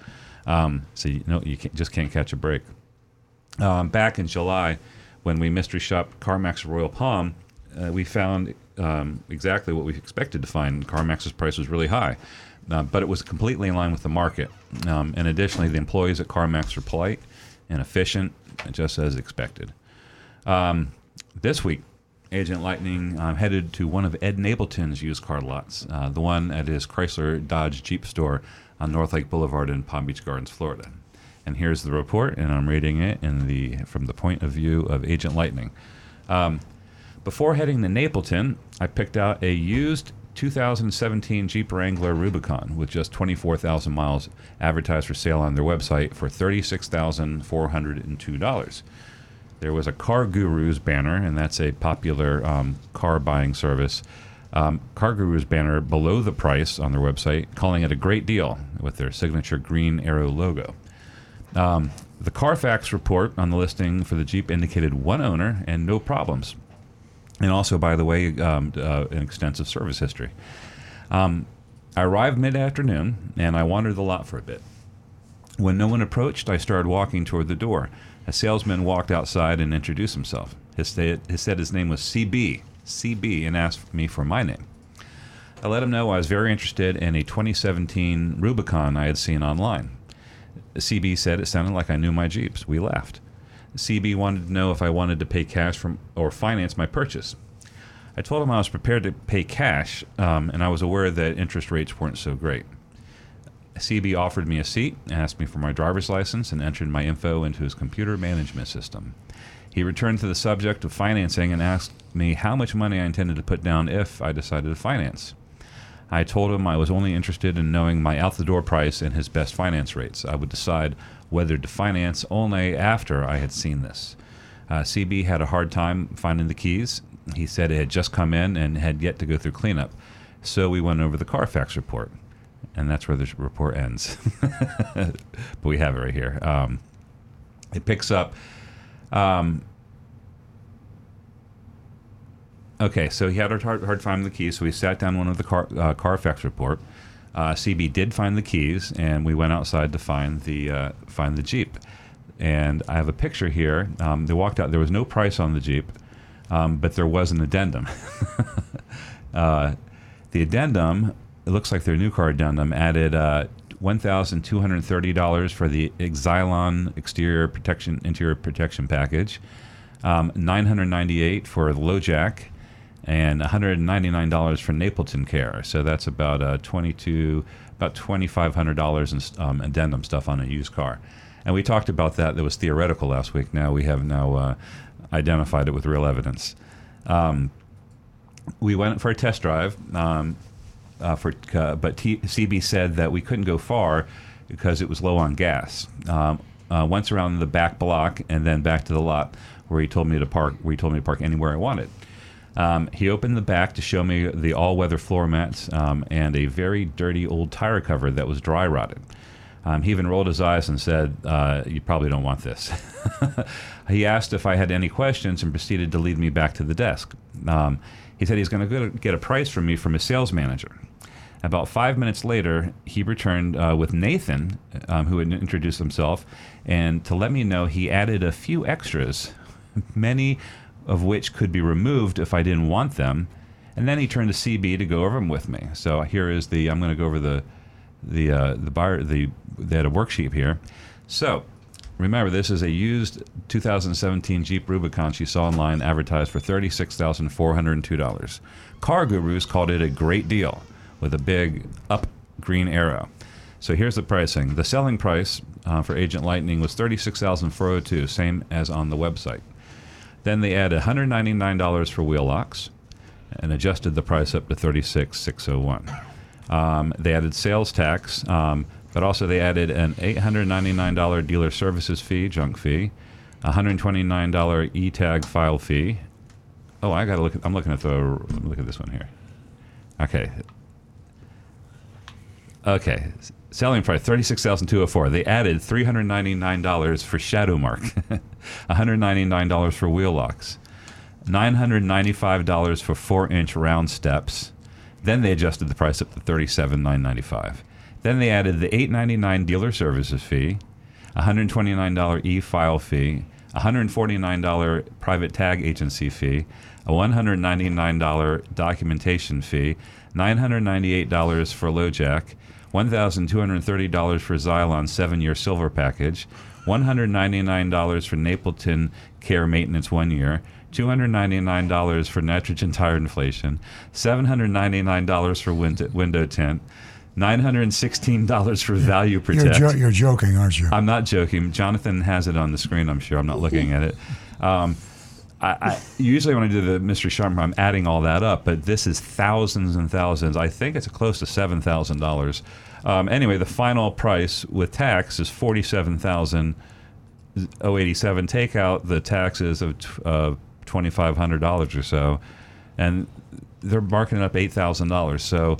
Um, so you know you can't, just can't catch a break. Um, back in July, when we mystery shopped CarMax Royal Palm, uh, we found um, exactly what we expected to find. CarMax's price was really high, uh, but it was completely in line with the market. Um, and additionally, the employees at CarMax are polite. and efficient, just as expected. Um, this week, Agent Lightning um, headed to one of Ed Napleton's used car lots, uh, the one at his Chrysler Dodge Jeep store on North Lake Boulevard in Palm Beach Gardens, Florida. And here's the report, and I'm reading it in the from the point of view of Agent Lightning. Um, before heading to Napleton, I picked out a used 2017 Jeep Wrangler Rubicon with just 24,000 miles advertised for sale on their website for $36,402. There was a Car Gurus banner, and that's a popular um, car buying service. Um, Car Gurus banner below the price on their website, calling it a great deal with their signature green arrow logo. Um, the Carfax report on the listing for the Jeep indicated one owner and no problems. And also, by the way, um, uh, an extensive service history. Um, I arrived mid afternoon and I wandered the lot for a bit. When no one approached, I started walking toward the door. A salesman walked outside and introduced himself. He said, he said his name was CB, CB, and asked me for my name. I let him know I was very interested in a 2017 Rubicon I had seen online. CB said it sounded like I knew my Jeeps. We laughed. CB wanted to know if I wanted to pay cash from or finance my purchase. I told him I was prepared to pay cash, um, and I was aware that interest rates weren't so great. CB offered me a seat, asked me for my driver's license, and entered my info into his computer management system. He returned to the subject of financing and asked me how much money I intended to put down if I decided to finance. I told him I was only interested in knowing my out the door price and his best finance rates. I would decide whether to finance only after I had seen this. Uh, CB had a hard time finding the keys. He said it had just come in and had yet to go through cleanup. So we went over the Carfax report and that's where the report ends. [laughs] but we have it right here. Um, it picks up. Um, okay, so he had a hard, hard finding the keys, so we sat down one of the car, uh, Carfax report. Uh, CB did find the keys, and we went outside to find the uh, find the Jeep. And I have a picture here. Um, they walked out. There was no price on the Jeep, um, but there was an addendum. [laughs] Uh, the addendum it looks like their new car addendum added uh, $1,230 for the Xzilon exterior protection interior protection package, um, 998 for the LoJack, and $199 for Napleton Care. So that's about uh, 22 about $2,500 in um, addendum stuff on a used car. And we talked about that. That was theoretical last week. Now we have now uh, identified it with real evidence. Um, we went for a test drive. Um, uh, for uh, but T- CB said that we couldn't go far because it was low on gas. Um, uh, once around the back block and then back to the lot where he told me to park. Where he told me to park anywhere I wanted. Um, he opened the back to show me the all-weather floor mats um, and a very dirty old tire cover that was dry rotted. Um, he even rolled his eyes and said, uh, "You probably don't want this." [laughs] he asked if I had any questions and proceeded to lead me back to the desk. Um, he said he's going to get a price from me from his sales manager. About five minutes later, he returned uh, with Nathan, um, who had introduced himself, and to let me know he added a few extras, [laughs] many of which could be removed if I didn't want them. And then he turned to CB to go over them with me. So here is the I'm going to go over the the uh, the buyer the they had a worksheet here. So remember, this is a used 2017 Jeep Rubicon she saw online advertised for $36,402. Car Gurus called it a great deal with a big up green arrow. So here's the pricing. The selling price uh, for Agent Lightning was 36,402, same as on the website. Then they added $199 for wheel locks and adjusted the price up to 36,601. Um, they added sales tax, um, but also they added an $899 dealer services fee, junk fee, $129 e-tag file fee. Oh, I got to look. At, I'm looking at the. Look at this one here. Okay, Okay. Selling price thirty six thousand two hundred four. They added three hundred ninety nine dollars for shadow mark, [laughs] one hundred ninety nine dollars for wheel locks, nine hundred ninety five dollars for four inch round steps. Then they adjusted the price up to thirty seven nine ninety five. Then they added the eight ninety nine dealer services fee, one hundred twenty nine dollar e file fee, one hundred forty nine dollar private tag agency fee, a one hundred ninety nine dollar documentation fee, nine hundred ninety eight dollars for LoJack $1,230 for Xzilon 7 year silver package, $199 for Napleton care maintenance one year, $299 for nitrogen tire inflation, $799 for window, window tint, $916 for value You're, protect. jo- you're joking, aren't you? I'm not joking. Jonathan has it on the screen. I'm sure. I'm not looking at it. Um, I, I usually when I do the mystery sharp, I'm adding all that up, but this is thousands and thousands. I think it's close to seven thousand dollars. Um, anyway, the final price with tax is forty-seven thousand oh eighty-seven. Take out the taxes of uh, twenty-five hundred dollars or so, and they're marking it up eight thousand dollars. So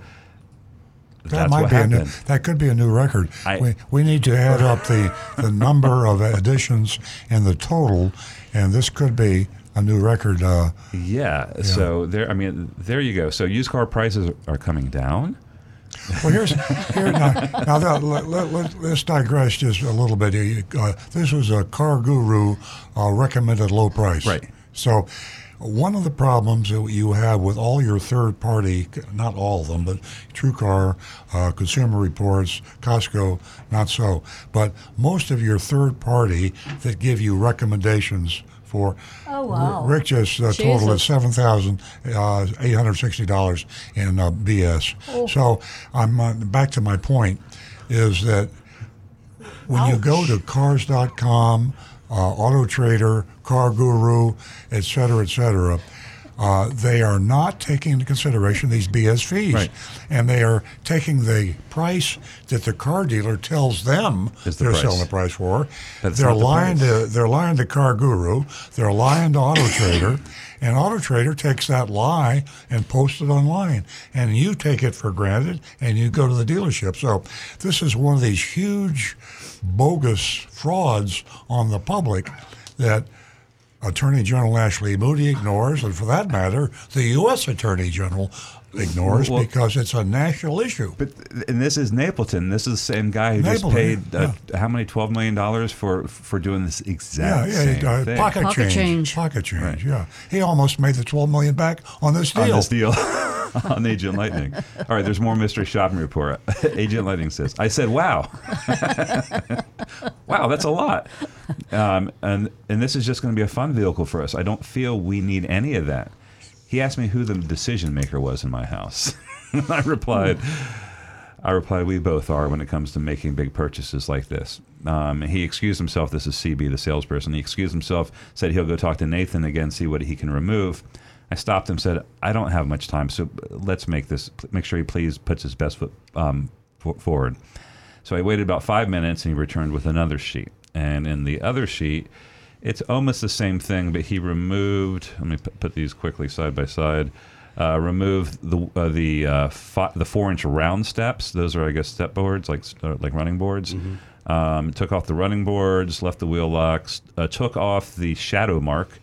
That might be a new, that could be a new record. we, we need to add up the, the number of additions and the total, and this could be a new record. Uh, Yeah. So there, I mean, there you go. So used car prices are coming down. Well, here's here now. now that, let, let, let, let's digress just a little bit. Uh, this was a car guru uh, recommended low price. Right. So. One of the problems that you have with all your third party, not all of them, but TrueCar, uh, Consumer Reports, Costco, not so, but most of your third party that give you recommendations for. Oh, wow. Rick just uh, totaled seven thousand uh, eight hundred sixty dollars in uh, BS. Oh. So I'm uh, back to my point, is that when you go to cars.com, uh, Auto Trader, Car Guru, et cetera, et cetera, uh, they are not taking into consideration these BS fees, and they are taking the price that the car dealer tells them the they're price. selling the price for. They're the lying to they're lying to Car Guru, they're lying to Auto Trader, and Auto Trader takes that lie and posts it online, and you take it for granted, and you go to the dealership. So this is one of these huge, bogus frauds on the public that. Attorney General Ashley Moody ignores, and for that matter, the U.S. Attorney General ignores Well- because it's a national issue. But and this is Napleton. This is the same guy who just Napleton, paid uh, how many twelve million dollars for for doing this Yeah, exact yeah, same uh, thing. pocket, Pocket change, change. pocket change. Yeah, he almost made the twelve million back on this deal. on this deal [laughs] on Agent Lightning. All right, there's more mystery shopping report. [laughs] Agent Lightning says, "I said, wow, [laughs] wow, that's a lot." Um, and and this is just going to be a fun vehicle for us. I don't feel we need any of that. He asked me who the decision maker was in my house. [laughs] I replied. I replied, we both are when it comes to making big purchases like this. Um, he excused himself. This is CB, the salesperson. He excused himself, said he'll go talk to Nathan again, see what he can remove. I stopped him, said, I don't have much time, so let's make this, make sure he please puts his best foot um, for, forward. So I waited about five minutes and he returned with another sheet. And in the other sheet, it's almost the same thing, but he removed, let me put, these quickly side by side. Uh, removed the uh, the uh, fi- the four inch round steps. Those are I guess step boards, like like running boards. Um, took off the running boards, left the wheel locks, uh, took off the shadow mark.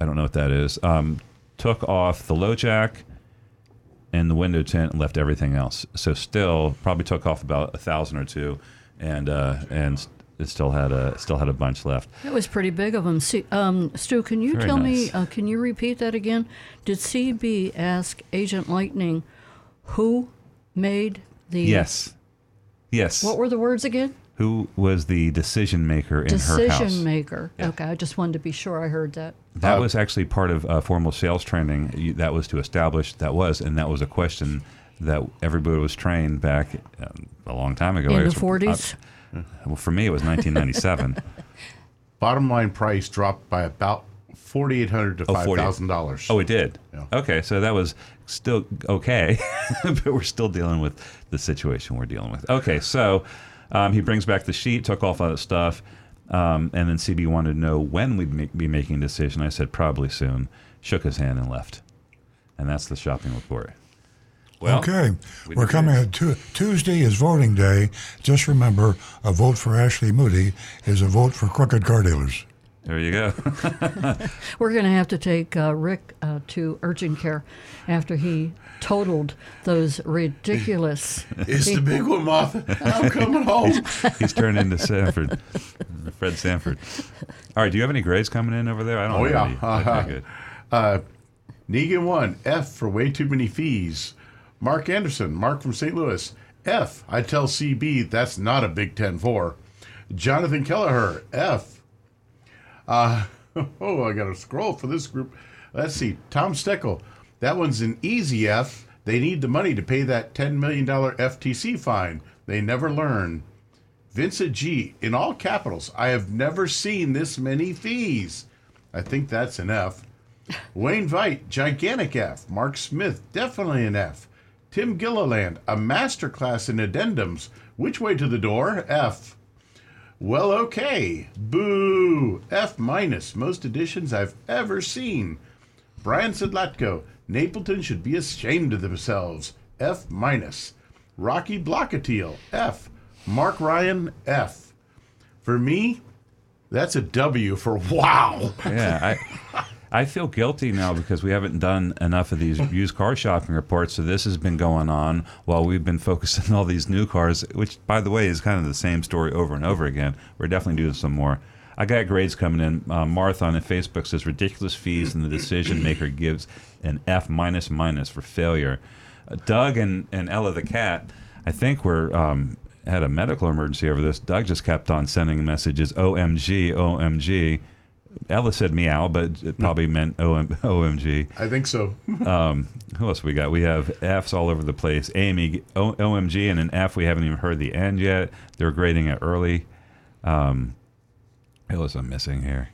I don't know what that is. Um, took off the low jack and the window tint and left everything else. So still probably took off about a thousand or two, and uh, and it still had a still had a bunch left. That was pretty big of him. See, um, Stu, can you Very tell me? Uh, can you repeat that again? Did CB ask Agent Lightning who made the? Yes, yes. What were the words again? Who was the decision maker in her house? Decision maker. Okay, I just wanted to be sure I heard that. That was actually part of uh, formal sales training. That was to establish that was, and that was a question that everybody was trained back um, a long time ago. In I the 40s? uh, well, for me, it was 1997. [laughs] Bottom line price dropped by about forty eight hundred to Oh, five 40. thousand dollars. Oh, it did. Okay, so that was still okay, [laughs] but we're still dealing with the situation we're dealing with. Okay, so um, he brings back the sheet, took off all that stuff, um, and then CB wanted to know when we'd make, be making a decision. I said probably soon. Shook his hand and left, and that's the shopping report. Well, okay, we we're coming. yours. At tu- Tuesday is voting day. Just remember, a vote for Ashley Moody is a vote for crooked car dealers. There you go. [laughs] We're going to have to take uh, Rick uh, to urgent care after he totaled those ridiculous. [laughs] It's the big one, Martha. I'm [laughs] coming home. He's turned into Sanford, Fred Sanford. All right, do you have any grades coming in over there? I don't. Oh have yeah. any. Uh, Okay, good. uh, Negan one F for way too many fees. Mark Anderson, Mark from St. Louis. F. I tell CB that's not a Big Ten four. Jonathan Kelleher, F. Uh, [laughs] oh, I got to scroll for this group. Let's see. Tom Steckel, that one's an easy F. They need the money to pay that $10 million FTC fine. They never learn. Vincent G, in all capitals, I have never seen this many fees. I think that's an F. Wayne Veit, gigantic F. Mark Smith, definitely an F. Tim Gilliland, a masterclass in addendums. Which way to the door? F. Well, okay. Boo. F minus. Most editions I've ever seen. Brian Sidlatko, Napleton should be ashamed of themselves. F minus. Rocky Blockatiel, F. Mark Ryan, F. For me, that's a W for [laughs] wow. Yeah, I [laughs] I feel guilty now because we haven't done enough of these used car shopping reports. So this has been going on while we've been focusing on all these new cars, which, by the way, is kind of the same story over and over again. We're definitely doing some more. I got grades coming in. Uh, Martha on Facebook says ridiculous fees, and the decision maker gives an F minus minus for failure. Uh, Doug and, and Ella the cat, I think were um, had a medical emergency over this. Doug just kept on sending messages, OMG, OMG. Ella said meow, but it probably [laughs] meant OM, OMG. I think so. [laughs] um, who else we got? We have F's all over the place. Amy, o, OMG, and an F. We haven't even heard the end yet. They're grading it early. Um, who else I'm missing here?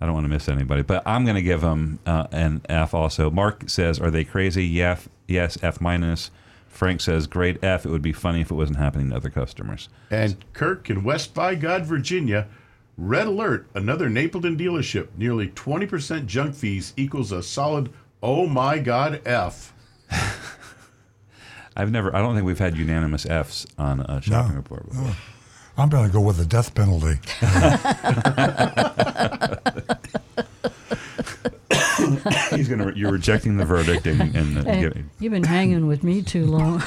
I don't want to miss anybody, but I'm going to give them uh, an F also. Mark says, "Are they crazy?" Yes, yes, F minus. Frank says, "Great F. It would be funny if it wasn't happening to other customers." And Kirk in West by God, Virginia, Red Alert, another Napleton dealership. Nearly 20% junk fees equals a solid oh my God F. [laughs] I've never. I don't think we've had unanimous Fs on a shopping report before. I'm going to go with the death penalty. [laughs] [laughs] He's gonna. You're rejecting the verdict and, and, uh, Hey, giving- you've been hanging with me too long.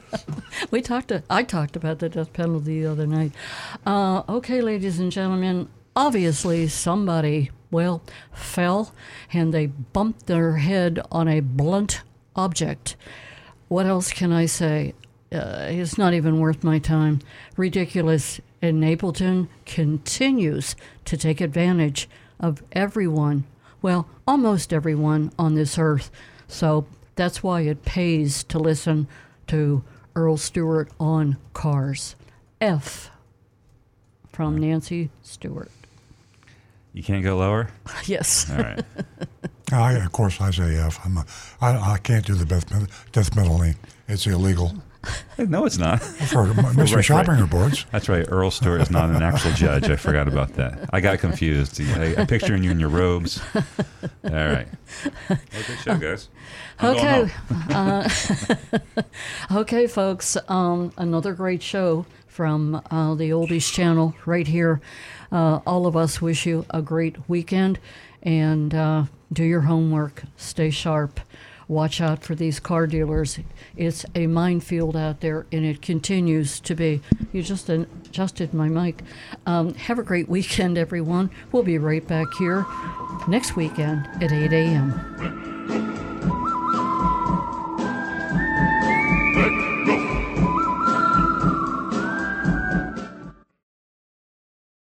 [laughs] we talked. To, I talked about the death penalty the other night. Uh, okay, ladies and gentlemen. Obviously, somebody well fell and they bumped their head on a blunt object. What else can I say? Uh, it's not even worth my time. Ridiculous. And Napleton continues to take advantage of everyone. Well, almost everyone on this earth. So that's why it pays to listen to Earl Stewart on cars. F from Nancy Stewart. You can't go lower. [laughs] Yes. All right. [laughs] I, of course, I say F. I'm a, I, I can't do the death, death penalty. It's illegal. [laughs] No, it's not. [laughs] For Mr. Shopping Reports. That's right. Earl Stewart is not an actual judge. I forgot about that. I got confused. I, I'm picturing you in your robes. All right. Well, good show, guys. I'm Okay. uh, [laughs] okay, folks. Um, another great show from uh, the Oldies Channel right here. Uh, all of us wish you a great weekend and uh, do your homework. Stay sharp watch out for these car dealers. It's a minefield out there, and it continues to be. You just adjusted my mic. Um, have a great weekend, everyone. We'll be right back here next weekend at 8 a.m.